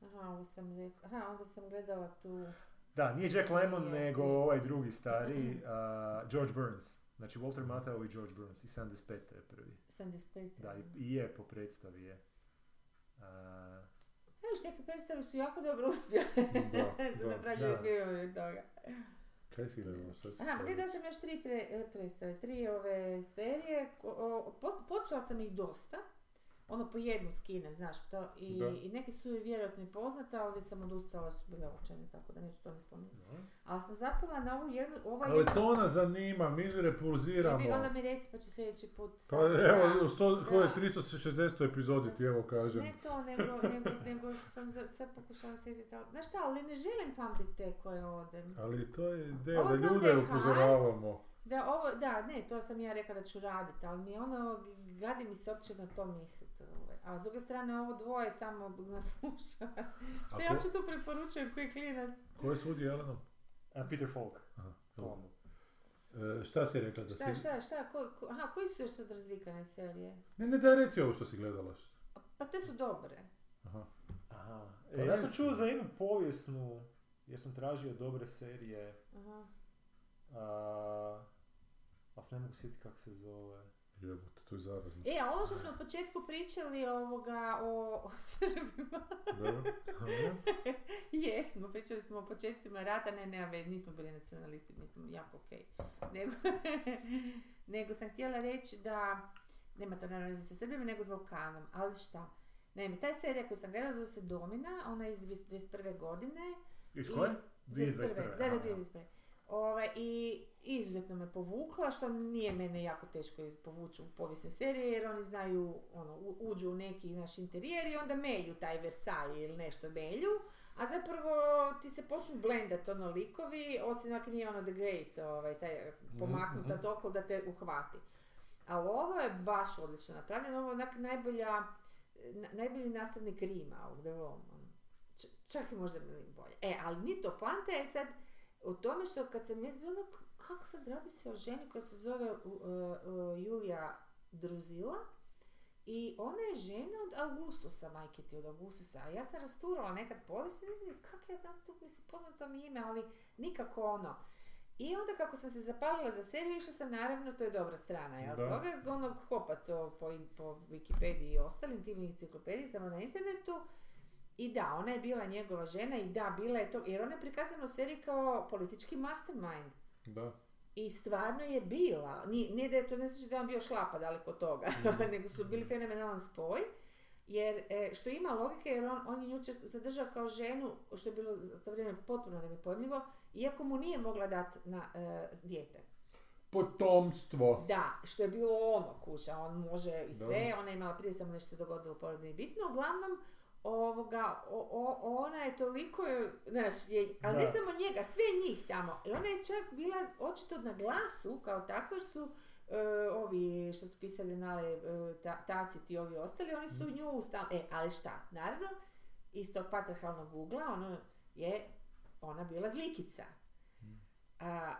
S2: Aha, ovo sam rekla, aha, onda sam gledala tu,
S1: Da, nije Jack Lemmon,
S2: Nije,
S1: nego ovaj drugi stari, uh, George Burns. Znači Walter Matthau i George Burns i 75. je prvi.
S2: 75.
S1: Da, i, je po predstavi je. Uh,
S2: Evo viš, neke predstave su jako dobro uspjele.
S3: Da,
S2: su filmovi od toga.
S3: Kaj si gledala? Šta si
S2: Aha,
S3: gledala?
S2: sam još tri pre, e, predstave, tri ove serije, ko- o, pos- počela sam ih dosta, ono po jednu skinem, znaš to, i,
S3: Da.
S2: i neke su vjerojatno i poznate, a ovdje sam odustala, su bile učene, tako da neću to ne spominjati. Ali sam zapala na ovu jednu, ova
S3: Ali
S2: jedna...
S3: to nas zanima, mi repulziramo.
S2: Jebi, onda mi reci pa ću sljedeći put
S3: Pa evo, u sto, koje
S2: Da.
S3: 360. epizodi ti evo kažem.
S2: Ne to, nego, nego, nego sam za, sad pokušala sjetiti, ali, znaš šta, ali ne želim pamtiti te koje odem.
S3: Ali to je ideja da ljude upozoravamo.
S2: Da, ovo, da, ne, to sam ja rekla da ću raditi, ali mi je ono, gadi mi se uopće na to misliti. ovaj. A s druge strane, ovo dvoje samo nas sluša. Što ja uopće tu preporučujem koji klinac?
S3: Ko je svudi Jelenom?
S1: a Peter Falk,
S3: Aha. E, šta si rekla da
S2: Šta,
S3: si...
S2: šta, šta, ko, ko- aha, koji su još sad razvikane serije?
S3: Ne, ne, daj reci ovo što si gledala.
S2: Pa te su dobre.
S3: Aha.
S1: Aha.
S3: Pa
S1: E, ja sam čuo za jednu povijesnu, jer sam tražio dobre serije,
S2: Aha.
S1: a, ali se ne mogu sjetiti kako se zove.
S3: Jebote, to je zarazno.
S2: E, a ono što smo u početku pričali ovoga, o, o Srbima,
S3: Dobro.
S2: Jesmo, pričali smo o početcima rata, ne, ne, nismo bili nacionalisti, mi smo jako okej. Nego, nego sam htjela reći da, nema to naravno veze sa Srbima, nego s Balkanom, ali šta? Naime, ta serija koju sam gledala zove se Domina, ona je iz 2021. godine.
S1: Iz koje?
S2: 2021.
S1: 2021.
S2: Da, da,
S1: aha.
S2: 2021. Ovaj, I izuzetno me povukla, što nije mene jako teško povući u povijesne serije, jer oni znaju, ono, uđu u neki naš interijer i onda melju taj Versailles ili nešto melju, a zapravo ti se počnu blendat ono likovi, osim ako nije ono The Great, ovaj, taj pomaknuta
S3: mhm.
S2: toliko da te uhvati. Ali ovo je baš odlično napravljeno, ovo je onak najbolja, na- najbolji nastavnik Rima u The Room. ono. Čak i možda bolje. E, ali ni to poanta je sad u tome što kad sam je kako sad radi se o ženi koja se zove uh, uh, Julija Druzila i ona je žena od Augustusa, majke ti od Augustusa. A ja sam rasturala nekad povijest i mislim kako ja znam tu, mislim poznato mi ime, ali nikako ono. I onda kako sam se zapalila za seriju, išla sam naravno, to je dobra strana, jel?
S3: Da.
S2: Toga, ono, hopa to po, po Wikipediji i ostalim tim enciklopedijama na internetu. I da, ona je bila njegova žena i da, bila je to, jer ona je prikazana u seriji kao politički mastermind.
S3: Da.
S2: I stvarno je bila. Ni, ne da je to ne znači da je on bio šlapa daleko od toga, nego su bili fenomenalan spoj. Jer, e, što ima logike, jer on, on je nju zadržao kao ženu, što je bilo za to vrijeme potpuno nepojmljivo, iako mu nije mogla dati na e, dijete.
S3: Potomstvo.
S2: Da, što je bilo ono kuća, on može i sve,
S3: Dobro.
S2: ona je imala prije samo nešto se dogodilo u porodi bitno, uglavnom ovoga, o, o- ona je toliko, znaš, je, ali ne samo njega, sve njih tamo. I ona je čak bila očito na glasu kao takva, su e, ovi što su pisali nale, e, ta, taciti i ovi ostali, oni su nju stal... E, ali šta, naravno, iz tog patriarhalnog ugla, ono je ona bila zlikica. A,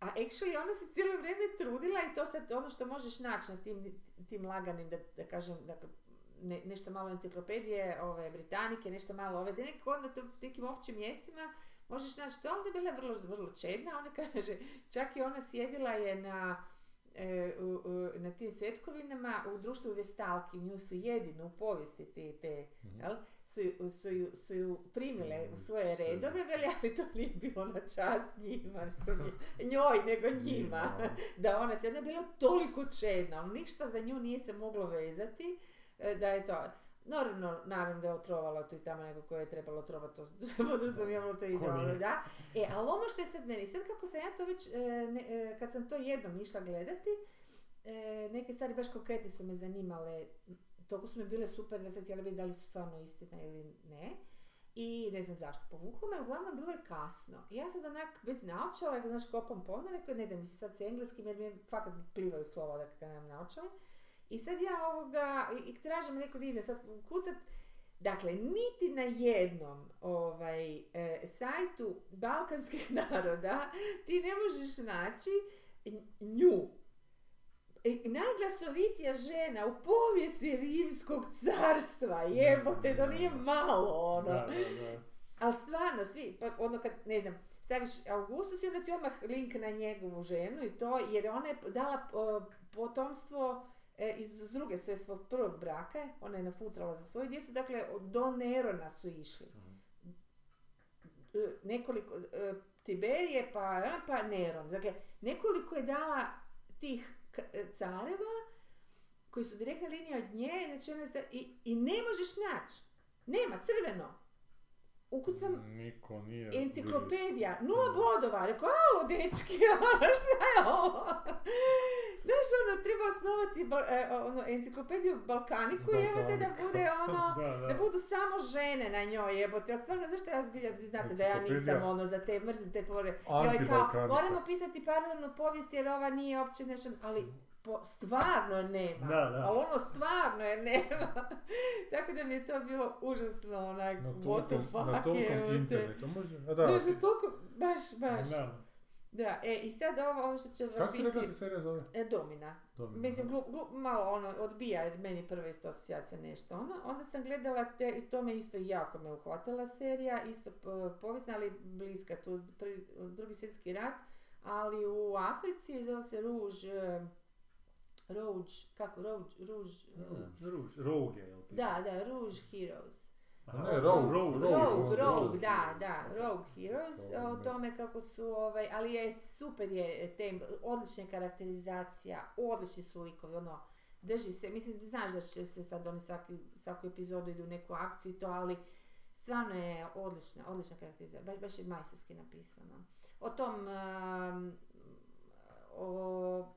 S2: a actually ona se cijelo vrijeme trudila i to sad ono što možeš naći na tim, tim laganim, da, da kažem, dakle, ne, nešto malo enciklopedije, ove, Britanike, nešto malo ove, da nekako onda to, nekim općim mjestima možeš naći to, ali je bila vrlo, vrlo čedna, ona kaže, čak i ona sjedila je na, e, u- u- na tim svetkovinama u društvu Vestalki, nju su jedino u povijesti te, te jel, su, su, ju, su ju primile u svoje
S3: Sve.
S2: redove, veli, ali to nije bilo na čast njima, njoj, nego njima. da ona se, je bila toliko čedna, ništa za nju nije se moglo vezati, da je to, Naravno, naravno da je otrovala tu i tamo neko koje je trebalo otrovati, to podrazumijevalo to idealno, da. E, ali ono što je sad meni, sad kako sam ja to već, e, ne- e, kad sam to jednom išla gledati, e, neke stvari baš konkretne su me zanimale, toliko su mi bile super da sam htjela vidjeti da li su stvarno istina ili ne. i ne znam zašto povuklo me, uglavnom bilo je kasno. I ja sad onak bez naočala, znaš, kopam po rekao, ne da mi se sad s engleskim, jer mi fakat plivaju slova da kad nemam naočale. I sad ja ovoga, i, tražim neko da ide sad kucat, Dakle, niti na jednom ovaj, e, sajtu balkanskih naroda ti ne možeš naći nju. E, najglasovitija žena u povijesti rimskog carstva, jebote, to nije malo ono.
S1: Da, da, da.
S2: Ali stvarno, svi, pa ono kad, ne znam, staviš Augustus i onda ti odmah link na njegovu ženu i to, jer ona je dala potomstvo e, iz druge sve svog prvog braka, ona je nafutrala za svoju djecu, dakle do Nerona su išli. E, Nekoliko, e, Tiberije pa, pa Neron. Dakle, nekoliko je dala tih e, careva koji su direktna linija od nje znači ona sta- i, i ne možeš naći. Nema, crveno. Ukucam
S3: Niko nije...
S2: Enciklopedija, nula bodova, rekao, alo dečki, ono, šta je ovo? Znaš, ono, treba osnovati ba- e, ono, enciklopediju Balkaniku, jebote, da bude ono,
S1: Da, da.
S2: da budu samo žene na njoj, jebote, ali stvarno, zašto ja znate da ja nisam ono za te, mrzim te fore, joj kao, moramo pisati paralelnu povijest jer ova nije uopće nešto, ali po, stvarno nema,
S1: Da, da.
S2: ali ono stvarno je nema, tako da mi je to bilo užasno, onak,
S3: Na
S2: what the fuck,
S3: na
S2: jebote.
S3: internetu. Može, a da,
S2: Znaš, toliko, baš, baš.
S1: Da.
S2: Da, e, i sad ovo, ovo što će vam
S3: kako
S2: biti...
S3: se serija zove?
S2: E, Domina.
S3: Domina,
S2: Mislim,
S3: da.
S2: glu, glu- malo ono, odbija jer meni prva isto asocijacija nešto. Ono. Onda sam gledala te, i to me isto jako me uhvatila serija, isto povijesna, ali bliska tu, pri, drugi svjetski rat, ali u Africi zove se Ruž, e, Rouge, kako, Rouge, e,
S1: Ruž, Rogue je, jel ti?
S2: da, da, Rouge Heroes.
S1: Aha,
S3: Ne, Rogue,
S1: Rogue,
S3: Rogue,
S2: Rogue,
S3: Rogue,
S2: Rogue, da, da. Rogue Heroes,
S3: Rogue,
S2: o tome kako su, ovaj, ali je super je tem, odlična karakterizacija, odlični su likovi, ono, drži se, mislim, znaš da će se sad oni svaki, svaku epizodu idu u neku akciju i to, ali stvarno je odlična, odlična karakterizacija, baš, baš je majstorski napisano. O tom, um, o,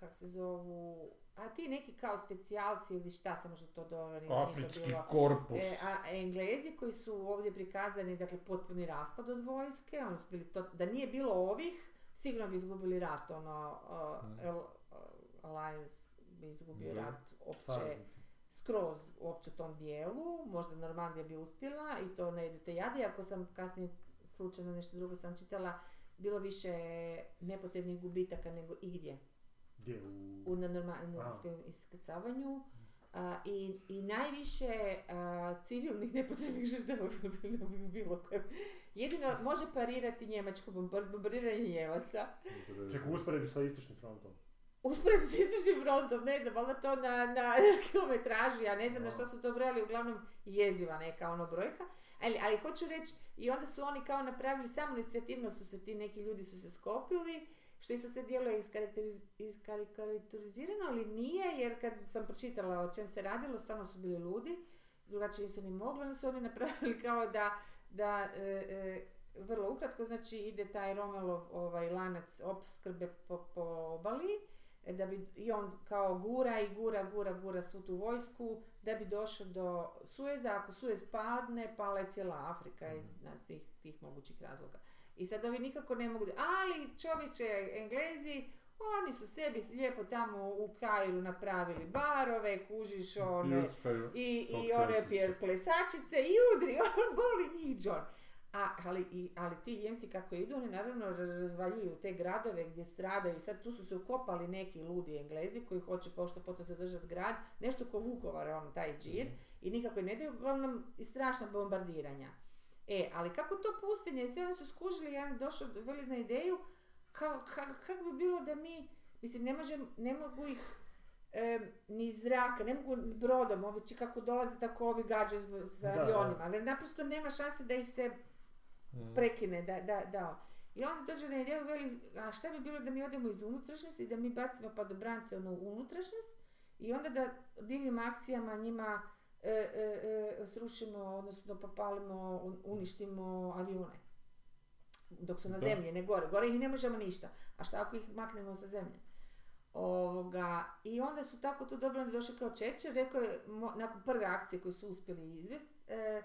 S2: kak se zovu, a ti neki kao specijalci ili šta sam možda to to
S3: Afrički
S2: bilo.
S3: korpus.
S2: E, a Englezi koji su ovdje prikazani, dakle, potpuni raspad od vojske, oni su bili to, da nije bilo ovih, sigurno bi izgubili rat, ono, uh,
S3: Mm.
S2: El- uh, Alliance bi izgubio
S3: Da.
S2: rat opće,
S1: Saveznici.
S2: skroz uopće tom dijelu, možda Normandija bi uspjela i to ne idete jadi, ako sam kasnije slučajno nešto drugo sam čitala, bilo više nepotrebnih gubitaka nego igdje
S1: Gdje? U...
S2: u na normalnom iskrcavanju a, i, i najviše a, civilnih nepotrebnih žrtava bi bilo bi bilo kojem. Jedino može parirati njemačko bombar- bombardiranje Njemaca.
S1: Čekaj, usporedbi sa istočnim frontom.
S2: Usporedno s istočnim frontom, ne znam, valjda to na, na kilometražu, ja ne znam na što su to brojali, uglavnom jeziva neka ono brojka. Ali, ali hoću reći, i onda su oni kao napravili, samo inicijativno su se ti neki ljudi su se skopili, što isto se djeluje iskarakteriz, iskarikaturizirano, ali nije, jer kad sam pročitala o čem se radilo, stvarno su bili ludi, drugačije nisu ni mogli, onda su oni napravili kao da, da e, e, vrlo ukratko, znači ide taj Romelov ovaj, lanac opskrbe po, po obali, e, da bi i on kao gura i gura, gura, gura svu tu vojsku, da bi došao do Sueza, ako Suez padne, pala je cijela Afrika iz na svih tih mogućih razloga. I sad ovi nikako ne mogu, ali čovječe, Englezi, oni su sebi lijepo tamo u Kairu napravili barove, kužiš one, i, i one pjer plesačice i udri, on boli njih John. A, ali, i, ali ti Njemci kako idu, oni naravno ra- razvaljuju te gradove gdje stradaju i sad tu su se ukopali neki ludi Englezi koji hoće pošto poto zadržati grad, nešto ko Vukovar, on taj džir, i nikako ne daju, uglavnom i strašna bombardiranja. E, ali kako to pustinje, sve oni su skužili, ja došao, veli na ideju, kao, ka- kako bi bilo da mi, mislim, ne, možem, ne mogu ih em, ni zraka, ne mogu ni brodom, ovi će kako dolaze, tako ovi s- sa avionima, ali naprosto nema šanse da ih se
S3: Mm.
S2: prekine, da, da, da. I onda dođe na ideju, veli, a šta bi bilo da mi odemo iz unutrašnjosti, da mi bacimo padobrance ono, u unutrašnjost i onda da divljim akcijama njima e, e, e, srušimo, odnosno popalimo, un- uništimo avione. Dok su na
S3: Da.
S2: zemlji, ne gore. Gore ih ne možemo ništa. A šta ako ih maknemo sa zemlje? Ovoga, I onda su tako tu dobro došli kao Čečer, rekao je, mo- nakon prve akcije koju su uspjeli izvesti, e,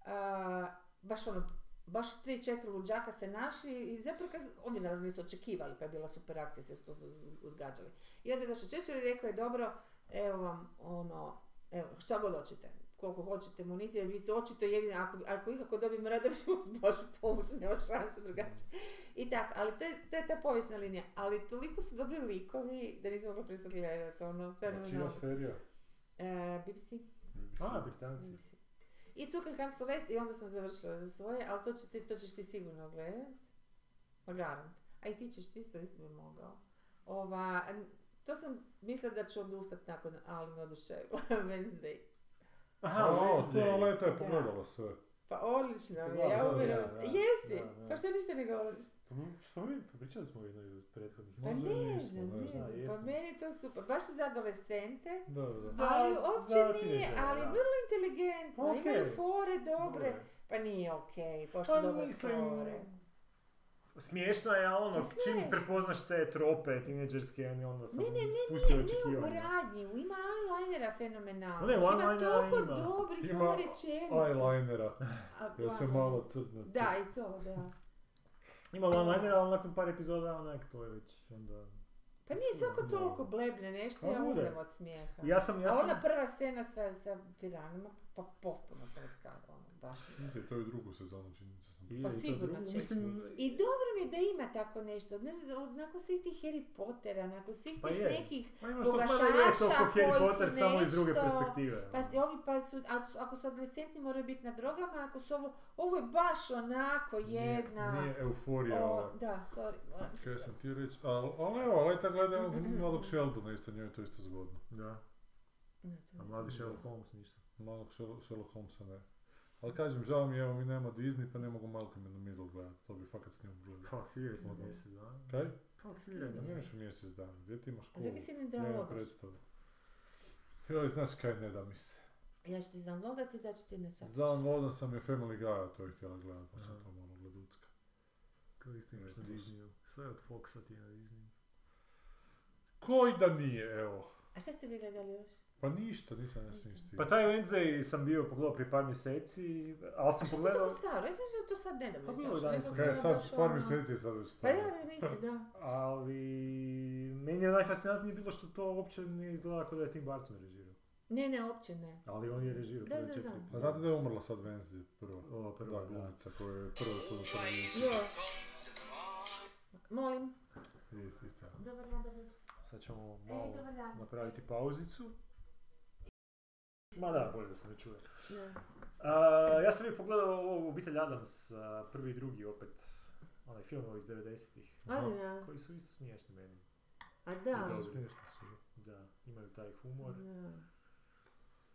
S2: a, baš ono, baš tri, četiri luđaka ste našli i zapravo kad, oni naravno nisu očekivali pa je bila super akcija, sve su to uz- uzgađali. I onda je došao Čečer i rekao je dobro, evo vam ono, evo šta god hoćete, koliko hoćete municije, vi ste očito jedini, ako, ako ikako dobijemo rad, ćemo vas baš pomoći, nema šanse drugačije. I tako, ali to je, to je ta povijesna linija, ali toliko su dobri likovi da nisam mogla prestati gledati, ono,
S3: Čija
S2: fenomenalno.
S3: serija?
S2: E, BBC.
S1: A, Britanci.
S2: BBC. I Zuckerham Celeste i onda sam završila za svoje, ali to, će ti, to ćeš ti sigurno gledat. Pa garant. A i ti ćeš, ti isto isto bi mogao. Ova, to sam mislila da ću odustati nakon, ali me oduševila. Wednesday.
S1: Aha,
S3: o,
S1: Wednesday.
S3: sve leta je
S2: Da.
S3: pogledala sve.
S2: Pa odlično mi je, ja uvjerujem. Jesi? Pa što ništa ne govoriš?
S1: Pa mi- Što mi, pa pričali smo jednoj od prethodnih.
S2: Pa ne znam,
S3: ne
S2: ne
S3: znam.
S2: Pa meni je to super. Baš je za adolescente.
S3: Da, da.
S1: Za-
S2: ali uopće nije, ali
S1: da.
S2: vrlo inteligentno.
S1: Pa okej.
S2: Imaju fore dobre.
S1: Dobre.
S2: Pa nije okej,
S1: Pa
S2: pošto dobre
S1: mislim,
S2: fore.
S1: Smiješno je, ali ono,
S2: Pa
S1: čim prepoznaš te trope tineđerske, onda sam
S2: Ne, ne, ne,
S1: spustio
S2: Ne u radnju, ima eyelinera fenomenalno.
S1: Ne,
S2: ima
S1: eyelinera
S2: toliko
S1: ima.
S2: dobrih
S3: Ima
S2: ono rečenica.
S3: Eyelinera.
S2: A,
S3: Ja se
S2: eyeliner.
S3: malo crno.
S2: Da, i to, da.
S1: Ima one-liner, ali nakon par epizoda, onak, to je već onda...
S2: Pa nije svako toliko blebne nešto,
S1: Pa
S2: ja umrem od smijeha.
S1: Ja sam, ja
S2: A
S1: sam...
S2: ona prva scena sa, sa piranima, pa potpuno sam ono, baš.
S3: Ide, to je drugu sezonu, čini mi se sam.
S2: Pa
S1: i to
S2: sigurno će.
S1: Mislim,
S2: I dobro mi je da ima tako nešto, ne znam, od- nakon svih tih Harry Pottera, nakon svih
S1: Pa
S2: tih
S1: je.
S2: nekih
S1: pa imaš to, ma
S2: bogataša
S1: da je to ko Harry
S2: koji
S1: Potter,
S2: su
S1: samo iz druge
S2: nešto,
S1: perspektive.
S2: Pa si ovi pa su, ako su, ako su adolescentni moraju biti na drogama, ako su ovo, ovo je baš onako jedna...
S3: Nije, nije euforija
S2: o,
S3: ova.
S2: da, sorry,
S3: Kaj sam ti reći, ali al evo, Leta gleda jednog mladog Sheldona, isto njoj je to isto zgodno.
S1: Da.
S2: Ne, to
S1: A mladi. Sherlock Holmes ništa.
S3: Malog Sherlock Sherlock Holmesa ne. Ali kažem, žao mi je, evo mi nema Disney pa ne mogu Malcolm in the Middle gledati, to bi fakat s njom gledao.
S1: Fuck, here sam
S3: Ono.
S1: mjesec dana.
S3: Kaj?
S1: Fuck,
S3: Ne
S2: sam.
S3: nemaš mjesec dana, gdje ti imaš
S2: A
S3: školu?
S2: zakaj si ne
S3: Nema
S2: downloadaš?
S3: predstave. Joj, znaš kaj ne da mi se.
S2: Ja ću ti downloadati i da ću ti na čas.
S3: Downloadan sam je Family Guy, to je htjela gledat, pa sam to malo gleducka.
S1: To isto imaš na
S3: Ne, to su-
S1: Disneyu. Sve od Foxa ti je na Disneyu.
S3: Koji da nije, evo.
S2: A šta ste vi gledali još?
S3: Pa ništa, nisam ja se ništa.
S1: Pa taj Wednesday sam bio pogledao prije par mjeseci, ali sam
S2: Što je
S1: pogledao...
S2: tako staro? Ja sam to sad nedavno
S1: Pa bilo danas-
S2: sam
S3: Kaj,
S2: ja
S3: sad
S2: baš
S3: par
S2: ono-
S3: mjeseci je sad već
S2: Pa
S3: staro.
S2: ja mislim, da.
S1: Ali meni je najfascinantnije bilo što to uopće ne izgleda kao da je Tim Burton režirao.
S2: Ne, ne, uopće ne.
S1: Ali on je režirao
S2: Da, da, znam.
S3: Pa znate da je umrla sad Wednesday prva?
S1: O, prva,
S3: da, glumica koja je prva tu televiziji.
S2: Jo. Molim. Dobar dobar.
S1: Sad ćemo malo napraviti pauzicu. Ma da, bolje da se ne čuje.
S2: Da.
S1: A, ja sam je pogledao ovo Obitelj Adams, a, prvi i drugi opet. Onaj film iz 90-ih.
S2: A, da.
S1: Koji su isto smiješni meni.
S2: A da.
S1: Dobro.
S3: Smiješno su.
S1: Da, imaju taj humor.
S2: Da.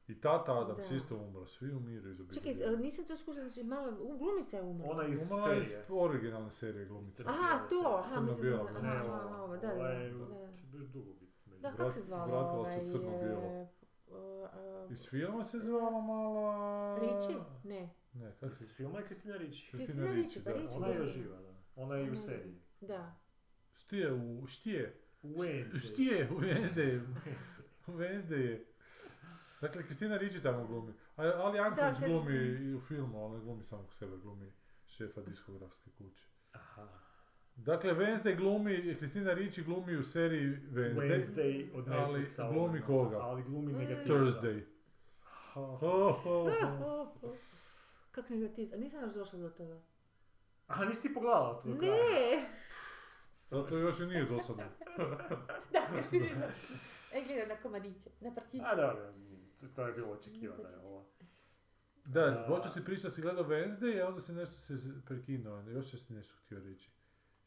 S3: I tata Adams
S2: Da.
S3: isto umro, svi umiru iz obitelji.
S2: Čekaj, nisam to skušala, znači malo, u- glumica je umrla.
S1: Ona iz
S3: Umrla je iz
S1: serije.
S3: originalne serije glumice.
S1: Crno-
S2: Aha, to, aha, mislim da,
S3: ne,
S2: aha,
S1: Ne,
S2: aha,
S1: ovo,
S2: ovo, da, da,
S1: ovo je
S2: da.
S1: baš dugo biti. meni.
S2: Da, kako
S3: Vrat-
S2: se zvala
S3: vratila se
S2: ovaj...
S3: crno-bijelo.
S2: e, e,
S3: Iz filma se zvala mala...
S2: Riči? Ne.
S3: Ne, kako se...
S1: Iz filma je Kristina Ricci.
S3: Kristina Ricci,
S2: pa. Ricci.
S1: Ona je još živa, da. Ona je i u seriji.
S2: Da.
S3: Šti je u... Šti je?
S1: Wednesday.
S3: Šti je u Wednesday? U Wednesday je. Dakle, Kristina Ricci tamo glumi. A, ali Janković glumi i u filmu, ali glumi samog sebe, glumi šefa diskografske kuće.
S1: Aha.
S3: Dakle, Wednesday glumi, Kristina Ricci glumi u seriji Wednesday.
S1: Wednesday od
S3: Ali
S1: Netflixa.
S3: glumi
S1: ono,
S3: koga?
S1: Ali glumi
S2: Mm.
S1: negativca.
S3: Thursday.
S1: Ha.
S3: Ho, ho, ho.
S2: Kak negativ, a nisam još došla do toga.
S1: Aha, nisi ti pogledala to do kraja?
S2: Ne!
S3: Zato još i nije dosadno.
S2: Da, još nije došla. E, gledam na komadiće, na partiće.
S1: A dobro, to- to je bilo očekivano. je ovo.
S3: Da,
S1: A-
S3: počeo si pričati da si gledao Wednesday, a onda si nešto se prekinuo, još si nešto htio reći.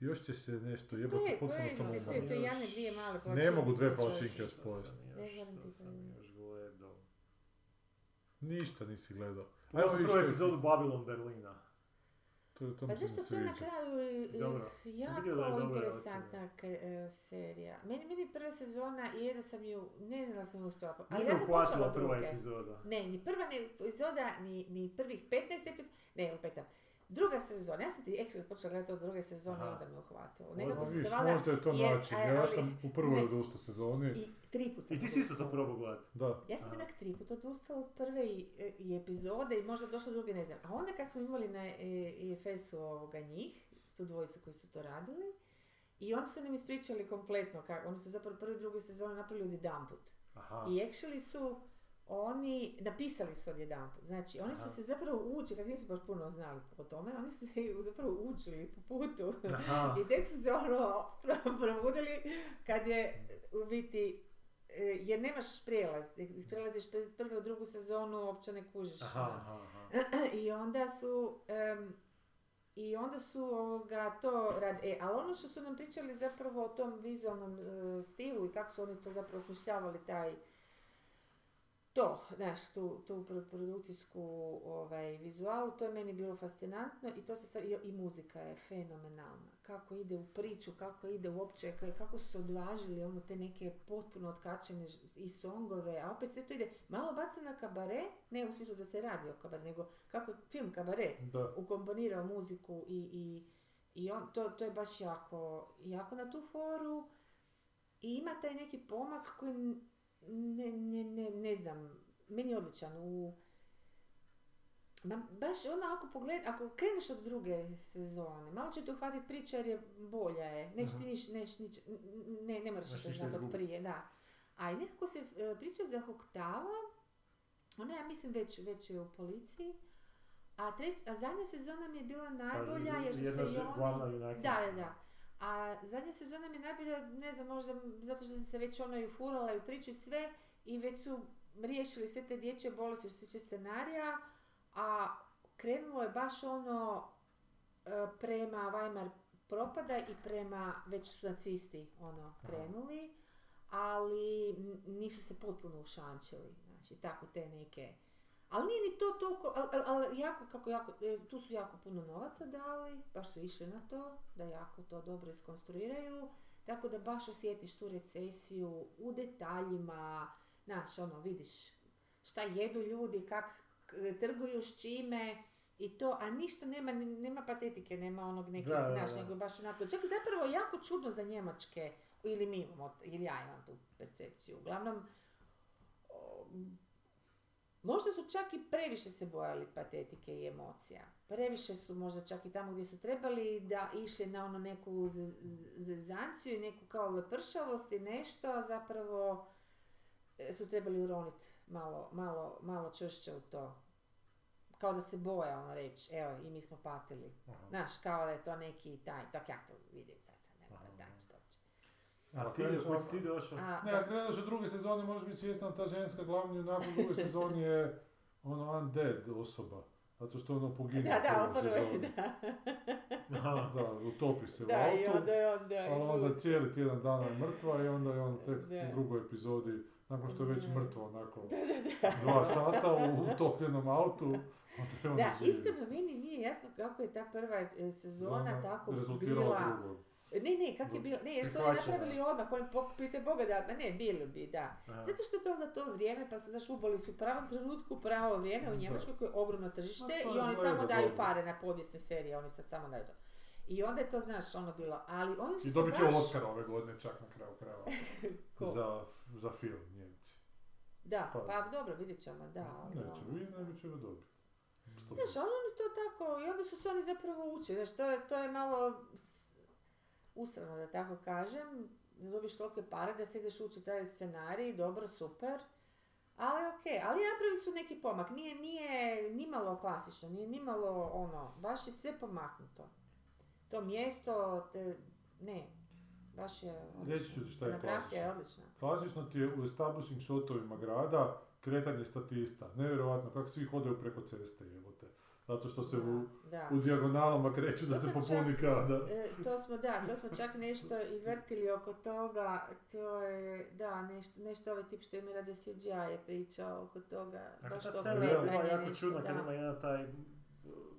S3: Još će se nešto, jebote,
S2: je,
S3: potpuno sam umro.
S2: to je Jane dvije male
S3: Ne
S2: palačinke,
S3: mogu dve palačinke još pojesti.
S2: Ne
S1: što sam još gledao?
S3: Ništa nisi gledao.
S1: Sam
S3: vidiš
S1: prvu
S3: što je-
S1: epizodu Babylon Berlina.
S3: To, to
S2: Pa
S3: ne
S2: zašto to je na kraju e,
S1: Dobro.
S2: Jako
S1: je
S2: interesantna k- e, serija. Meni, meni prva sezona i jedno sam ju, ne znam da sam ju uspjela, ali
S1: Nije
S2: ja sam počela
S1: prva
S2: druge.
S1: epizoda.
S2: Ne, ni prva ne epizoda, ni, ni prvih 15 epizoda, ne, lupetam. Druga sezona, ja sam ti actually počela gledati od druge sezone
S1: Aha.
S2: i onda me uhvatilo. Nekako se valjda...
S3: možda je to
S2: jer-
S3: način.
S2: a-
S3: Ja
S2: ali-
S3: sam u prvoj
S2: ne.
S3: odustao sezoni.
S2: I tri put sam
S1: I ti si isto to probao gledati.
S3: Da.
S2: Ja sam onak tri put odustala od prve i, i epizode i možda došla do druge, ne znam. A onda kako smo imali na e, EFS-u ovoga njih, tu dvojicu koji su to radili, i onda su nam ispričali kompletno, kako, oni su zapravo prve i druge sezone napravili odjedanput.
S1: Aha.
S2: I actually su oni, napisali su odjedanput. Znači, oni su se zapravo učili, kako nisu baš puno znali o tome, oni su se zapravo učili po putu. I tek su se ono probudili kad je u biti e, jer nemaš prijelaz, prelaziš iz prve u drugu sezonu, uopće ne kužiš.
S1: Aha,
S2: ono.
S1: aha, aha.
S2: I onda su, em, i onda su ovoga, to rad, e, ali ono što su nam pričali zapravo o tom vizualnom e, stilu i kako su oni to zapravo smišljavali taj, to, znaš, tu, tu pro- produkcijsku ovaj, vizualu, to je meni bilo fascinantno i to se sad, i, i muzika je fenomenalna. Kako ide u priču, kako ide uopće, ka- kako su se odvažili ono te neke potpuno otkačene i songove, a opet sve to ide malo baca na kabare, ne u smislu da se radi o kabare, nego kako je film kabare
S3: Da.
S2: ukomponirao muziku i, i, i on, to, to je baš jako, jako na tu foru i ima taj neki pomak koji ne, ne, ne, ne znam, meni je odličan u Ma, baš ono ako pogled, ako kreneš od druge sezone, malo će te uhvatiti priča jer je bolja je. Neš ti niš, neš, nič, ne, ne moraš ništa znati od prije, da. A i nekako se e, priča zahoktava, ona ja mislim već, već je u policiji, a, treć, a zadnja sezona mi je bila najbolja
S1: Pa,
S2: jer su se i oni... Da, da, da. A zadnja sezona mi je najbolja, ne znam, možda zato što sam se već ono i ufurala i u priču i sve i već su riješili sve te dječje bolesti što se tiče scenarija, a krenulo je baš ono e, prema Weimar propada i prema, već su nacisti ono krenuli, ali nisu se potpuno ušančili, znači tako te neke ali nije ni to toliko, ali, ali, jako, kako jako, e, tu su jako puno novaca dali, baš su išli na to, da jako to dobro iskonstruiraju, tako da baš osjetiš tu recesiju u detaljima, znaš, ono, vidiš šta jedu ljudi, kak trguju s čime i to, a ništa nema, nema patetike, nema onog
S1: da,
S2: znaš, nego baš onako, čak zapravo jako čudno za Njemačke, ili mi imamo, ili ja imam tu percepciju, uglavnom, Možda su čak i previše se bojali patetike i emocija. Previše su možda čak i tamo gdje su trebali da išli na ono neku z- zezanciju i neku kao lepršavost i nešto, a zapravo e, su trebali uroniti malo, malo, malo čvršće u to. Kao da se boja ono reći, evo i mi smo patili.
S1: Aha.
S2: Znaš, kao da je to neki taj, tak ja to vidim sad, sad ne mora
S1: Aha.
S2: znači to uopće.
S1: A ti,
S3: kreneš
S1: kud ti došao?
S2: A,
S3: Ne, ako kreneš od druge sezone, možeš biti svjesna da ta ženska glavni junak u drugoj sezoni je ono undead osoba. Zato što ono pogine
S2: da, da,
S3: u
S2: u
S3: prvoj sezoni.
S2: da.
S3: Da, utopi se u
S2: Da, i
S3: autu,
S2: onda je onda
S3: ali onda cijeli tjedan dana je mrtva i onda je on tek
S2: Da.
S3: u drugoj epizodi, nakon što je već
S2: Da.
S3: mrtvo nakon dva sata u utopljenom autu, je
S2: Da,
S3: živi.
S2: iskreno meni nije jasno kako je ta prva e, sezona
S3: Zona
S2: tako bila. Ne, ne, kako je bila, ne, jer su oni napravili odmah, oni pokupite Boga da, ne, bili bi, da.
S1: Aha.
S2: Zato što je to onda to vrijeme, pa su zaš uboli su u pravom trenutku, pravo vrijeme u. Njemačkoj koje je ogromno tržište i oni samo daju pare na povijesne serije, oni sad samo daju to. I onda je to, znaš, ono bilo, ali oni su
S3: I dobit će
S2: baš...
S3: Oscar ove godine čak na kraju krajeva
S2: Ko?
S3: za, za film Njemci.
S2: Da,
S3: Pa-
S2: pa dobro, vidjet ćemo, da. ali
S3: Neće
S2: ono-
S3: vi, nego će ga dobiti.
S2: Znaš, ali oni to tako, i onda su se oni zapravo učili, znaš, to je, to je malo usrano, da tako kažem, da dobiš tolike pare da se ideš učiti taj scenarij, dobro, super, ali okej, ali napravili su neki pomak, nije, nije nimalo klasično, nije nimalo ono, baš je sve pomaknuto. To mjesto, te, ne, baš je
S3: Reći ću ti šta je
S2: Scenografija je
S3: klasično.
S2: odlična.
S3: Klasično ti je u establishing shotovima grada kretanje statista. Nevjerojatno kako svi hodaju preko ceste, jebote. Zato što se u,
S2: da.
S3: u dijagonalama kreću da
S2: To
S3: se popuni
S2: čak-
S3: kada.
S2: E, to smo, da, to smo čak nešto i vrtili oko toga, to je, da, nešto, nešto ovaj tip što je mi radio CGI je pričao oko toga,
S1: Dakle,
S2: baš to kretanje
S1: jako
S2: nešto,
S1: čudna kad
S2: da.
S1: ima jedan taj uh,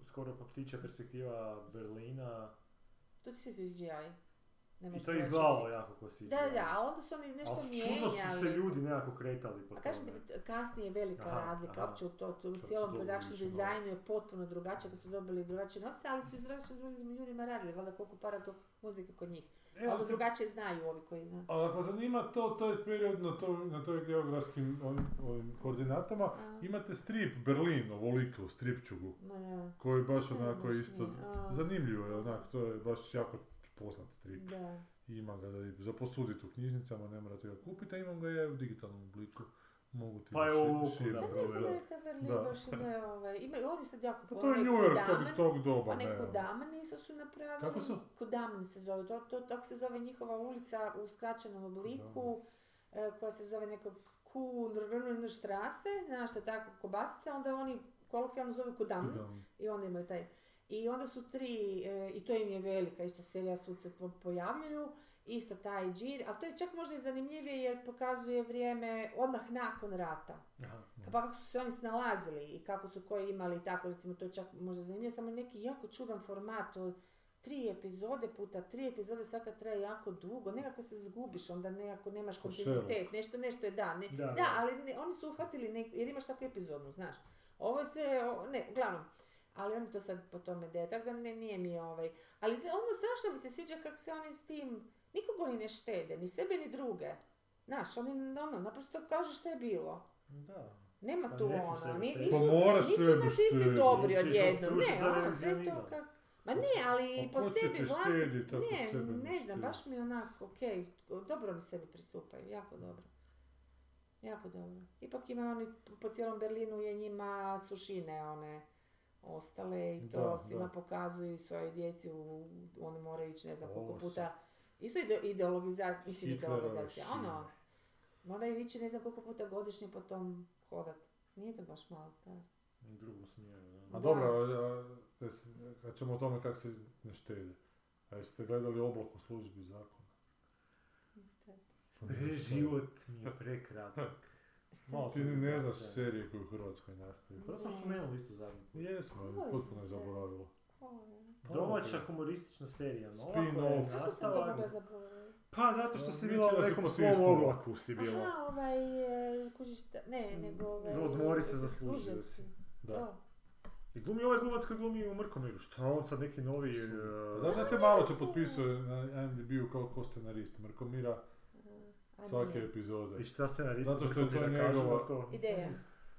S1: skoro pa ptičja perspektiva Berlina.
S2: To ti se CGI. Ne
S1: I to je izgledalo jako ko si.
S2: Da, da, a onda su oni nešto
S1: Ali čudno su
S2: mijenjali.
S1: se ljudi nekako kretali po
S2: A kažem ti, kasnije je velika
S1: Aha,
S2: razlika,
S1: aha.
S2: uopće u, to, to, u cijelom production dizajnu je potpuno drugačije, kad su dobili drugačije novce, ali su i s drugačijim drugim ljudima radili, valjda koliko para tog muzike kod njih.
S3: E, ali
S2: ali drugačije znaju ovi koji... Da.
S3: Ali ako zanima to, to je period na, to, na toj geografskim ovim, ovim koordinatama,
S2: A.
S3: imate strip Berlin, ovolike u stripčugu, koji baš onako isto, zanimljivo je onak, to je baš jako poznat strip.
S2: da.
S3: Ima ga da i za posuditi u knjižnicama, ne morate ga kupiti, a imam ga je u digitalnom obliku. Mogu ti
S1: Pa je ovo da,
S2: Pa
S1: da.
S3: Da.
S2: baš ima, ovaj, imaju oni sad jako
S3: Pa to je New York tog,
S2: Kodaman,
S3: tog doba,
S2: Onaj
S3: ne.
S2: Kodaman isto su napravili.
S3: Kako su?
S2: Kodaman se zove, to, to, tako se zove njihova ulica u skraćenom obliku, e, koja se zove neko Kuhn štrase, znaš što je tako kobasica, onda oni kolokvijalno zovu Kodaman. i onda imaju taj. I onda su tri, e, i to im je velika, isto serija sud se po- pojavljuju, isto taj džir, ali to je čak možda i zanimljivije jer pokazuje vrijeme odmah nakon rata.
S1: Aha.
S2: Pa kako su se oni snalazili i kako su koji imali tako, recimo to je čak možda zanimljivo, samo neki jako čudan format od tri epizode puta tri epizode, svaka traje jako dugo, nekako se zgubiš, onda nekako nemaš
S3: Ko
S2: kontinuitet, nešto, nešto je da, ne,
S1: Da,
S2: da,
S1: da.
S2: ali ne- oni su uhvatili, nek, jer imaš svaku epizodnu, znaš. Ovo je sve, o- ne, uglavnom, ali oni to sad po tome deju, tako da ne, nije mi ovaj. Ali ono zašto mi se sviđa kako se oni s tim, nikog oni ne štede, ni sebe ni druge. Znaš, oni ono, naprosto kažu što je bilo.
S1: Da.
S2: Nema
S1: Pa
S2: tu ono, nisu,
S3: Pa
S2: nisu nacisti
S3: štediti.
S2: dobri odjednom,
S1: društvo
S2: ne, ono, sve to
S1: revizionizam.
S2: kak... Ma ne, ali i
S3: Pa
S2: po sebi vlasti, ne,
S3: sebe ne
S2: ne znam, baš mi onako, okej, dobro oni sebi pristupaju, jako dobro. Jako dobro. Ipak ima oni, po cijelom Berlinu je njima sušine one ostale i to
S1: Da,
S2: svima
S1: da.
S2: pokazuju i svojoj djeci, u, oni moraju ići ne znam koliko
S3: Ovo
S2: puta, isto ide, ideologizacija, mislim ideologizacija, ono, moraju ići ne znam koliko puta godišnje po tom hodat. Nije to baš malo stvar.
S1: U drugom smjeru, da.
S3: A
S2: Da.
S3: dobro, kad ćemo o tome kako se ne štedi. A jeste gledali oblak u službi zakona?
S1: E, život mi je prekratak. Malo
S3: Ti ne znaš
S1: se-
S3: serije koje u Hrvatskoj nastaju.
S1: To sam spomenuo isto zadnji put.
S3: Jesmo, ali
S2: Koje
S3: potpuno je zaboravilo.
S1: Domaća humoristična serija,
S3: Spin-off.
S1: koja je nastavak.
S2: zaboraviti?
S1: Pa zato što si bila u nekom svom oblaku si bila.
S2: Aha, ovaj, e, kužiš, ne, nego ovaj...
S1: Odmori se,
S2: zaslužio
S1: si.
S3: Da.
S1: I glumi ovaj glumac koji glumi u Mrkomiru. Šta on sad neki novi... e,
S3: Znam da se malo će potpisuje na IMDb-u kao ko scenarist Mrkomira svake
S2: nije.
S3: epizode.
S1: I šta se narista
S3: Zato što je to njegova-
S1: to?
S2: Ideja.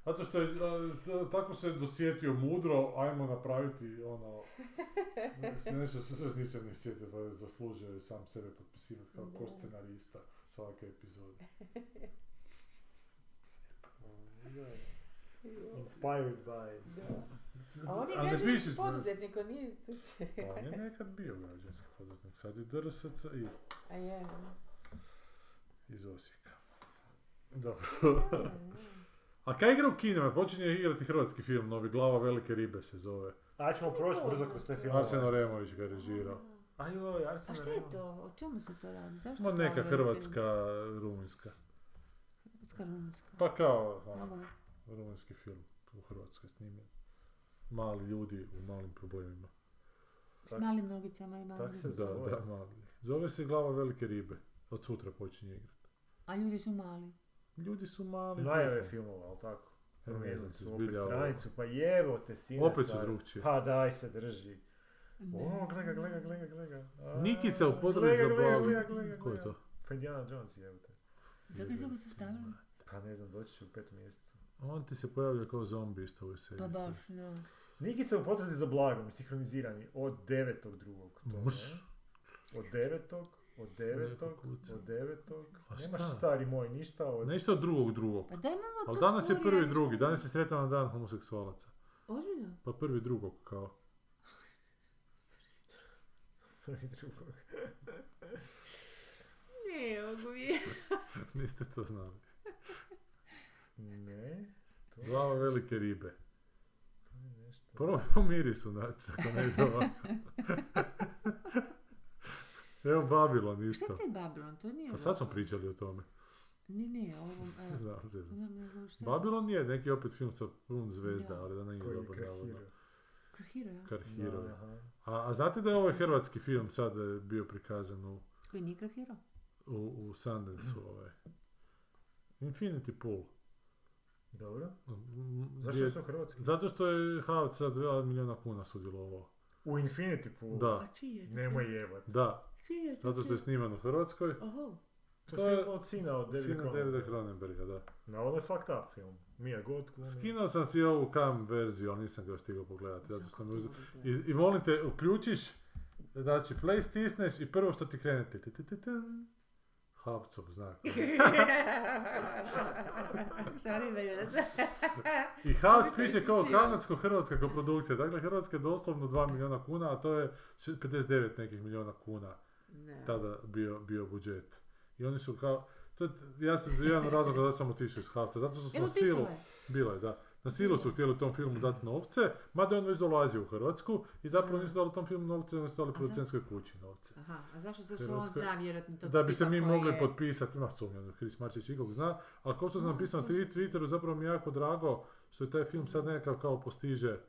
S3: Zato što je, a, tako se dosjetio mudro, ajmo napraviti ono, se nešto se se ničem ne sjeti, pa je zaslužio je sam sebe potpisivati kao ko
S2: Da.
S3: scenarista svake epizode.
S1: Inspired by...
S2: A on je građevinski
S3: se-
S2: poduzetnik, on nije tu se...
S3: Pa on je nekad bio građanski poduzetnik, sad je DRSC iz,
S2: A je,
S3: iz Osijeka. Dobro. A kaj igra u kinima? Počinje igrati hrvatski film, novi Glava velike ribe se zove.
S1: A ćemo proći brzo kroz te filmove.
S3: Arsen Oremović ga je režirao.
S1: Ajoj, Arsen
S2: A šta je to? O čemu se to radi? Zašto
S3: Ma neka hrvatska, rumunjska.
S2: Hrvatska rumunjska.
S3: Pa kao ono, rumunjski film u Hrvatskoj snimljen. Mali ljudi u malim problemima.
S2: S malim nogicama i malim.
S1: Tak se
S3: Da,
S1: zove.
S3: da, mali. Zove se Glava velike ribe. Od sutra počinje igrati.
S2: A ljudi su mali.
S3: Ljudi su mali.
S1: Najave filmova, ali tako?
S3: E, ne znam,
S1: su
S3: ti
S1: opet
S3: zbilja ovo.
S1: stranicu, pa jevo te sine
S3: Opet su drugčije.
S1: Pa daj se drži. O, glega, glega, glega, glega. A,
S3: Nikica u potrazi za
S1: glega,
S3: Ko je to?
S1: Pa Indiana Jones, jevo te.
S2: Zakaj su ga tu stavili?
S1: Pa ne znam, doći će u petom mjesecu.
S3: On ti se pojavlja kao zombi isto u ovoj seriji.
S2: Pa baš, da.
S1: Nikica u potrazi za blagom, sinhronizirani od 9.2. To ne?
S3: Mrš.
S1: Od 9. Od 9.
S3: Neko kuca.
S1: Od 9.
S3: A
S1: Nemaš
S3: šta?
S1: stari moj ništa od...
S3: Nešto od drugog drugog.
S2: Pa daj malo to
S3: Ali danas je prvi drugi,
S2: da-
S3: danas je sretan dan homoseksualaca.
S2: Ozbiljno?
S3: Pa prvi drugog kao.
S1: Prvi drugog.
S2: Ne, mogu vjerati.
S3: Niste to znali.
S1: Ne. To
S3: Glava velike ribe.
S1: to je nešto.
S3: Prvo po mirisu, znači, ako ne ide ovako. Evo Babilon
S2: Šta
S3: isto.
S2: je taj Babylon? To nije
S3: Pa sad smo pričali o tome.
S2: Ne, ne, ovo... evo,
S3: Znam,
S2: ne znam šta je.
S3: Babylon je neki opet film sa pun zvezda,
S2: Da.
S3: ali da nije
S1: je
S3: dobro navodno.
S2: Krahiro, ja?
S3: Je. A, a znate da je ovaj hrvatski film sad e, bio prikazan u
S2: Koji Nika Hero?
S3: u, u Sundance-u ovaj. Infinity Pool.
S1: Dobro.
S3: Mm,
S1: Zašto
S3: gdje-
S1: je to hrvatski?
S3: Zato što je Havc sa 2 milijuna kuna sudjelovao.
S1: U Infinity Pool?
S3: Da,
S2: A čiji je?
S1: Nemoj jebat.
S3: da.
S2: Čiji je to?
S3: Zato što je sniman u Hrvatskoj.
S2: Oho.
S1: To
S3: To
S1: je film od sina od Davida
S3: Sina Davida
S1: Cronenberga.
S3: Cronenberga, da.
S1: No, ono je fucked up film. Mia Goth. glumi.
S3: Skinuo sam si ovu kam verziju, ali nisam ga stigao pogledati. Zato što uze-
S2: izgleda?
S3: I, I molim te, uključiš, znači play stisneš i prvo što ti krene ti ti ti Havcov znak. I Havc piše kao kanadsko-hrvatska koprodukcija. Dakle, Hrvatska je doslovno 2 milijuna kuna, a to je še- 59 nekih milijuna kuna
S2: Ne.
S3: tada bio, bio budžet. I oni su kao, to je, ja sam jedan od razloga da sam otišao iz Havca, zato što su
S2: Evo
S3: na silu, bilo je da, na silu su htjeli tom filmu dati novce, mada on već dolazio u Hrvatsku i zapravo nisu dali tom filmu novce, nego su dali producentskoj kući novce.
S2: Aha, a zašto to su on zna vjerojatno to
S3: Da bi se mi
S2: koji
S3: mogli potpisati, ima sumnjam Chris Marčić ikog zna, ali kao što sam napisao na Twitteru, zapravo mi je jako drago što je taj film sad nekakav kao postiže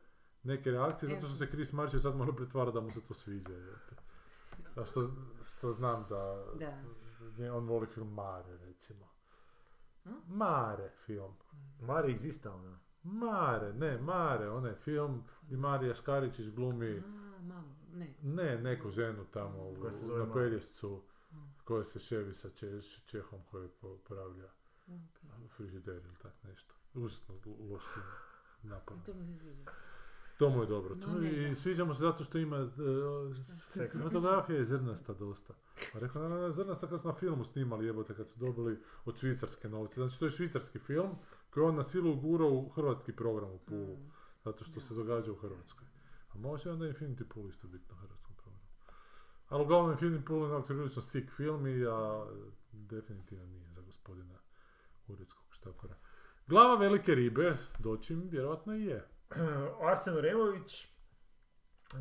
S3: neke reakcije, zato što se Chris Marčić sad mora pretvarati da mu se to sviđa. jebote. Što, što znam da,
S2: Da.
S3: on voli film Mare, recimo.
S2: Hm?
S3: Mare film.
S1: Mare izista ona.
S3: Mare, ne, Mare, onaj film gdje Marija Škaričić glumi,
S2: A, malo, ne.
S3: ne, neku ženu tamo u-
S1: Koja se zove
S3: na. Pelješcu, koja se ševi sa Češ- Čehom koji popravlja
S2: Ok.
S3: frižider ili tak nešto. Užasno lo- loš film. Napad.
S2: A to mi se sviđa.
S3: To mu je dobro.
S2: No,
S3: To I
S2: znam.
S3: sviđa mu se zato što ima uh,
S1: Seks.
S3: fotografija je zrnasta dosta. Pa rekao, ne, ne, ne, zrnasta kad su na filmu snimali jebote, kad su dobili od švicarske novce. Znači to je švicarski film koji je on na silu ugurao u hrvatski program u Pulu.
S2: Mm.
S3: Zato što se događa u Hrvatskoj. A može onda Infinity Pool isto biti na hrvatskom programu. Ali uglavnom Infinity Pool je prilično sick film i ja definitivno nije za gospodina uredskog štakora. Glava velike ribe, doćim, vjerojatno i je.
S1: Arsen Remović,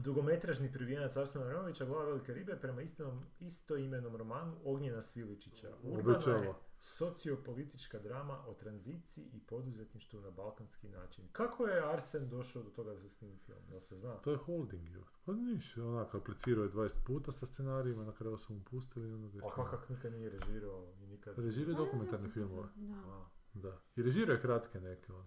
S1: dugometražni privijanac Arsena Removića, glava velike ribe, prema istinom, istoimenom romanu Ognjena Sviličića. Urbana je sociopolitička drama o tranziciji i poduzetništvu na balkanski način. Kako je Arsen došao do toga da se snimi film? Jel se zna?
S3: To je holding, jo. Pa niš, onak, aplicirao je 20 puta sa scenarijima, na kraju su mu pustili i onda ga je
S1: A
S3: snimio.
S1: kakav nikad nije režirao i nikad...
S3: Režirao je dokumentarne filmove,
S2: Da.
S3: Da. I režirao je kratke neke, on.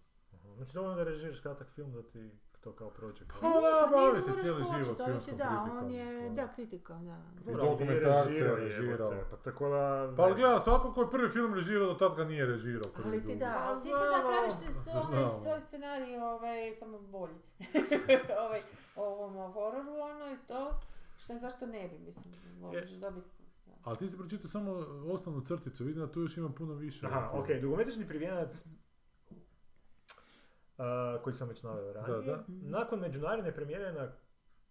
S1: Znači dovoljno da režiraš kratak film da ti to kao prođe.
S3: Pa
S1: kao-
S3: da,
S2: Pa
S3: bavi se cijeli život filmskom
S2: Da, on je, da, kritikom, da.
S1: Nije
S3: dokumentarce
S1: režirao,
S3: režirao.
S1: Pa tako da...
S3: Pa ali gledaj, svako ko je prvi film režirao, do tad ga nije režirao. prvi
S2: Ali ti da, ali ti
S3: Pa
S2: sada
S3: znamo,
S2: praviš se s- onaj
S3: znamo.
S2: svoj scenarij, ovaj, samo bolji. ovaj, ovom hororu, ono i to, što zašto ne bi, mislim, možeš dobiti.
S3: Ali ti si pročitao samo osnovnu crticu, vidim da tu još ima puno više.
S1: Aha,
S3: ovog
S1: ok, dugometražni privijanac uh, koji sam već naveo ranije.
S3: da.
S1: Nakon međunarodne premijere na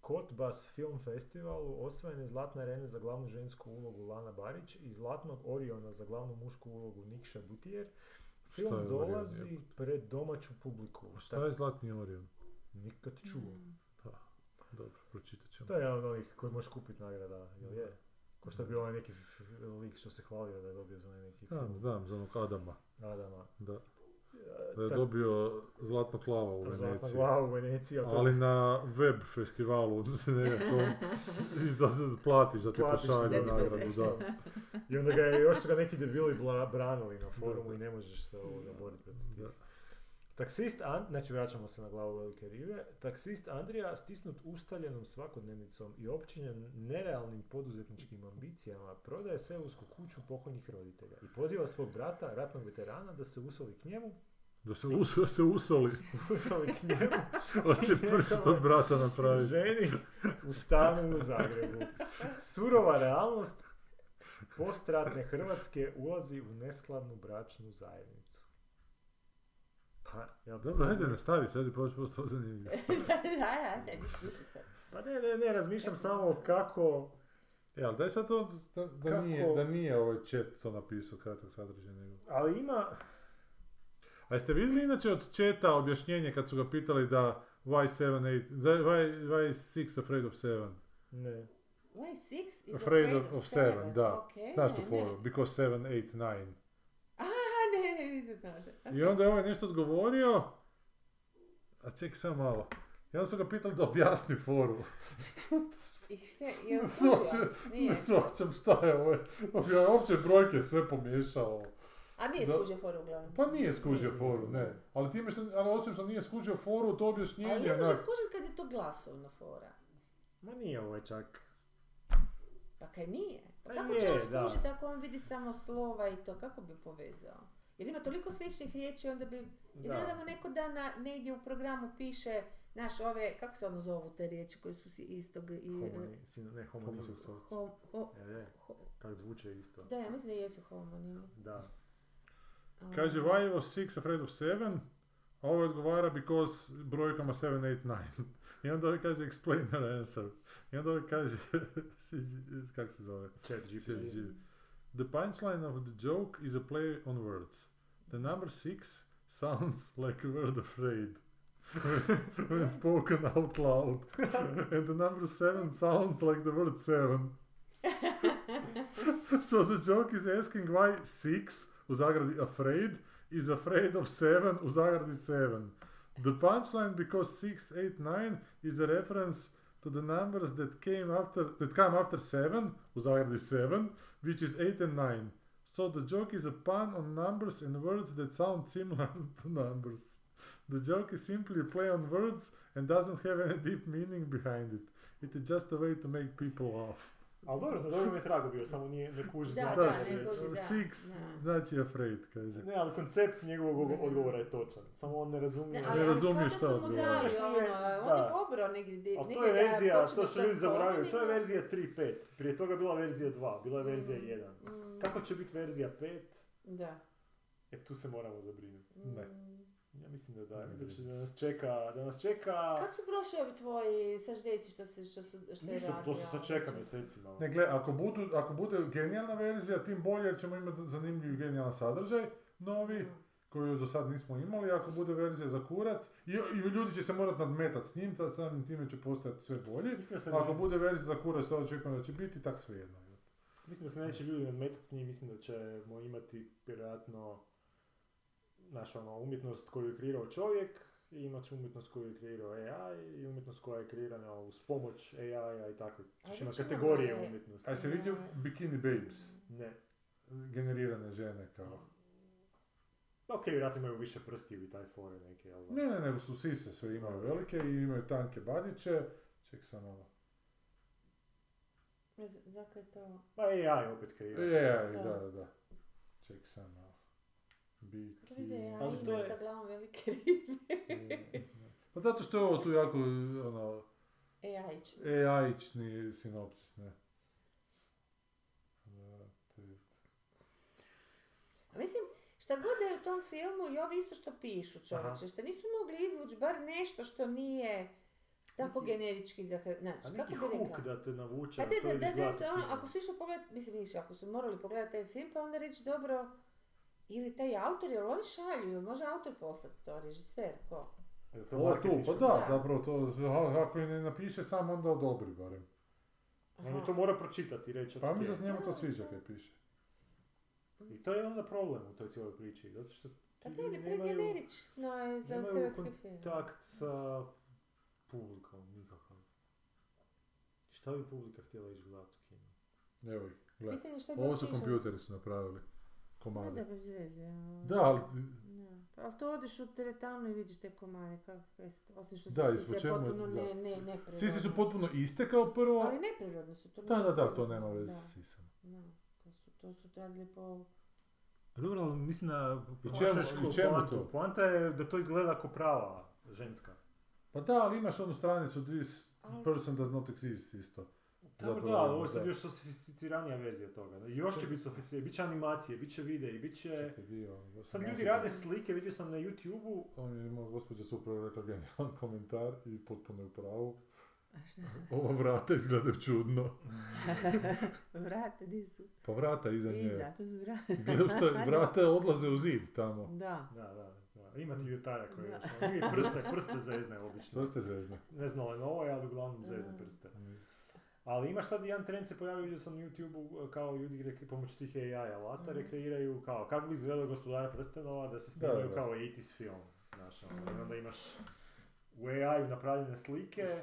S1: Kotbas Film Festivalu osvojene zlatne arene za glavnu žensku ulogu Lana Barić i zlatnog Oriona za glavnu mušku ulogu Nikša Butijer. Film
S3: je Orion,
S1: dolazi
S3: jebote?
S1: pred domaću publiku.
S3: A Šta je Zlatni Orion?
S1: Nikad čuo.
S2: Mm.
S3: Dobro, pročitat ćemo.
S1: To je jedan od onih koji možeš kupiti nagrada, jel je? Ko što je bio onaj neki lik što se hvalio da je dobio za onaj neki
S3: Znam,
S1: film
S3: znam, za onog Adama.
S1: Adama.
S3: Da, da je dobio Zlatno klava u
S1: Zlatna
S3: Veneciji.
S1: glava u Veneciji, a to
S3: Ali na web festivalu nekakvom i da se platiš da ti pošalju nagradu, da.
S1: I onda ga je, još su ga neki debili bla- branili na forumu i ne možeš se ovoga boriti protiv.
S3: Da.
S1: Taksist, An- znači vraćamo se na glavu velike rive, taksist Andrija stisnut ustaljenom svakodnevnicom i općinjen nerealnim poduzetničkim ambicijama prodaje seosku kuću pokojnih roditelja i poziva svog brata, ratnog veterana, da se usoli k njemu,
S3: Da se, us, da se usoli,
S1: usoli k njemu,
S3: hoće prst od brata napraviti.
S1: ženi u stanu u Zagrebu. Surova realnost postratne Hrvatske ulazi u neskladnu bračnu zajednicu. Pa, jel
S3: Dobro, ajde, nastavi, sad je postao zanimljivo.
S2: da, da, ne, više sad.
S1: Pa ne, ne, ne, razmišljam samo kako...
S3: E, ali daj sad to da, da,
S1: Kako-
S3: nije, da nije ovaj chat to napisao kratak sadržaj nego.
S1: Ali ima...
S3: A jeste vidjeli inače od chata objašnjenje kad su ga pitali da why 7, 8, da why, why is 6 afraid of 7?
S1: Ne.
S2: Why six is
S3: Afraid of, of 7, da.
S2: Okay,
S3: Znaš foru,
S2: ne.
S3: because 7, 8, 9. I onda je ovaj nešto odgovorio, a ček sam malo. I onda su ga pitali da objasni foru.
S2: I šta, je
S3: Ne shvaćam šta je ovo. Ja uopće brojke sve pomiješao.
S2: A nije
S3: Da.
S2: skužio foru uglavnom.
S3: Pa nije skužio
S4: Nije
S3: foru, ne. Ali time što, ali osim što nije skužio foru, to
S2: Ali
S3: objašnjenje,
S2: ne može
S3: onak,
S2: skužiti kad je to glasovna fora.
S4: Ma nije ovo čak.
S2: Pa kaj nije? Pa kako
S4: je,
S2: će on skužiti ako on vidi samo slova i to? Kako bi povezao? Jer ima toliko sličnih riječi, onda bi... Jedino da mu neko dan na, negdje u programu piše, znaš, ove, kako se ono zovu te riječi koje su si istog i...
S4: Homoni, sin- ne homonim.
S3: Homoseksualac.
S2: Ho, ho,
S4: E, ne,
S2: ho-
S4: kak zvuče isto.
S2: da, ja mislim da jesu homonimi.
S4: Da.
S3: Kaže, why was six afraid of seven? A ovo odgovara because brojkama 7, 8, 9. I onda ovaj kaže explain your answer. I onda ovaj kaže, kako se zove?
S4: Chat GPT.
S3: The punchline of the joke is a play on words. The number six sounds like a word afraid. when, when spoken out loud. and the number seven sounds like the word seven. so the joke is asking why six, u zagradi afraid, is afraid of seven, u zagradi seven. The punchline because six, eight, nine is a reference to the numbers that came after that come after seven, u zagradi seven, which is eight and nine. So the joke is a pun on numbers and words that sound similar to numbers. The joke is simply a play on words and doesn't have any deep meaning behind it. It is just a way to make people laugh.
S1: Ali dobro, na dobro mi je trago bio, samo nije, ne kuži
S2: Da,
S1: znači
S2: da,
S3: Six
S2: da.
S3: znači afraid, kaže.
S1: Ne, ali koncept njegovog odgovora je točan. Samo on ne razumije.
S2: Ne,
S3: Ne
S2: kao
S3: šta
S2: su
S3: odgovara.
S2: ono,
S1: je-
S2: on je
S1: da.
S2: pobrao negdje,
S1: Ali to je
S2: da
S1: verzija, što
S2: tom
S1: ljudi zaboravljaju, to je verzija 3.5. Prije toga je bila verzija 2, bila je verzija
S2: Mm.
S1: 1.
S2: Mm,
S1: Kako će biti verzija 5?
S2: Da.
S1: E, tu se moramo zabrinuti.
S3: Ne.
S1: Ja mislim da da, znači da nas čeka, da nas čeka...
S2: Kako su prošli ovi tvoji saždeci što, se, što, su, što je
S1: Ništa,
S2: radio?
S1: to se sad čeka mjesecima.
S3: Ne, gle, ako, budu, ako bude genijalna verzija, tim bolje jer ćemo imati zanimljiv i genijalan sadržaj, novi,
S2: Mm.
S3: koju do sad nismo imali, ako bude verzija za kurac, i, i ljudi će se morati nadmetati s njim, tad samim time će postajati sve bolji.
S1: Mislim da se,
S3: Ako
S1: ne,
S3: bude verzija za kurac, to očekujem da će biti, tak svejedno.
S1: mislim da se neće ljudi nadmetati s njim, mislim da ćemo imati vjerojatno naš ono, umjetnost koju je kreirao čovjek, i imat će umjetnost koju je kreirao AI i umjetnost koja je kreirana uz pomoć AI-a i tako.
S2: Ali
S1: Ćeš imat
S2: ćemo,
S1: kategorije umjetnosti.
S3: A se vidio Bikini Babes,
S1: Ne.
S3: generirane žene kao...
S1: Ok, vjerojatno imaju više prstiju i taj fore neke, ali...
S3: Ne, ne, nego su sise sve imaju velike i imaju tanke badiće. Ček sam ovo.
S2: Zakaj to?
S1: Pa AI opet kreira.
S3: E,
S1: sve.
S3: da, da, da. Ček sam
S2: ja
S1: Ali to je-
S2: sa glavom velike ribe?
S3: Pa zato što je ovo tu jako, ono,
S2: AI će.
S3: AI-čni sinopsis, ne? Da, te-
S2: A mislim, šta god da je u tom filmu i ovi isto što pišu čovječe, šta nisu mogli izvući bar nešto što nije tako
S1: Neki-
S2: generički za
S1: A
S2: kako
S1: neki
S2: bi rekla?
S1: da te navuče,
S2: Pa da,
S1: to
S2: da, da, da, ono, ako su išli pogledat, mislim, vidiš, ako su morali pogledati taj film, pa onda reći, dobro, ili taj autor, jel oni šalju, jel može autor poslati to, režiser, ko?
S1: Je to
S3: Ovo tu, pa da,
S2: Da.
S3: zapravo to, ako i ne napiše sam, onda odobri barem.
S1: On to mora pročitati i reći
S3: Pa mi se s njemu to sviđa kaj piše.
S1: I to je onda problem u toj cijeloj priči, zato što
S2: Pa
S1: ti
S2: da,
S1: ljudi
S2: ili
S1: nemaju
S2: pregenerično je za hrvatski film.
S1: kontakt sa publikom nikakav. Šta bi publika htjela ići gledati u kinu?
S3: Evo ih, gledaj.
S2: Je je
S3: Ovo su kompjuteri su napravili.
S2: Ma
S3: Komade.
S2: da, bez veze. ono.
S3: Da, ali
S2: Da. Pa, Ali to odeš u teretanu i vidiš te komade, kako je to, osim što
S3: Da,
S2: su
S3: i
S2: sise
S3: čemu-
S2: potpuno
S3: da.
S2: ne, ne, neprirodne.
S3: sisi su potpuno iste kao prvo.
S2: Ali neprirodne su, to
S3: Da, da, da, to nema veze
S2: da,
S3: s sisama.
S2: Da, to su, to su radili po...
S4: Dobro, ali mislim da...
S3: I čemu- čemu
S1: poantu.
S3: to?
S1: Poanta je da to izgleda kao prava ženska.
S3: Pa da, ali imaš onu stranicu this person does not exist isto.
S1: Dobro, da, ali ovo je sad još sofisticiranija verzija toga. I još će biti sofisticiranija, bit će animacije, bit će videi, bit će... Sad ljudi rade slike, vidio sam na YouTube-u,
S3: On je imao, gospođa su upravo rekla genijalan komentar i potpuno je u pravu. Ova vrata izgledaju čudno.
S2: Vrate, di su?
S3: Pa vrata iza nje.
S2: Iza, to su
S3: što je, vrata odlaze u zid tamo.
S2: Da.
S1: Da, da, da. Ima ti detalja koje
S2: Da.
S1: još. ono, prste, prste zezne obično.
S3: Što ste zezne?
S1: Ne znam li novo je, ali uglavnom zezne
S2: Mm.
S1: Ali imaš sad jedan trend se pojavio, vidio sam na YouTube-u, kao ljudi pomoću tih AI alata
S2: Mhm.
S1: rekreiraju kao kako bi izgledalo gospodara prstenova da se
S3: Da,
S1: snimaju
S3: da.
S1: kao 80s film. Znaš, ono,
S2: Mhm.
S1: onda imaš u AI-u napravljene slike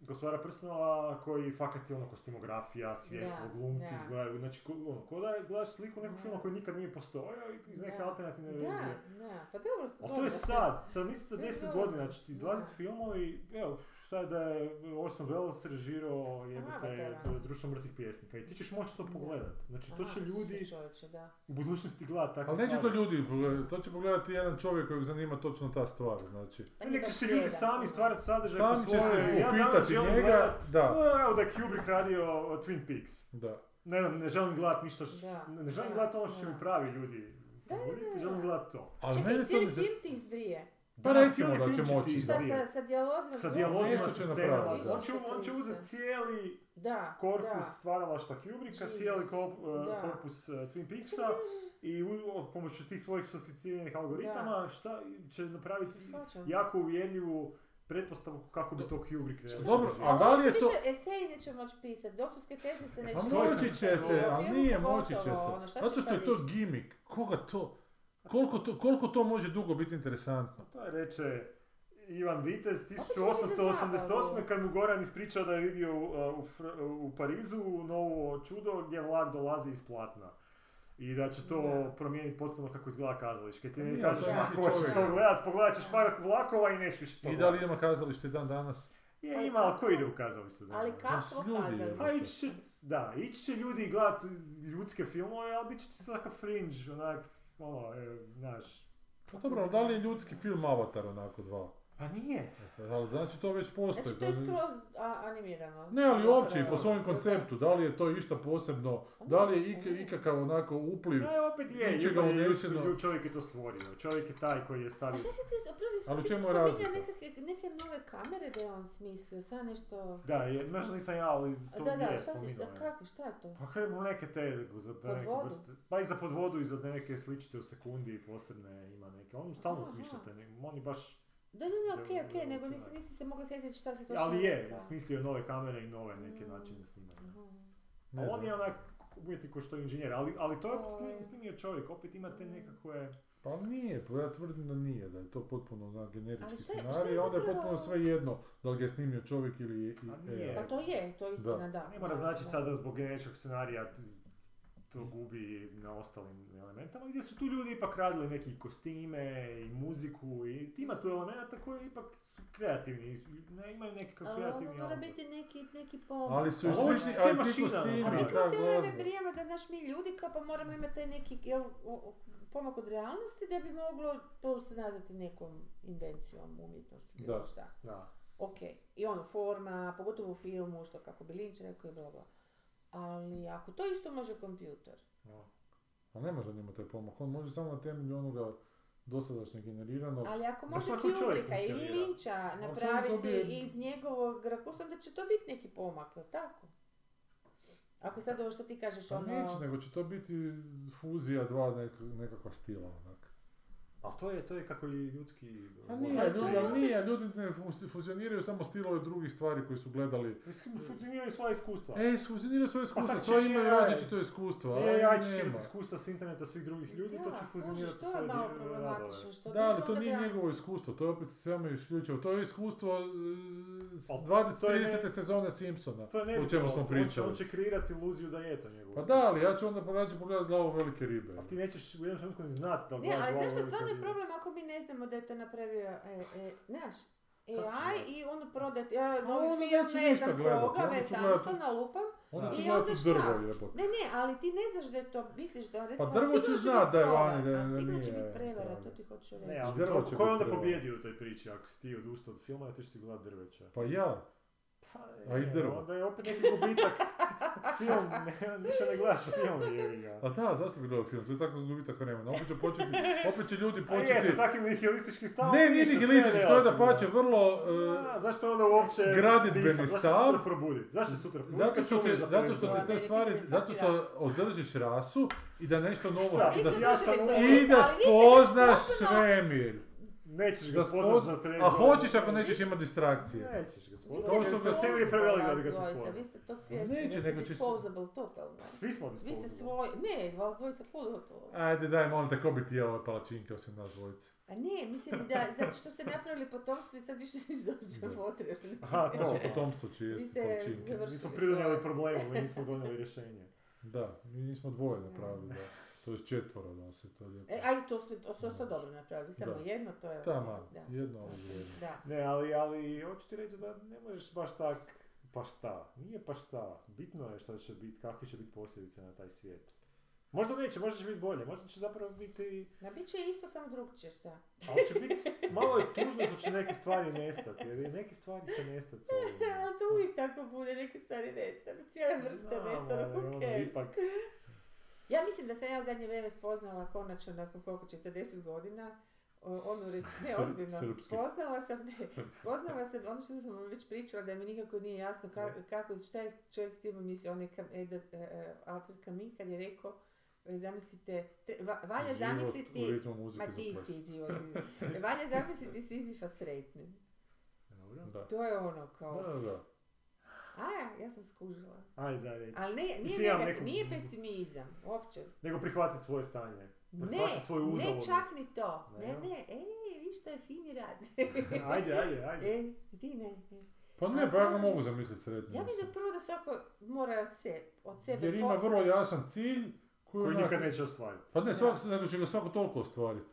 S1: Gospodara prstenova koji fakat je ono kostimografija, svjetlo,
S2: Da,
S1: glumci
S2: da.
S1: izgledaju, znači ono, ko da je- gledaš sliku nekog
S2: Da.
S1: filma koji nikad nije postojao iz neke
S2: Da.
S1: alternativne
S2: Da,
S1: verzije.
S2: da, pa dobro su
S1: to je
S2: da.
S1: sad, sad mislim za
S2: To je
S1: 10
S2: dobro.
S1: godina će ti izlaziti
S2: Da.
S1: filmovi, evo, šta je da je Orson Welles režirao jebate društvo mrtvih pjesnika i ti ćeš moći to
S2: Da.
S1: pogledat. Znači to će ljudi
S2: čovječe, da.
S1: u budućnosti gledati takve
S3: Ali neće to ljudi pogledati, to će pogledati jedan čovjek kojeg zanima točno ta stvar, znači.
S2: Pa
S1: Nek će se ljudi sami stvarati sadržaj
S3: Sami
S1: po
S3: će se
S1: svoje. Ja danas
S3: upitati
S1: želim
S3: njega,
S1: gledat,
S3: da.
S1: evo da je Kubrick radio Twin Peaks.
S3: Da.
S1: Ne, znam, ne želim gledat ništa, š- ne, želim
S2: da,
S1: gledat ono što će mi pravi ljudi
S2: Da, da, da,
S1: želim
S2: da.
S1: gledat to.
S3: Ali
S2: Čekaj, cijeli film ti izbrije.
S3: Pa
S1: Da,
S3: recimo da će moći.
S2: Šta sa, sa dijalozima?
S1: Sa dijalozima, scenama.
S3: napraviti.
S1: On će, on će uzeti cijeli
S2: Da,
S1: korpus
S2: da.
S1: stvaralašta Kubricka, cijeli kop-
S2: Da.
S1: korpus uh, Twin Peaksa i u, pomoću tih svojih sofisticiranih algoritama šta će napraviti jako uvjerljivu pretpostavku kako bi to Kubrick realizirao.
S3: Dobro, a
S2: Ali
S3: da li
S2: se
S3: je to-
S2: više eseji neće moći pisati, doktorske teze se neće
S3: Pa
S1: je
S3: moći
S1: kad-
S3: će se, ali nije moći će se. Zato što je to gimik. Koga to? Koliko to, koliko to može dugo biti interesantno?
S1: To je reče Ivan Vitez
S2: Opet će biti za
S1: 1888.
S2: zabavu.
S1: kad mu Goran ispričao da je vidio u, u, Fr- u Parizu novo čudo gdje vlak dolazi iz platna. I da će to
S2: Da.
S1: promijeniti potpuno kako izgleda kazalište. Kad ti
S3: Pa
S1: mi
S3: nije,
S1: kažeš, ma
S2: neki
S1: ko će to gledat, pogledat ćeš par vlakova i nećeš više to
S3: I da li ima kazalište i dan danas?
S1: Je,
S2: Ali
S1: ima, ali ko ide u kazalište? danas?
S2: Ali kako
S3: ljudi,
S2: kazali?
S1: Pa ići će, da, ići će ljudi gledat ljudske filmove, ali bit će to takav fringe, onak, ono, znaš.
S3: Pa dobro, ali da li je ljudski film Avatar onako dva?
S1: Pa nije.
S3: Ali znači to već postoji.
S2: Znači to je skroz a, animirano.
S3: Ne, ali uopće i po svojem konceptu, da li je to išta posebno, da li je ik- ikakav onako upliv,
S1: Ne, opet je,
S3: Ničega
S1: je
S3: uneseno.
S1: ljud- čovjek je to stvorio, čovjek je taj koji je
S2: A
S1: stavio...
S2: šta si ti, oprosti,
S3: Ali u čemu je
S2: spominjao
S3: razlika?
S2: Nekake, neke nove kamere da je on smislio, sad nešto...
S1: Da, je, možda nisam ja, ali to
S2: da, da,
S1: je
S2: šta si,
S1: spominjao je.
S2: kako, šta je to?
S1: Pa krenemo neke te, za
S2: Pod
S1: neke
S2: vodu?
S1: vrste, pa i za pod vodu i za neke sličice u sekundi posebne ima neke, on stalno
S2: Aha,
S1: smišlja te, ne- oni baš,
S2: Da, da, ne, okej, okej, nego nisi, nisi se mogla sjetiti šta si točno
S1: ali je, smislio je nove kamere i nove neke
S2: Mm.
S1: načine snimanja.
S2: Aha.
S3: ne
S1: A on je onak umjetnik ko što je inženjer, ali, ali to je snimio čovjek, opet ima te
S2: Mm.
S1: nekakve...
S3: Pa nije, pa ja tvrdim da nije, da je to potpuno na generički
S2: Ali šta
S3: scenarij, onda je potpuno sve jedno da li ga je snimio čovjek ili i-
S1: A
S3: i-
S1: nije.
S2: Pa to je, to je istina, da.
S1: Ne mora
S2: da,
S1: znači
S2: da.
S1: sada zbog generičkog scenarija to gubi na ostalim elementama, gdje su tu ljudi ipak radili neki kostime i muziku i ima tu elemenata koji ipak su kreativni, ne, imaju nekakav
S2: Ali
S1: kreativni
S2: ovo mora biti neki, neki pomak.
S3: Ali su i
S1: Ali
S3: slični, ali ti kostimi,
S2: A mi
S1: ono,
S3: ta
S2: kao cijelo vrijeme
S3: glazba.
S2: brijemo da naš mi ljudi kao pa moramo imati taj neki jel, o- o- pomak od realnosti da bi moglo to se nazvati nekom invencijom, umjetnošću, bilo
S3: Da.
S2: šta.
S1: Da.
S2: Ok, i ono, forma, pogotovo u filmu, što kako bi Lynch rekao i bla bla. Ali ako to isto može kompjuter,
S1: no.
S3: A ne može njima taj pomak, on može samo na temelju onoga dosadašnjeg generiranog.
S2: ali ako može Kubricka ili
S3: čovjek
S2: napraviti
S3: dobije-
S2: iz njegovog rakursa, onda će to biti neki pomak, jel tako? Ako sad ovo što ti kažeš,
S3: Pa
S2: ono...
S3: neće, nego će to biti fuzija dva nek, nekakva stila. Onak.
S1: Ali to je, to je kako i ljudski...
S3: Pa
S1: mozak.
S3: nije,
S2: Ali to
S3: ljudi, ali nije, ljudi ne fu- fuzioniraju samo stilove drugih stvari koji su gledali.
S1: Mislim, Funkcioniraju svoje iskustva.
S3: E, fuzioniraju svoje iskustva,
S1: Pa
S3: svi
S1: će
S3: imaju
S1: ja-
S3: različito iskustvo,
S1: E,
S3: ali
S1: ja ću širiti iskustva s interneta svih drugih ljudi, to ću
S2: Da,
S1: fuzionirati
S2: to
S1: svoje radove.
S3: Da, ali to nije njegovo iskustvo, to je opet samo isključivo. To je iskustvo e, s
S1: Ali
S3: 20,
S1: to je
S3: 30.
S1: ne-
S3: sezone Simpsona,
S1: To je
S3: o
S1: nebitno,
S3: čemu smo
S1: on će-
S3: pričali.
S1: On će kreirati iluziju da je to njegovo
S3: Pa da, ali ja ću onda porađu pogledati glavu velike ribe.
S1: Ali ti nećeš u jednom trenutku ni znati da li
S2: Ne, ali znaš što stvarno je problem ako mi ne znamo da je to napravio, e, e, znaš, AI i ono prodati, ja,
S3: A
S2: novi
S3: onda
S2: film, ne
S3: ništa
S2: znam koga,
S3: onda
S2: već
S3: ću
S2: samo
S3: gledat-
S2: što nalupam.
S3: Onda
S1: Da.
S3: ću
S2: I
S3: gledati
S2: onda šta?
S3: drvo jebote.
S2: Ne, ne, ali ti ne znaš da je to, misliš da recimo...
S3: drvo ću
S2: sigurno će
S3: znat da je vani, da-
S2: a
S3: da
S2: Sigurno će
S3: nije
S2: biti prevara, to ti hoću reći.
S1: Ne, ali
S3: Drvo će
S1: ko je onda
S3: drvo.
S1: pobjedio u toj priči? Ako si ti odustao od filma, ti ćeš si gledat drveća.
S3: Pa ja.
S1: Pa,
S3: A i
S1: e,
S3: drvo.
S1: Onda je opet neki gubitak. film, ne, više ne gledaš film, jevi ga.
S3: A da, zašto bi gledao film? To je tako gubitak vremena. Opet će početi, opet će ljudi
S1: A je,
S3: početi...
S1: sa takvim nihilističkim stavom.
S3: Ne, nije nihilistički, to je da pače vrlo... e,
S1: A, zašto onda uopće
S3: gradidbeni
S1: disat? Zašto
S3: stav?
S1: sutra probudit? Zašto sutra probudit?
S3: Zato što, te,
S1: za
S3: zato što te te stvari, zato što održiš rasu i da nešto novo,
S1: Da,
S3: i da,
S1: ja sam
S3: i da spoznaš svemir.
S1: Nećeš ga spoznat
S3: spozna-
S1: za 50
S3: A hoćeš ako nećeš imati distrakcije.
S1: Nećeš ga spoznat.
S3: Kao što ga-
S1: je prevelik da bi ga ti
S2: disposable,
S1: spoznat.
S2: Vi ste tog svjesni,
S3: Neće,
S2: vi ste
S3: nego će se-
S2: disposable, totalno.
S1: Svi smo
S2: Vi ste
S1: disposable.
S2: svoj, ne, vas dvojica pogotovo.
S3: Ajde, daj, molim te, ko bi ti jeo ove palačinke osim nas dvojice?
S2: A ne, mislim da, zato što ste napravili potomstvo i sad više nisi dođe potrebni.
S1: Aha, to.
S3: Naše potomstvo će
S2: Vi
S3: jesti
S2: ste
S3: palačinke.
S2: završili
S1: Mi smo
S2: svoje.
S1: pridonijeli problemu, mi nismo donijeli rješenje.
S3: Da, mi nismo dvoje napravili, da. To je četvoro da se to lijepo.
S2: E, aj, to ste to, ste dobro napravili, samo
S3: Da.
S2: jedno, to je...
S3: Tama,
S2: Da.
S3: jedno ovo dvoje.
S2: Da.
S1: Ne, ali, ali, hoću ti reći da ne možeš baš tak, pa šta, nije pa šta. Bitno je šta će biti, kakve će biti posljedice na taj svijet. Možda neće, možda će biti bolje, možda će zapravo biti,
S2: Ma bit će isto, samo drugčije, šta?
S1: ali će biti, malo je tužno što će neke stvari nestati, jer neke stvari će nestati.
S2: Ali to uvijek tako bude, neke stvari nestanu, cijela vrsta
S1: ali
S2: who
S1: ono, ipak,
S2: Ja mislim da sam ja u zadnje vrijeme spoznala konačno nakon koliko 40 godina o- onu reč, ne ozbiljno, spoznala sam, ne, spoznala sam ono što sam već pričala da mi nikako nije jasno ka- kako, šta je čovjek htio mislio, onaj Kam, e, Alfred Camus kad je rekao, zamislite, te- va- valja zamisliti, ma ti si život, valja zamisliti Sizifa sretnim. To je ono kao,
S3: Da, da.
S2: A ja, ja sam skužila.
S1: Ajde, daj, reci.
S2: Ali ne, nije,
S1: Mislim, ja
S2: nega-
S1: neku-
S2: nije pesimizam, uopće.
S1: Nego prihvatiti svoje stanje.
S2: Ne,
S1: svoju
S2: ne čak ni to.
S1: Ne,
S2: Ne, ne, ej, vi što je fini rad.
S1: Ajde, ajde, ajde.
S2: e, ti ne, ne.
S3: Pa ne, pa ja ga mogu zamisliti sretnim.
S2: Ja mislim prvo da svako mora od, se, od sebe
S3: Jer ima vrlo jasan cilj koji,
S1: Koji nikad neće ostvariti.
S3: Pa ne, svako, će ga svako toliko ostvariti.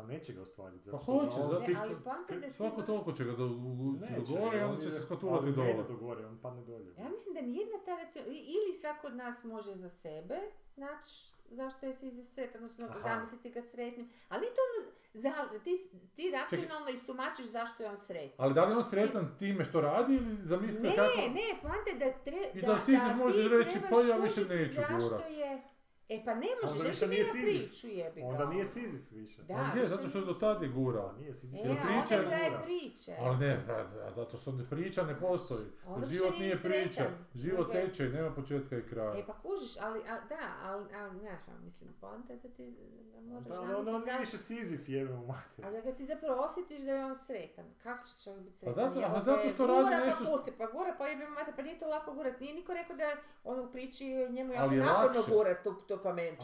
S1: Pa neće ga ostvariti. zato
S3: Pa
S1: što
S3: hoće, zato
S1: ti-
S2: Ne, ali da ti
S3: Svako toliko će ga do, u- ući do
S1: Neće,
S3: gore i
S1: on
S3: onda će se skatulati
S1: ali ne
S3: dole.
S1: ide do gore, on padne dolje.
S2: Ja mislim da nijedna ta ili svako od nas može za sebe naći zašto je Sizif sretan, odnosno
S1: Aha.
S2: zamisliti ga sretnim. Ali to ono, za, ti, ti racionalno istumačiš zašto je on sretan.
S3: Ali da li je on sretan time što radi ili zamislite
S2: Ne,
S3: kako...
S2: ne, poanta je da, tre,
S3: I
S2: da,
S3: da
S2: ti
S3: može reći,
S2: trebaš
S3: pa ja više
S2: skužiti
S3: neću
S2: zašto
S3: gurat.
S2: je... E pa ne možeš, ti
S1: nije
S2: priču jebi ga.
S1: Onda nije
S2: ono.
S1: Sizif više.
S2: Da,
S3: Ali je, zato što je do
S2: nisi.
S3: tad je gurao.
S1: A nije Sizif.
S2: E,
S3: Jer priča
S2: onda
S3: je
S2: kraj
S1: gura.
S2: priče.
S3: Ali ne, pa, a zato što ne priča ne postoji.
S2: Onda
S3: Život
S2: nije
S3: priča. Život teče i nema početka i kraja.
S2: E pa kužiš, ali, a, da, ali, ali ne, mislim, poanta je da ti da moraš
S1: Da, onda on
S2: zamisliti
S1: nije više Sizif, jebe mu mater.
S2: Ali da ga ti zapravo osjetiš da je on sretan. Kako će čovjek biti
S3: Pa
S2: sretan?
S3: zato-
S2: Jel
S3: a
S2: te
S3: zato što radi
S2: gura
S3: nešto
S2: Pa
S3: što-
S2: pusti, pa gura, pa jebe mate, pa nije to lako gurat. Nije niko rekao da on u priči njemu
S3: je
S2: naporno
S3: lakše.
S2: gurat tu,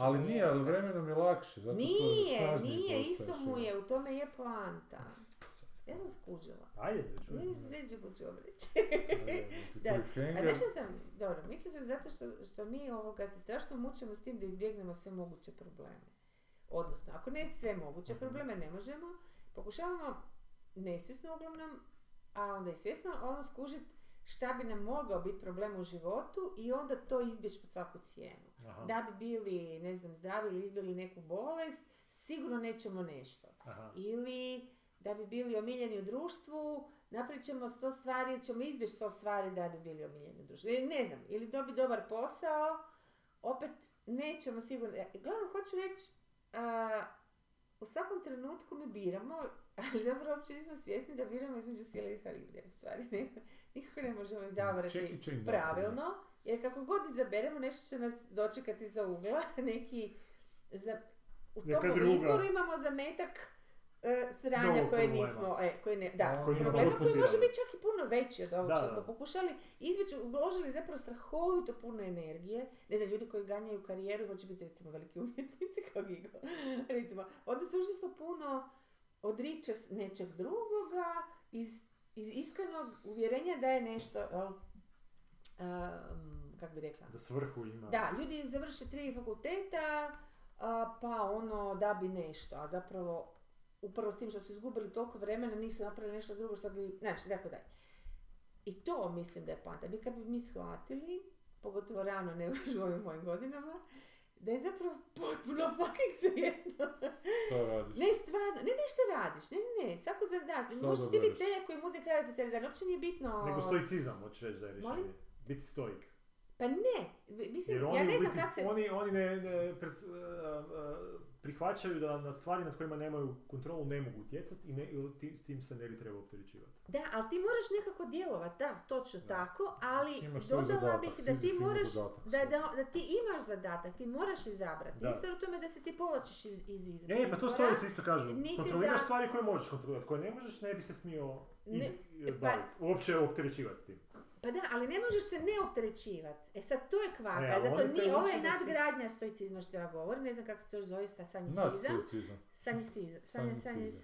S3: Ali nije, ali vremenom je lakše. Zato što
S2: Nije, nije, isto mu
S3: je.
S2: u tome je poanta. Ja sam skužila.
S1: Ajde, da čujem.
S2: Vidiš, sljedeći put ću reći.
S3: Da,
S2: Da,
S3: da.
S2: A znaš što sam, dobro, mislim se zato što, što mi ovoga se strašno mučimo s tim da izbjegnemo sve moguće probleme. Odnosno, ako ne sve moguće
S3: Mhm.
S2: probleme ne možemo, pokušavamo nesvjesno uglavnom, a onda i svjesno, ono skužit šta bi nam mogao biti problem u životu i onda to izbjeći pod svaku cijenu.
S1: Aha,
S2: Da bi bili, ne znam, zdravi ili izbjegli neku bolest, sigurno nećemo nešto
S1: aha.
S2: ili da bi bili omiljeni u društvu, napravit ćemo sto stvari ili ćemo izbjeći sto stvari da bi bili omiljeni u društvu. Ili ne znam, ili dobiti dobar posao, opet nećemo sigurno... e, Glavno hoću reći, a, u svakom trenutku mi biramo, ali zapravo uopće nismo svjesni da biramo između sile i halibre. U stvari, ne, nikako ne možemo izabrati pravilno, jer kako god izaberemo, nešto će nas dočekati za ugla, neki... Za, u
S1: Neka
S2: tom izboru imamo zametak e, sranja koje
S1: problema.
S2: nismo, e, koji ne, da,
S3: Koji
S2: problema? Koji može biti čak i puno veći od ovog
S1: Da,
S2: što
S1: da.
S2: smo pokušali. Izbjeći, uložili zapravo strahovito puno energije, ne znam, ljudi koji ganjaju karijeru, hoće biti recimo veliki umjetnici kao Gigo, recimo, onda se užasno puno odriče nečeg drugoga iz, iz iskrenog uvjerenja da je nešto, jel, um, kak bi rekla,
S1: Da svrhu ima.
S2: da, ljudi završe tri fakulteta, a, pa ono da bi nešto, a zapravo upravo s tim što su izgubili toliko vremena nisu napravili nešto drugo što bi, znači, tako dalje. I to mislim da je panta. Mi kad bi mi shvatili, pogotovo rano, ne u ovim mojim godinama, da je zapravo potpuno fucking svejedno.
S3: Što radiš?
S2: Ne stvarno, ne nešto radiš, ne, ne, ne, svako za.
S3: Što
S2: Možeš ti biti seljak koji muzika radi po cijeli dan, uopće nije bitno.
S1: Nego stoicizam, hoćeš reći da je
S2: Molim?
S1: rješenje. Biti stoik.
S2: Pa ne, mislim,
S1: Jer oni,
S2: ja ne znam
S1: biti-
S2: kako se...
S1: oni, oni ne, ne a, a, prihvaćaju da na stvari nad kojima nemaju kontrolu ne mogu utjecati i, ne, i ti- s tim se ne bi trebao opterećivati.
S2: Da, ali ti moraš nekako djelovati, da, točno
S1: Da.
S2: tako, ali
S3: Imaš
S2: dodala
S3: zadatak,
S2: bih da ti moraš,
S3: zadatak
S2: da, da, da ti imaš zadatak, ti moraš izabrati.
S1: Da.
S2: Isto u tome da se ti povlačiš iz, iz izbora.
S1: E, pa to storice isto kažu. Kontroliraš
S2: da-
S1: stvari koje možeš kontrolirati, koje ne možeš, ne bi se smio i,
S2: Ne,
S1: i
S2: pa-
S1: baviti, uopće opterećivati s tim.
S2: Pa da, ali ne možeš se ne opterećivati. E sad, to je kvaka,
S1: E,
S2: zato nije, ovo je nadgradnja stoicizma što ja govorim, ne znam kako se to zove, sta sanjicizam. Sanjicizam.
S3: Sanjicizam.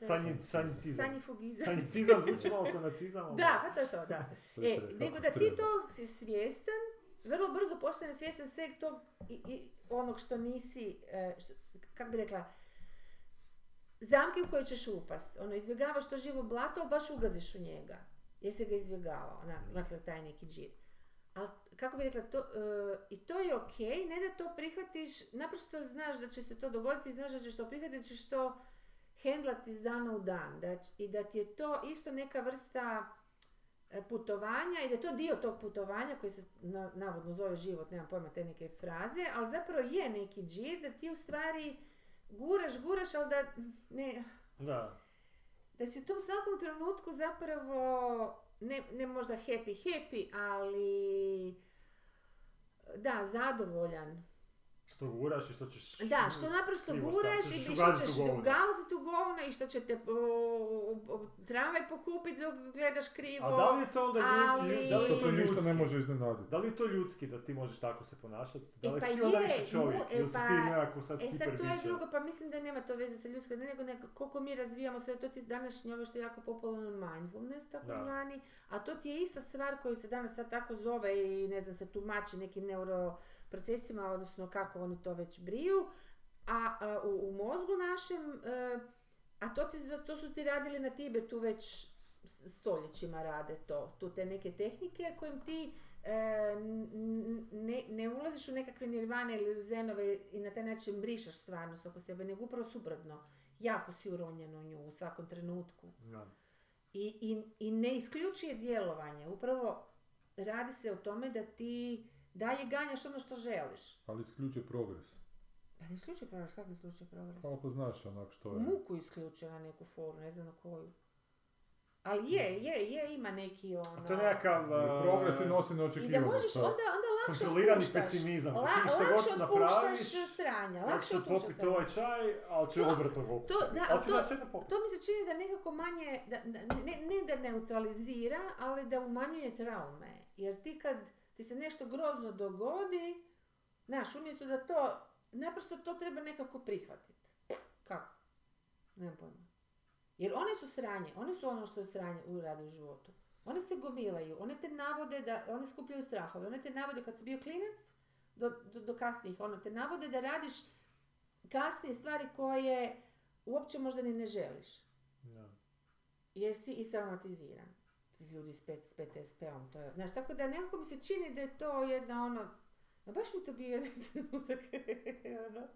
S1: Sanjicizam.
S2: Sanjifugizam.
S1: Sanicizam zvuči malo kao nacizam.
S2: Da, pa to je to, da. E, nego da ti to si svjestan, vrlo brzo postane svjestan sveg tog i, i onog što nisi, e, što, kako bi rekla, zamke u koje ćeš upast. Ono, izbjegavaš to živo blato, baš ugaziš u njega. Jer si ga izbjegavao, dakle, taj neki džir. Ali, kako bi rekla, to, e, i to je ok, ne da to prihvatiš, naprosto znaš da će se to dogoditi, znaš da ćeš to prihvatiti, da ćeš to hendlati iz dana u dan. Da, I da ti je to isto neka vrsta e, putovanja i da je to dio tog putovanja koji se na- navodno zove život, nemam pojma te neke fraze, ali zapravo je neki džir da ti u stvari guraš, guraš, ali da ne,
S1: Da.
S2: Da si u tom svakom trenutku zapravo ne, ne možda happy happy, ali da, zadovoljan.
S1: Što guraš i što ćeš...
S2: Da, što naprosto guraš i
S1: što ćeš
S2: ćeš
S1: u govno.
S2: i što će te tramvaj pokupiti dok gledaš krivo.
S1: A da li je to onda
S2: ali-
S1: da li to
S3: to ništa
S1: ljudski?
S3: ne može iznenaditi.
S1: Da li je to ljudski da ti možeš tako se ponašati? Da
S2: E
S1: li
S2: pa
S1: si ti onda
S2: je,
S1: više čovjek?
S2: mu- e
S1: Ili si
S2: pa-
S1: ti nekako sad
S2: E sad to je drugo, pa mislim da nema to veze sa ljudskom, nego nego koliko mi razvijamo sve, to ti je današnje ovo što je jako popularno mindfulness takozvani, a to ti je ista stvar koju se danas sad tako zove i ne znam se tumači nekim neuroprocesima, odnosno kako oni to već briju, a, a, u, u mozgu našem, e, a to, ti, za- to su ti radili na Tibetu već stoljećima rade to, tu te neke tehnike kojim ti e, ne, ne ulaziš u nekakve nirvane ili zenove i na taj način brišaš stvarnost oko sebe, nego upravo suprotno. Jako si uronjen u nju u svakom trenutku.
S1: Da.
S2: I, i, I ne isključuje djelovanje. Upravo radi se o tome da ti dalje ganjaš ono što želiš.
S3: Ali isključuje progres.
S2: Pa ne isključuje progres, kako isključuje progres?
S3: Pa ako znaš onak što je.
S2: Muku isključuje na neku foru, ne znam na koju. Ali je, je, je, ima neki ono...
S1: A to je nekakav...
S3: I progres ti
S1: uh,
S3: nosi
S2: I da
S3: neočekivano
S2: možeš onda, onda lakše
S1: Kontrolirani pesimizam.
S2: La,
S1: što
S2: lakše
S1: god
S2: otpuštaš
S1: napraviš,
S2: sranja, lakše otpuštaš
S1: popiti ovaj čaj, ali
S2: To-
S1: odvratno ga opustiti.
S2: to- da,
S1: ali
S2: to-
S1: popiti.
S2: To mi se čini da nekako manje, da, da, ne, ne da neutralizira, ali da umanjuje traume. Jer ti kad ti se nešto grozno dogodi, znaš, umjesto da to, naprosto to treba nekako prihvatiti. Kako? Nemam pojma. Jer one su sranje, one su ono što je sranje u radi u životu. One se gomilaju, one te navode da, one skupljaju strahove, one te navode kad si bio klinac, do, do, do kasnijih, ono te navode da radiš kasnije stvari koje uopće možda ni ne želiš.
S1: Da.
S2: Jer si istraumatiziran. Ljudi s, pet, s PTSP-om, to je, znaš, tako da nekako mi se čini da je to jedna ono, ma baš mi to bio jedan trenutak, ono,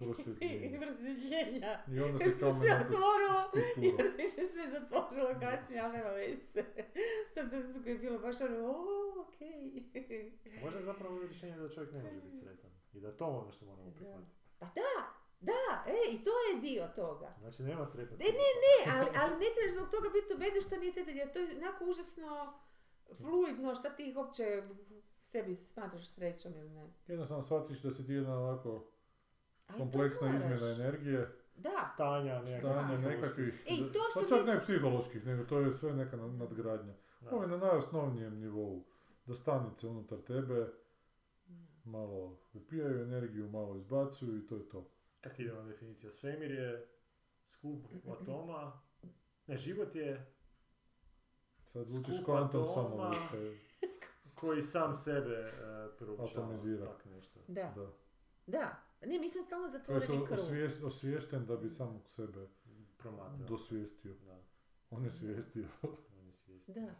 S2: i prosvjetljenja.
S3: I onda se kao
S2: se otvorilo,
S3: skulptura.
S2: jer mi se sve zatvorilo kasnije, ali nema veze. U tom trenutku je bilo baš ono, o, okej.
S1: A Možda je zapravo rješenje da čovjek ne može biti sretan. I da to ono što moramo prihvatiti.
S2: Pa da, da, e, i to je dio toga.
S1: Znači nema sretnog
S2: Ne, ne, ne, ali, ali ne trebaš zbog toga biti ubeđen što nije sretan, jer to je onako užasno fluidno, šta ti ih uopće sebi smatraš srećom ili ne.
S3: Jednostavno shvatiš da si ti jedna
S2: to
S3: kompleksna izmjena energije,
S2: Da,
S1: Stanja,
S3: stanja nekakvih,
S2: E, i to što
S3: pa čak
S2: ne-
S3: psiholoških, nego to je sve neka nad- nadgradnja.
S1: Da.
S3: Ovo je na najosnovnijem nivou. Da stanice unutar tebe malo upijaju energiju, malo izbacuju i to je to.
S1: Kak ide ona definicija? Svemir je skup atoma. Ne, život je
S3: Sad zvučiš
S1: Skup
S3: kvantom
S1: atoma. koji sam sebe uh, proučava.
S3: Atomizira.
S1: Tak nešto.
S2: da,
S3: Da.
S2: da. Ne, mi smo stalno
S3: To je
S2: zatvoreni krug.
S3: osvijest, osviješten da bi samog sebe
S1: Promatra.
S3: dosvijestio.
S1: Da,
S3: On je svijestio.
S1: on je svjestan.
S2: Da.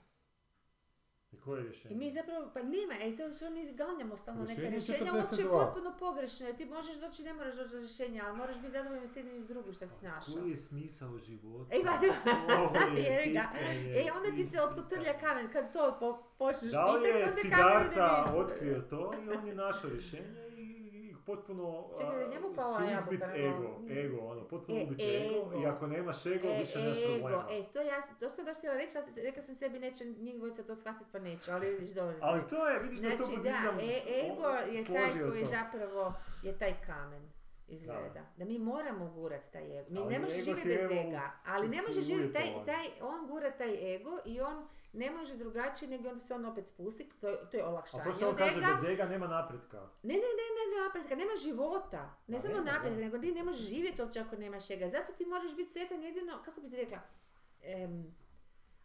S1: I koje je
S2: I
S1: rješenje?
S2: mi zapravo, pa nema, e, to što mi ganjamo stalno neka
S3: Rješenje
S2: rješenja, uopće je
S3: 42.
S2: potpuno pogrešno, jer ti možeš doći, ne moraš doći do rješenja, ali moraš biti zadovoljan s jednim i s drugim što si našao.
S1: Koji je smisao života?
S2: E, pa
S1: je
S2: ga. E, onda ti se otkotrlja kamen, kad to po, počneš
S1: Da li
S2: pitati,
S1: je
S2: onda kamen ide
S1: Siddhartha
S2: niz.
S1: otkrio to i on je našao rješenje potpuno
S2: Čekaj, njemu pala
S1: suzbit ego, ego, ono, potpuno
S2: E,
S1: ubit ego,
S2: ego.
S1: i ako nemaš ego,
S2: E,
S1: više nemaš
S2: ego,
S1: problema.
S2: e, to ja, to sam baš htjela reći, ali rekla sam sebi neće njih to shvatiti pa neću, ali vidiš dobro.
S1: Ali to je, vidiš da to
S2: Znači da,
S1: budizam
S2: e, ego je taj koji
S1: to.
S2: zapravo je taj kamen izgleda. Da. mi moramo gurati taj ego. Mi
S1: Ali
S2: ne možeš živjeti
S1: ti
S2: bez ega, ali ne
S1: s-
S2: može živjeti taj, taj, on gura taj ego i on ne može drugačije nego onda se on opet spusti, to je, to je
S1: A
S2: olakšanje
S1: to što on kaže, bez ega nema napretka.
S2: Ne, ne, ne, ne, napretka, nema života. Ne
S1: Pa
S2: samo
S1: nema,
S2: napretka, nego ti ne možeš živjeti uopće ako nemaš ega. Zato ti moraš biti sretan jedino, kako bi ti rekla, em,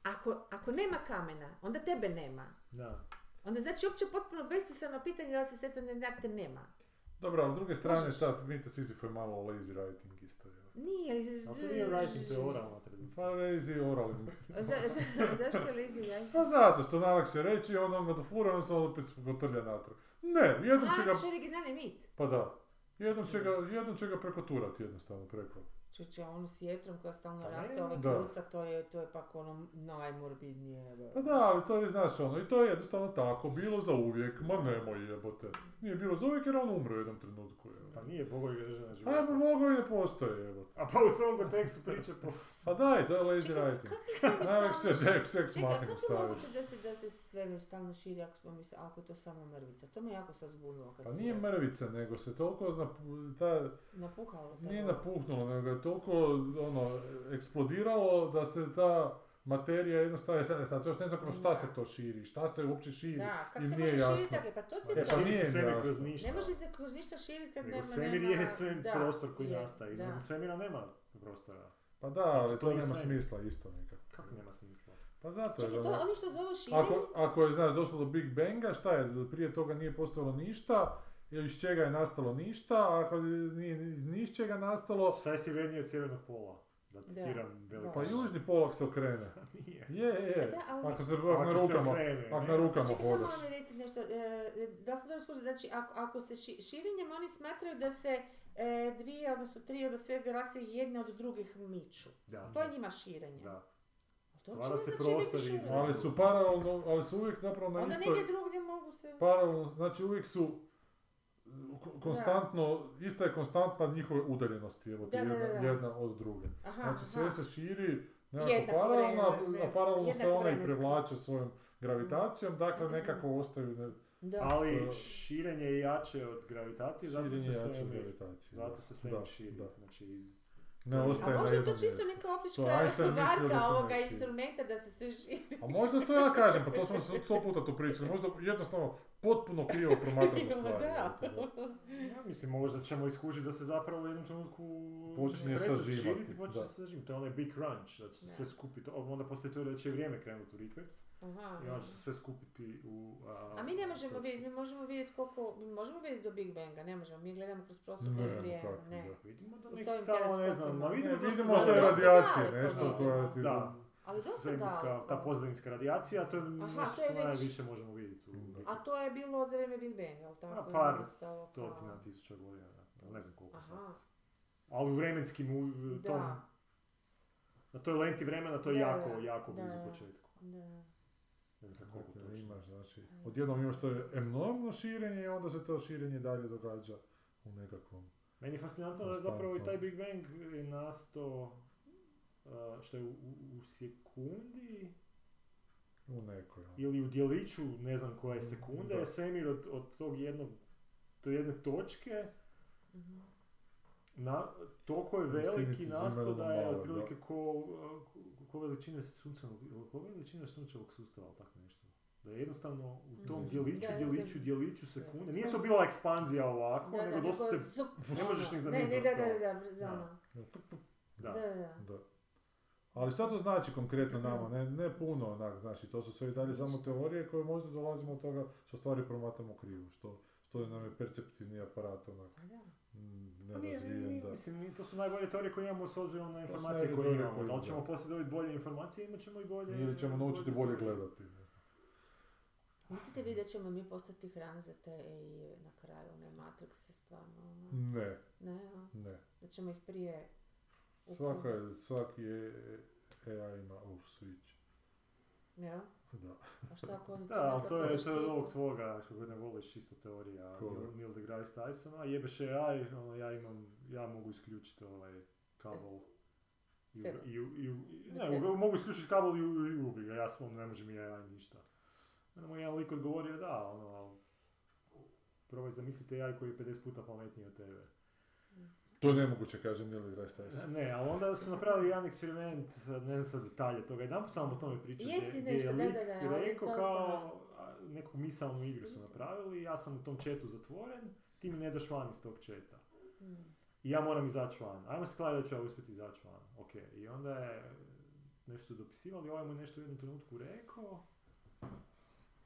S2: ako, ako nema kamena, onda tebe nema.
S1: Da.
S2: Onda znači uopće potpuno besmisleno pitanje da li si sretan ili nema.
S3: Dobro, ali s druge strane,
S2: Možeš.
S3: ta mita Sisyphe je malo lazy writing isto. Je.
S2: Nije, ali...
S1: Ali to nije writing, to je oralna tradicija.
S3: Pa lazy oraling.
S2: Za, za, zašto je lazy ja?
S3: Pa zato što najlakše reći, on on ga dofura, on se opet potrlja natrag. Ne, jednom će
S2: Aha,
S3: ga...
S2: originalni mit.
S3: Pa da. Jednom će ga, jednom će ga prekoturati jednostavno preko.
S2: Čuće, onu s jetrom koja stalno
S1: Pa
S2: raste, ove
S3: da.
S2: kljuca, to je, to je pak ono najmorbidnije. evo.
S3: Pa da, ali to je, znaš, ono, i to je jednostavno tako, bilo za uvijek, ma nemoj jebote. Nije bilo za uvijek jer on umre u jednom trenutku. Je.
S1: Pa nije bogovi ga drže na
S3: A
S1: životu.
S3: ja mogu i ne postoje, jebote.
S1: A pa u celom kontekstu priče postoji.
S3: Pa daj, to je lazy
S2: Čekaj,
S3: writing.
S2: kako se
S3: Najlakše
S2: stalno
S3: machine
S2: kako je moguće da se, da se svemir stalno širi ako, smo misle, ako je to samo mrvica? To me jako sad zbunilo. Kad
S3: Pa nije mrvica, nego se toliko napu- ta,
S2: Napuhalo.
S3: nije napuhnulo, nego je toliko ono, eksplodiralo da se ta materija jednostavno, sad, sad još ne znam kroz šta se to širi, šta se uopće širi,
S2: Da, kako
S3: im
S2: se
S3: nije
S2: može
S3: jasno.
S2: širiti tako? Pa to ti
S3: E,
S2: je
S3: pa
S2: to.
S1: Širi
S3: nije jasno.
S1: kroz ništa.
S2: Ne može se kroz ništa širiti kad nema...
S1: svemir je sve
S2: da,
S1: prostor koji
S2: je,
S1: nastaje.
S2: da.
S1: Izvan svemira nema prostora.
S3: Pa da, ali
S1: To
S3: to
S1: je
S3: nema
S1: svemir.
S3: smisla isto nekako.
S1: Kako nema smisla?
S3: Pa zato je
S2: Čekaj, to
S3: ono-
S2: oni što zovu širenje?
S3: Ako, ako je, znaš, došlo do Big Banga, šta je, prije toga nije postojalo ništa, ili iz čega je nastalo ništa, a ako nije ni iz čega nastalo,
S1: Šta je sjevernije od sjevernog pola? Da citiram veliko.
S3: pa južni polak se okrene.
S1: Nije.
S3: Je, je,
S2: Da, ali-
S3: ako se ako na
S1: se
S3: rukama,
S1: okrene,
S3: ako na rukama
S2: Čekaj, samo
S3: hodaš.
S2: malo mi reci nešto. E, da li sam dobro skužila? Znači, ako, ako se ši, širenjem oni smatraju da se e, dvije, odnosno tri od sve galaksije jedne od drugih miču.
S1: Da.
S2: To je njima širenje.
S1: Da.
S2: To
S1: Stvara se
S2: znači
S1: prostor između.
S3: Ali su paralelno, ali su uvijek zapravo na
S2: Onda
S3: istoj,
S2: negdje drugdje mogu se...
S3: paralelno, znači uvijek su ko- konstantno, ista je konstantna njihove udaljenosti, evo ti,
S2: Da, da,
S3: jedna,
S2: da, da.
S3: jedna od druge.
S2: Aha,
S3: Znači sve
S2: aha.
S3: se širi nekako paralelno, a- a paralelno se ona i privlače svojom gravitacijom, dakle
S2: Mhm.
S3: nekako ostaju ne,
S2: Da.
S1: Ali
S3: E,
S1: širenje je jače od gravitacije, zato se
S3: širenje jače od gravitacije.
S1: zato
S3: da.
S1: se
S3: Da,
S1: širi.
S3: da.
S1: Znači,
S3: Ne
S1: A
S2: A
S3: ostaje na
S2: možda je to
S3: jednom
S2: čisto
S3: mjestu.
S2: neka optička
S3: To da
S2: varka ovoga
S3: širi.
S2: instrumenta da se sve širi.
S3: A možda to ja kažem, pa to smo sto puta tu pričali, možda jednostavno potpuno krivo promatramo
S2: Ma
S3: stvari.
S2: da.
S3: da.
S1: ja mislim možda ćemo iskužiti da se zapravo u jednom trenutku
S3: Počinje
S1: prestati
S3: sažimati,
S1: širiti i počne
S3: da.
S1: se sažimati. To je onaj big crunch, da će se
S2: Da.
S1: sve skupiti. Onda postoji to da će vrijeme krenuti u
S2: Aha,
S1: i onda će se sve skupiti u...
S2: A mi ne možemo vidjeti, mi možemo vidjeti koliko, mi možemo vidjeti do Big Banga, ne možemo, mi gledamo kroz prostor,
S3: Ne,
S2: kroz vrijeme,
S3: kako,
S2: ne.
S3: da.
S1: Vidimo da
S2: U
S1: neki
S2: svojim
S1: tamo, ne znam, ma vidimo
S3: vidimo
S1: daleko.
S3: te radijacije, nešto koja ti...
S1: Da.
S2: Ali dosta
S1: Svemirska,
S2: daleko.
S1: ta pozadinska radijacija, to je
S2: Aha,
S1: nešto
S2: to je već-
S1: najviše možemo vidjeti. U
S3: Da.
S2: A to je bilo za vrijeme Big Banga, jel tako?
S1: A par
S2: Nastalo kao-
S1: stotina tisuća godina, da. ne znam koliko sad.
S2: Aha,
S1: Ali u vremenskim, u tom,
S2: da,
S1: na toj lenti vremena to je
S2: Da,
S1: jako,
S2: da,
S1: jako
S2: da,
S1: blizu
S2: da.
S1: početku.
S2: da.
S1: Ne znam koliko
S3: Dakle,
S1: točno.
S3: imaš, znači, odjednom imaš to enormno širenje i onda se to širenje dalje događa u nekakvom...
S1: Meni je fascinantno da je zapravo i taj Big Bang je nastao što je u, u, u sekundi
S3: U nekoj. ono.
S1: ili u dijeliću, ne znam koje
S3: Mm,
S1: sekunde,
S3: da.
S1: je svemir od, od tog jednog, to jedne točke
S2: Mhm.
S1: na, toliko je veliki
S3: zimerno
S1: da je otprilike ko, ko, ko veličine sunčanog, ko veličine sunčevog sustava, ali tako nešto. Da je jednostavno u tom
S3: Mhm.
S1: dijeliću,
S2: Da,
S1: dijeliću,
S2: za-
S1: dijeliću sekunde. Nije to bila ekspanzija ovako,
S2: Da, da,
S1: nego doslovce
S2: zup,
S1: ne možeš ni
S2: Ne,
S1: zamisliti
S2: ne, da,
S1: to.
S2: da, da, da, da.
S1: Da.
S2: da, da.
S3: Da. Ali šta to znači konkretno nama? Ne, ne puno onak, znači to su sve i dalje samo teorije koje možda dolazimo od toga što stvari promatramo krivo, što, što nam je perceptivni aparat onak
S2: Pa da.
S3: mm,
S1: Pa
S3: nerazvijen
S1: nije-
S3: da...
S1: Mislim, to su najbolje teorije koje imamo s obzirom na informacije koje imamo.
S3: koje
S1: Da li ćemo poslije dobiti bolje informacije, imat ćemo i bolje...
S3: Ili ćemo naučiti bolje gledati. Ne znam.
S2: Mislite vi da ćemo mi postati hrana za te AI na kraju, ne Matrix je stvarno, ono,
S3: Ne,
S2: ne, a?
S3: ne.
S2: da ćemo ih prije
S3: Svaka, je- svaki je AI ima off switch.
S2: Ja?
S3: Da.
S2: A šta ako oni
S1: Da, ali to je, to je ovog tvoga, što god ne voliš, čisto teorija? Neil, deGrasse Tysona, jebeš AI, ono, ja imam, ja mogu isključiti ovaj kabel. I,
S2: Sebe.
S1: i, ne, mogu isključiti kabel i, i ubi ga, ja svom ne može mi AI ništa. Onda mu je jedan lik odgovorio da, ono, probaj zamisliti AI koji je 50 puta pametniji od tebe.
S3: To je nemoguće, kaže Neil deGrasse Tyson.
S1: Ne, ali onda su napravili jedan eksperiment, ne znam sad detalje toga, jedan put sam vam o tome pričao,
S2: Jesi
S1: gdje, gdje
S2: nešto,
S1: je
S2: da,
S1: lik
S2: da, da,
S1: rekao kao, neku misalnu igru su napravili, ja sam u tom chatu zatvoren, ti mi ne daš van iz tog chata.
S2: Mm.
S1: I ja moram izaći van. Ajmo se kladiti da ću ja uspjeti izaći van. Ok, i onda je nešto su dopisivali, ovaj mu je nešto u jednom trenutku rekao,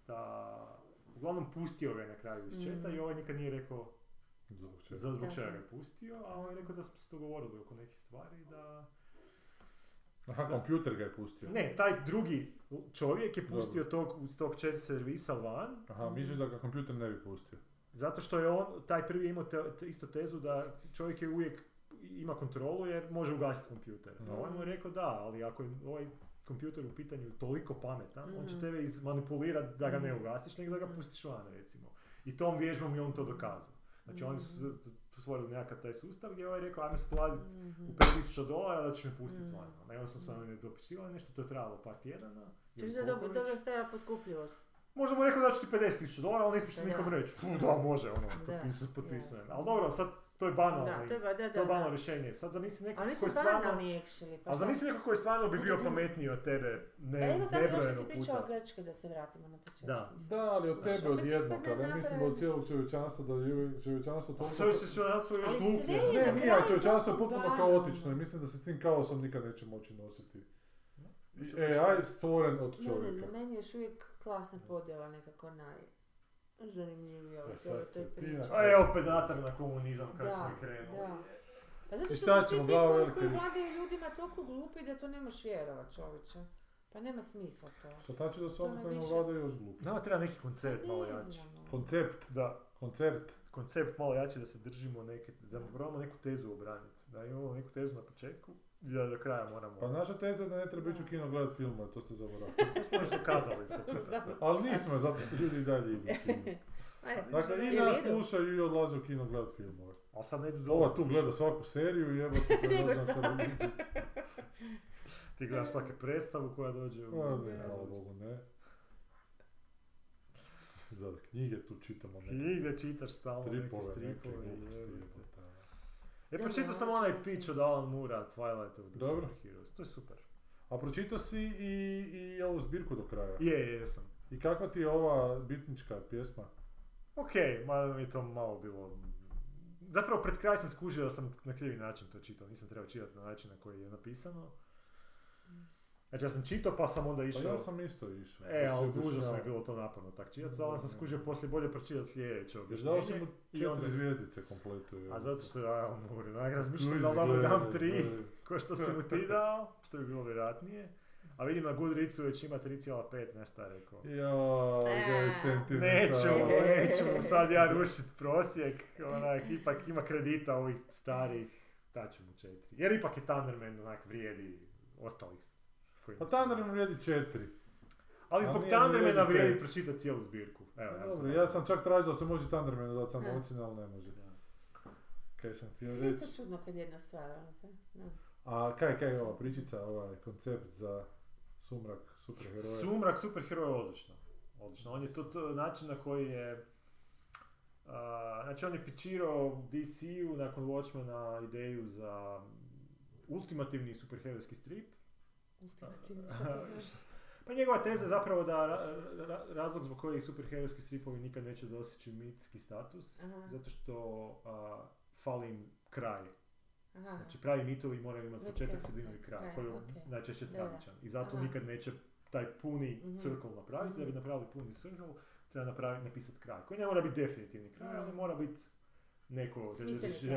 S1: da, uglavnom pustio ga je na kraju iz chata
S2: Mm.
S1: i ovaj nikad nije rekao
S3: Zbog čega?
S1: za zbog čega ga je pustio, a on je rekao da smo se dogovorili oko nekih stvari da...
S3: Aha,
S1: Da.
S3: kompjuter ga je pustio.
S1: Ne, taj drugi čovjek je pustio tog, iz tog chat servisa van,
S3: Aha, misliš da ga kompjuter ne bi pustio?
S1: zato što je on, taj prvi je imao te, te- isto tezu da čovjek je uvijek ima kontrolu jer može ugasiti kompjuter. A on mu je rekao da, ali ako je ovaj kompjuter u pitanju toliko pametan, on će
S2: Mhm.
S1: tebe izmanipulirati da ga ne
S2: Mhm.
S1: ugasiš, nego da ga
S2: Mhm.
S1: pustiš van, recimo. I tom vježbom je on to dokazao. Znači oni su
S2: Mhm.
S1: stvorili nekakav taj sustav gdje je ovaj rekao, ajme se platiti
S2: Mhm.
S1: u 5000 dolara da ćeš me pustiti
S2: Mm.
S1: van. I onda smo se oni dopisivali nešto, to je trajalo par tjedana.
S2: Češ da
S1: koliko
S2: dobro, dobro stara potkupljivost.
S1: Možda mu rekao da ću ti 50.000 dolara, ali ne smiješ to
S2: Da.
S1: nikom reći. Fu, da, može, ono,
S2: Da,
S1: potpis, potpisujem.
S2: jasno.
S1: Ali dobro, sad to je banalno.
S2: Da, to je ba, da, da,
S1: to je
S2: da.
S1: banalno rješenje. Sad zamisli neko
S2: Ali mi
S1: ko je
S2: smo
S1: stvarno...
S2: banalni pa
S1: A zamisli neko koji je stvarno bi bio pametniji od tebe, ne,
S2: Pa evo sad
S1: nebrojeno
S2: si pričao o. Grčkoj da se vratimo na početak.
S1: Da.
S3: Da, ali od tebe od jednog, ali ja mislim da od cijelog čovječanstva, da je čovječanstvo toliko...
S1: sve će čovječanstvo još
S2: Ali
S1: gluplje.
S2: je
S3: Ne,
S2: na
S3: nije, čovječanstvo je potpuno kaotično i mislim da se s tim kaosom nikad neće moći nositi. AI je stvoren od
S2: Ne, ne
S3: čovjeka.
S2: znam, meni je još uvijek klasna podjela nekako najzanimljivija
S3: E, sad
S2: cijele
S3: se
S2: te priče.
S1: A je opet natrag na komunizam kad smo i krenuli.
S2: Da. Pa zato što su svi ti koji, vladaju ljudima toliko glupi da to nemaš vjerovat čovječe. Pa nema smisla to.
S3: Što znači da su oni koji vladaju još glupi.
S1: Nama treba neki koncept malo
S2: Ne
S1: jači.
S2: ono.
S3: Koncept,
S1: Da,
S3: koncert.
S1: koncept malo jači da se držimo neke, da probamo neku tezu obraniti. Da imamo neku tezu na početku da do kraja moramo...
S3: Pa naša teza je da ne treba ići u kino gledat filmove, to ste zaboravili.
S1: To smo još dokazali.
S3: Ali nismo, zato što ljudi i dalje idu u kino.
S2: Ajde,
S3: Dakle, i nas slušaju i odlaze u kino gledat filmove.
S1: Ali sad ne idu dobro.
S3: Ova tu gleda svaku seriju i jebote
S2: Nego
S3: gleda na televiziju.
S1: Ti gledaš svake predstavu koja dođe u...
S3: Pa ne,
S1: ne
S3: hvala Bogu, ne. Da, knjige tu čitamo neke
S1: Knjige čitaš stalno, neke
S3: stripove, neke
S1: stripove.
S3: gluposti.
S1: E,
S2: Dobro,
S1: pročitao sam onaj pitch od Alan Moore Twilight of the
S3: Dobro.
S1: Superheroes. To je super.
S3: A pročitao si i, i ovu zbirku do kraja.
S1: Je, je, jesam.
S3: I kakva ti je ova bitnička pjesma?
S1: Ok, mada mi je to malo bilo... Zapravo pred kraj sam skužio da sam na krivi način to čitao. Nisam trebao čitati na način na koji je napisano. Znači ja sam čitao pa sam onda
S3: Pa
S1: išao...
S3: ja sam isto išao.
S1: E, ali užasno je bilo to naporno tak čitati, ali sam skužio poslije bolje pročitati sljedeće
S3: Još dao
S1: objašnjenje.
S3: mu četiri
S1: onda-
S3: zvijezdice kompletu. je.
S1: A zato što je Alan Moore, onak razmišljam da mu dam tri, ko što si mu ti dao, što bi bilo vjerojatnije. A vidim na Goodreadsu već ima 3,5, nešto je rekao.
S3: Joj, ga je
S2: A.
S3: sentimental.
S1: Neću, neću mu sad ja rušit prosjek, onak, ipak ima kredita ovih starih, daću mu četiri. Jer ipak je Thunderman onak vrijedi ostalih. Koji
S3: Pa Thunderman vrijedi četiri.
S1: Ali zbog Thundermana vrijedi pročitati cijelu zbirku. Evo, ja to
S3: Dobro, ja sam čak tražio da se može Thundermanu dati samo ocjene, ali ne može. Kaj sam htio
S2: Nije to
S3: reći?
S2: čudno kad jedna stvar.
S3: A kaj, kaj je ova pričica, ovaj koncept za sumrak superheroja?
S1: Sumrak superhero je odlično. Odlično. On je to, to način na koji je... a, znači on je pičirao DC-u nakon Watchmena ideju za ultimativni superherojski strip.
S2: Ultimativno, što to znači?
S1: Pa njegova teza je zapravo da ra- ra- razlog zbog kojih superherojski stripovi nikad neće dostići mitski status,
S2: Aha.
S1: zato što a, fali im kraj.
S2: Aha.
S1: Znači pravi mitovi moraju imati početak, sredinu i kraj,
S2: kraj,
S1: koji je
S2: ok.
S1: najčešće
S2: Da,
S1: tragičan. I zato
S2: Aha.
S1: nikad neće taj puni
S2: Mhm.
S1: circle napraviti, da bi
S2: Mhm.
S1: napravili puni circle, treba napraviti, napisati kraj. Koji ne mora biti definitivni kraj, ali
S2: Mhm.
S1: mora biti neko tih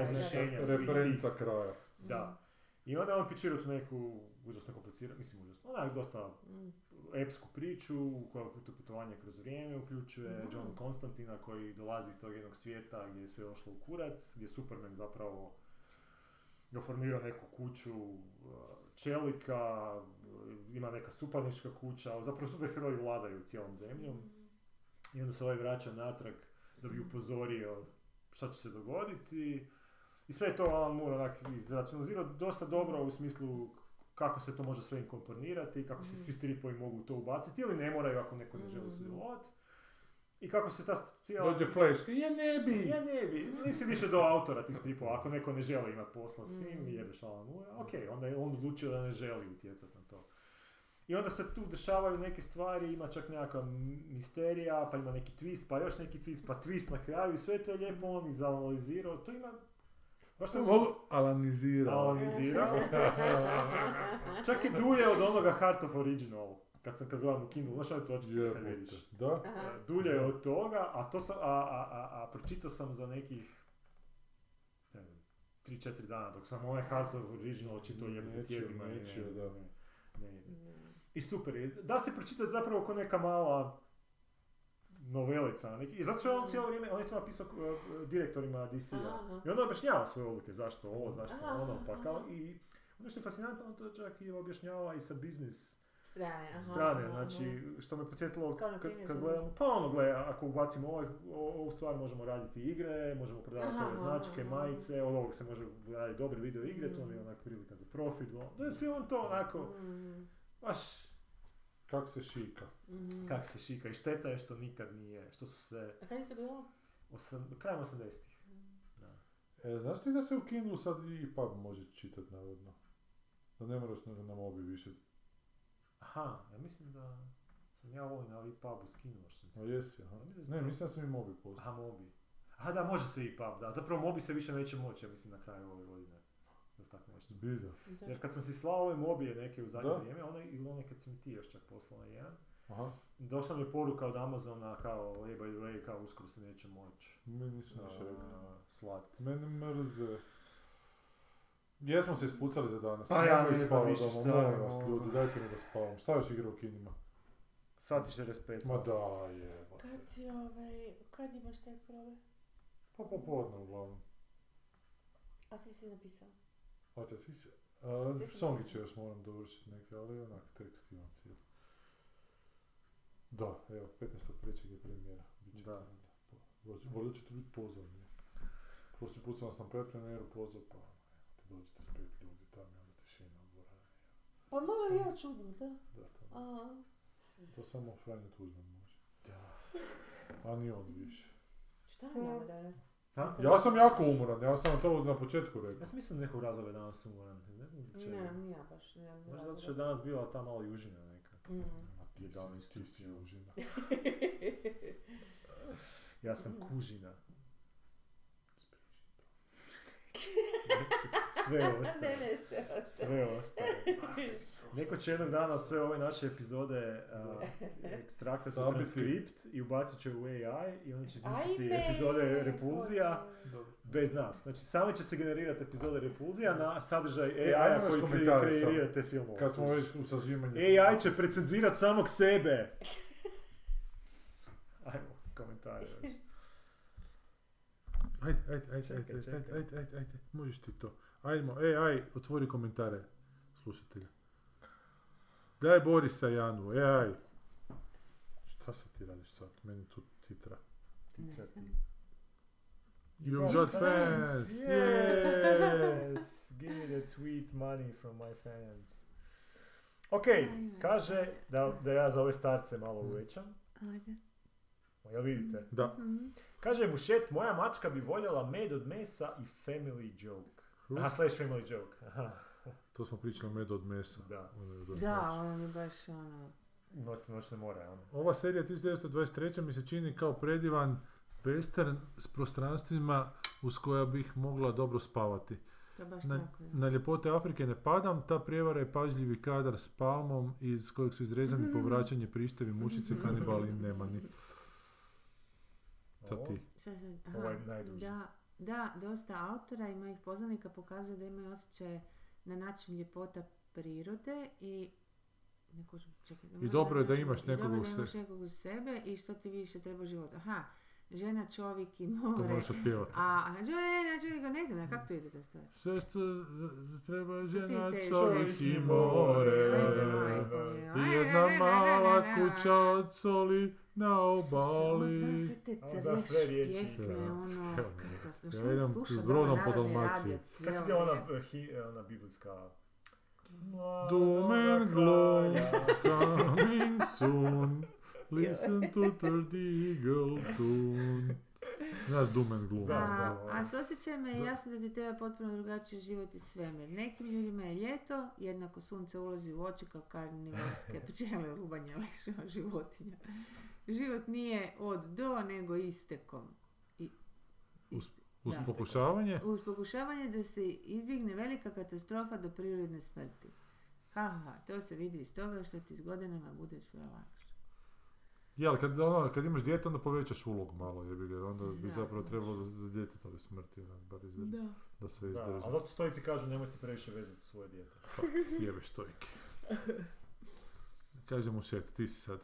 S3: Referenca kraja.
S1: da. I onda on pičira tu neku užasno kompliciranu, mislim užasno, onak dosta
S2: Mm.
S1: epsku priču koja to putovanje kroz vrijeme uključuje
S2: Mhm.
S1: John Konstantina koji dolazi iz tog jednog svijeta gdje je sve ošlo u kurac, gdje Superman zapravo je formirao neku kuću uh, čelika, uh, ima neka supadnička kuća, zapravo superheroji vladaju cijelom zemljom i onda se ovaj vraća natrag da bi upozorio šta će se dogoditi i sve je to Alan Moore onak izracionalizirao dosta dobro u smislu kako se to može sve inkorporirati, kako se
S2: Mhm.
S1: svi stripovi mogu to ubaciti ili ne moraju ako neko ne želi
S2: Mhm.
S1: sudjelovati. I kako se ta cijela...
S3: Dođe Flash, ja ne bi!
S1: Ja ne bi, nisi više do autora tih stripova, ako neko ne želi imati posla s tim i jebeš Alan Moore, ok, onda je on odlučio da ne želi utjecati na to. I onda se tu dešavaju neke stvari, ima čak nekakva misterija, pa ima neki twist, pa još neki twist, pa twist na kraju i sve to je lijepo on izanalizirao, to ima... Baš sam
S3: Mogu alanizirao.
S1: analizirao. Čak i dulje od onoga Heart of Original, kad sam kad gledam u Kindle, znaš ove točkice kad
S3: Jebote.
S1: vidiš.
S3: Da?
S2: Aha.
S1: E, Dulje je od toga, a to sam, a, a, a, a pročitao sam za nekih ne znam, 3-4 dana, dok sam ovaj Heart of Original čitao jebote
S3: Neću,
S1: tjednima. ne,
S3: neću,
S1: ne,
S3: da.
S1: ne, ne.
S2: Mm.
S1: I super je. Da se pročitati zapravo kao neka mala novelica. Neki, I zato što je on
S2: Mm.
S1: cijelo vrijeme, on je to napisao uh, direktorima DC-a. I onda objašnjava svoje odluke, zašto ovo, zašto
S2: Aha,
S1: ono, pa kao i ono što je fascinantno, on to čak i objašnjava i sa biznis
S2: Strane, aha.
S1: strane,
S2: aha,
S1: znači što me podsjetilo kad, kad
S2: da.
S1: gledamo, pa ono gle, ako ubacimo ovaj, ovu stvar možemo raditi igre, možemo prodavati ove značke, majice, od ovog se može raditi dobre video igre, to mi je
S2: Mm.
S1: onak prilika za profit, ono. da je sve on to onako,
S2: Mm,
S1: baš
S3: Kak se šika.
S2: mhm.
S1: kak se šika i šteta je što nikad nije, što su se
S2: A kad je to bilo?
S1: osam, krajem 80-ih. Da.
S3: E, znaš ti da se u Kindlu sad i pub može čitat navodno? Da ne moraš na, na mobi više.
S1: Aha, ja mislim da sam ja ovo na Vipabu skinuo što sam
S3: A jesi, aha.
S1: Ja mislim da
S3: Ne, mislim da sam i mobi postao.
S1: Aha, Mobi. Aha, da, može se i pub, da. Zapravo Mobi se više neće moći, ja mislim, na kraju ove godine. Ili tako nešto.
S3: Zbilja.
S1: Jer kad sam si slao ove Mobije neke u zadnje
S3: Da.
S1: vrijeme, one, ili one kad si mi ti još čak poslao na jedan,
S3: Aha.
S1: došla mi je poruka od Amazona kao, hey, by the way, kao uskoro se neće moći
S3: Meni nisu ništa rekli.
S1: slat.
S3: Mene mrze. Jesmo se ispucali za danas.
S1: Pa ja ne znam više
S3: doma,
S1: šta,
S3: molim vas ljudi, dajte mi da spavam. Šta još igra u kinima?
S1: Sat i 45.
S3: Ma da, jebate.
S2: Kad si ovaj, kad imaš te probe?
S3: Pa popodne uglavnom.
S2: A si si napisao?
S3: A te
S2: sam
S3: Songiće još moram dovršiti neke, ali onak tekst imam cijeli. Da, evo, 15.3. je premijera. Biće
S1: Da.
S3: to Volio ćete biti pozorni. Prošli put sam vas na predpremieru pozvao, pa evo, te dođete s pet ljudi, tam je onda tišina u dvorani.
S2: Pa malo je ja čudno, da.
S3: Da, to,
S2: A,
S3: to samo Franjo Tuđman može.
S1: Da.
S3: A ni on više.
S2: šta je nama danas?
S1: Ha?
S3: Ja sam jako umoran, ja sam to na početku rekao.
S1: Ja sam mislim da nekog razloga danas umoran. Ne znam.
S2: Ne, ni ja baš, ne
S1: Možda zato što je danas bila ta malo južina neka.
S2: Mm.
S3: Ma ti si,
S1: 11
S3: ti si užina.
S1: Ja sam kužina. Sve
S2: ne,
S1: ostaje.
S2: ne, se ostaje.
S1: Sve ostaje. Neko će jednog dana sve ove naše epizode uh, ekstraktati u transkript i ubacit će u AI i onda će izmisliti
S2: Ajme,
S1: epizode Repulzija
S3: Dobro.
S1: bez nas. Znači same će se generirati epizode Repulzija na sadržaj
S3: E,
S1: AI-a koji
S3: komentare
S1: kre-
S3: samo.
S1: kreira te filmove.
S3: Kad smo već u sažimanju.
S1: AI će precenzirat samog sebe. Ajmo, komentari još.
S3: Ajde, ajde, ajde,
S1: Čekaj,
S3: ajde,
S1: čekaj.
S3: ajde, ajde, ajde, ajde, možeš ti to. Ajdemo, ej, aj, otvori komentare, slušatelja. Daj Borisa Janu, ej, aj. Šta se ti radiš sad? Meni tu titra.
S2: Ne znam.
S3: You got fans,
S1: Yes! Give me that sweet money from my fans. Ok, kaže da, da ja za ove starce malo uvećam.
S2: Ajde.
S1: Jel vidite?
S3: Da.
S2: Mhm.
S1: Kaže Mušet, moja mačka bi voljela med od mesa i family joke. Aha, slash family joke. Aha,
S3: To smo pričali med od mesa.
S1: da.
S3: Ono je od
S2: Da, ono mi baš ono...
S1: Noćne, noćne more, ono.
S3: Ova serija 1923. mi se čini kao predivan western s prostranstvima uz koja bih mogla dobro spavati.
S2: Baš
S3: Na,
S2: tako.
S3: na ljepote Afrike ne padam, ta prijevara je pažljivi kadar s palmom iz kojeg su izrezani povraćanje prištevi, mušice, kanibali i nemani. Sad
S1: Ovo.
S3: ti.
S2: Šta sad? Aha,
S1: Ovaj najduži.
S2: Da, da, dosta autora i mojih poznanika pokazuju da imaju osjećaje na način ljepota prirode i neko, čekaj,
S3: I dobro je da imaš
S2: i dobro
S3: nekog
S2: je
S3: u
S2: da
S3: se-
S2: imaš nekog uz sebe i što ti više treba života. Aha, žena, čovjek i
S3: To
S2: more.
S3: otpjevati.
S2: A žena, čovjek, ne znam, kako to ide ta stvar?
S3: Sve što treba žena,
S2: te-
S3: čovjek i more. I jedna mala kuća od soli na obali.
S2: Zna se te
S1: da, sve
S2: trash
S1: riječi.
S2: pjesme, ono,
S3: sve.
S2: katastrofa.
S3: Ja idem
S2: slušam
S3: brodom po Dalmaciji.
S2: radio cijelo
S1: Kako je ona, ona biblijska...
S3: Doom and glow, coming soon. Listen to the eagle tune. Znaš Gloom?
S1: Znam,
S2: A, a s osjećajima je jasno da ti treba potpuno drugačiji život i svemir. Nekim ljudima je ljeto, jednako sunce ulazi u oči kao karnivorske pčele rubanja liševa životinja. Život nije od do, nego istekom. I, i-
S3: Uz-
S2: Da.
S3: pokušavanje?
S2: uz pokušavanje da se izbjegne velika katastrofa do prirodne smrti. Ha, ha, ha, to se vidi iz toga što ti s godinama bude sve lakše.
S3: Je, ali kad, ono, kad imaš dijete, onda povećaš ulog malo, jebi ga, onda bi
S2: Da,
S3: zapravo trebalo da, da djetetove smrti, onak, bar izdrži, da sve
S1: Da,
S3: izdrži.
S1: a zato stojici kažu nemoj se previše vezati svoje dijete.
S3: Jebeš stojke. Kaže mu šet, ti si sad.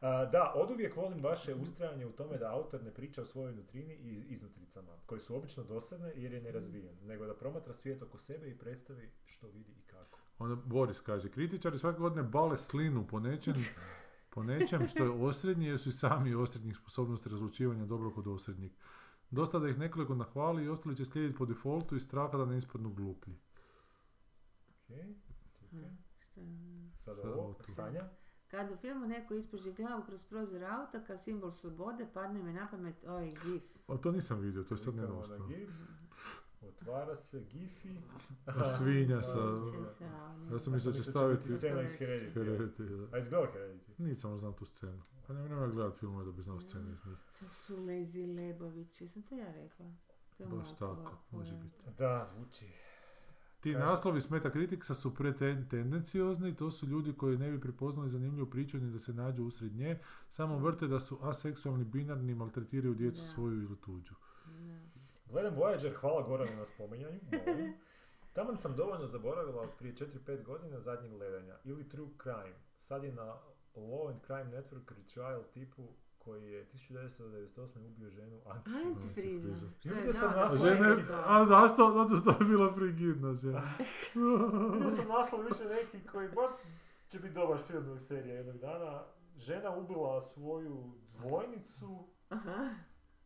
S1: A, da, oduvijek volim vaše ustrajanje u tome da autor ne priča o svojoj nutrini i iznutricama, koje su obično dosadne jer je nerazvijen, nego da promatra svijet oko sebe i predstavi što vidi i kako.
S3: Onda Boris kaže, kritičari svake godine bale slinu po nečem, po nečem što je osrednji jer su i sami osrednjih sposobnosti razlučivanja dobrog od osrednjih. Dosta da ih nekoliko nahvali i ostali će slijediti po defaultu i straha da ne ispadnu gluplji.
S1: Ok, čekaj.
S2: Šta?
S1: Sada ovo. Sanja.
S2: Kad u filmu neko ispuži glavu kroz prozor auta kao simbol slobode, padne mi na pamet ovaj gif.
S3: A to nisam vidio, to je sad.
S1: GIF, Otvara se Gifi.
S3: A svinja sa... Ja sam mislio da će staviti...
S1: scena iz.
S3: Heredity, da.
S1: A izgleda Heredity.
S3: Nisam znam tu scenu. Pa ne nemoj gledat filmove da bi znao scene iz njih.
S2: To su Lezi Lebović, jesam to ja rekla? To je
S3: Baš tako, može biti.
S1: Da, zvuči.
S3: Ti naslovi smeta kritiksa su pretendenciozni, to su ljudi koji ne bi prepoznali zanimljivu priču ni da se nađu usred nje, samo vrte da su aseksualni, binarni, maltretiraju djecu
S2: Da.
S3: svoju ili tuđu.
S2: Da.
S1: Gledam Voyager, hvala Goranu na spominjanju. molim. Taman sam dovoljno zaboravila od prije 4-5 godina zadnjeg gledanja. Ili True Crime. Sad je na Law and Crime Network retrial tipu koji je 1998. ubio ženu Anti.
S2: Antifriza.
S3: Antifriza.
S2: Što je,
S1: Vidio sam naslov
S3: žene,
S2: to.
S3: a zašto? Zato što je bila frigidna žena.
S1: Vidio sam naslov više neki koji baš će biti dobar film ili serija jednog dana. Žena ubila svoju dvojnicu
S2: Aha.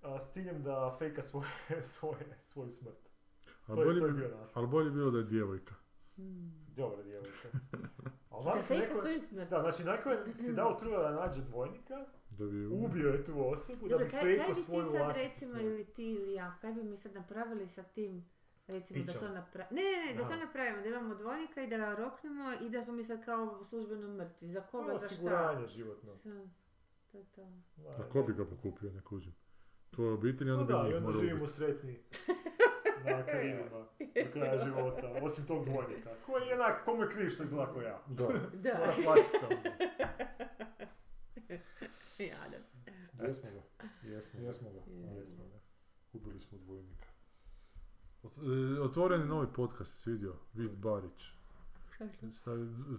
S1: A, s ciljem da fejka svoje, svoje, svoju smrt.
S3: Ali
S1: To je,
S3: bolje,
S1: to je
S3: bi,
S1: bio naslov.
S3: ali bolje bi bilo da je djevojka.
S2: Hmm.
S1: Dobra djevojka. Ali
S2: Da
S1: znam se
S2: fejka
S1: neko...
S2: svoju smrt.
S1: Da, znači neko je si dao truda da nađe dvojnika,
S3: Da bi
S1: ubio je tu osobu da
S2: Dobro,
S1: bi
S2: kaj, kaj
S1: fejko
S2: bi ti
S1: svoju
S2: sad
S1: vlastitu
S2: recimo,
S1: smrt.
S2: ili ti ili ja, kaj bi mi sad napravili sa tim, recimo da
S1: Pićom.
S2: to napravimo, ne, ne, ne, da to napravimo, da imamo dvojnika i da ga roknemo i da smo mi sad kao službeno mrtvi, za koga,
S1: Ovo
S2: za šta?
S1: Osiguranje životno.
S2: Sad, to je to.
S1: Da,
S3: A ko bi ga pokupio, ne kužim. Tvoja obitelj,
S1: No
S3: onda
S1: da,
S3: bi
S1: i
S3: njih
S1: onda
S3: morao
S1: živimo sretni na Karibima do kraja života, osim tog dvojnika. Koji je jednak, komu je kriv što izgleda kao ja.
S3: Da.
S2: Da,
S1: Mora platiti to.
S2: jadan.
S3: Jesmo ga.
S1: Jesmo.
S3: Jesmo ga.
S1: Jesmo. da.
S3: Ubili smo dvojnika. E, Otvoren je novi podcast, si vidio? Vid Barić.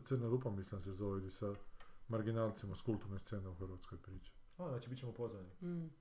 S3: Crna rupa mislim se zove, gdje sa marginalcima s kulturne scene u Hrvatskoj priča.
S1: A, znači bit ćemo pozvani.
S2: Mm.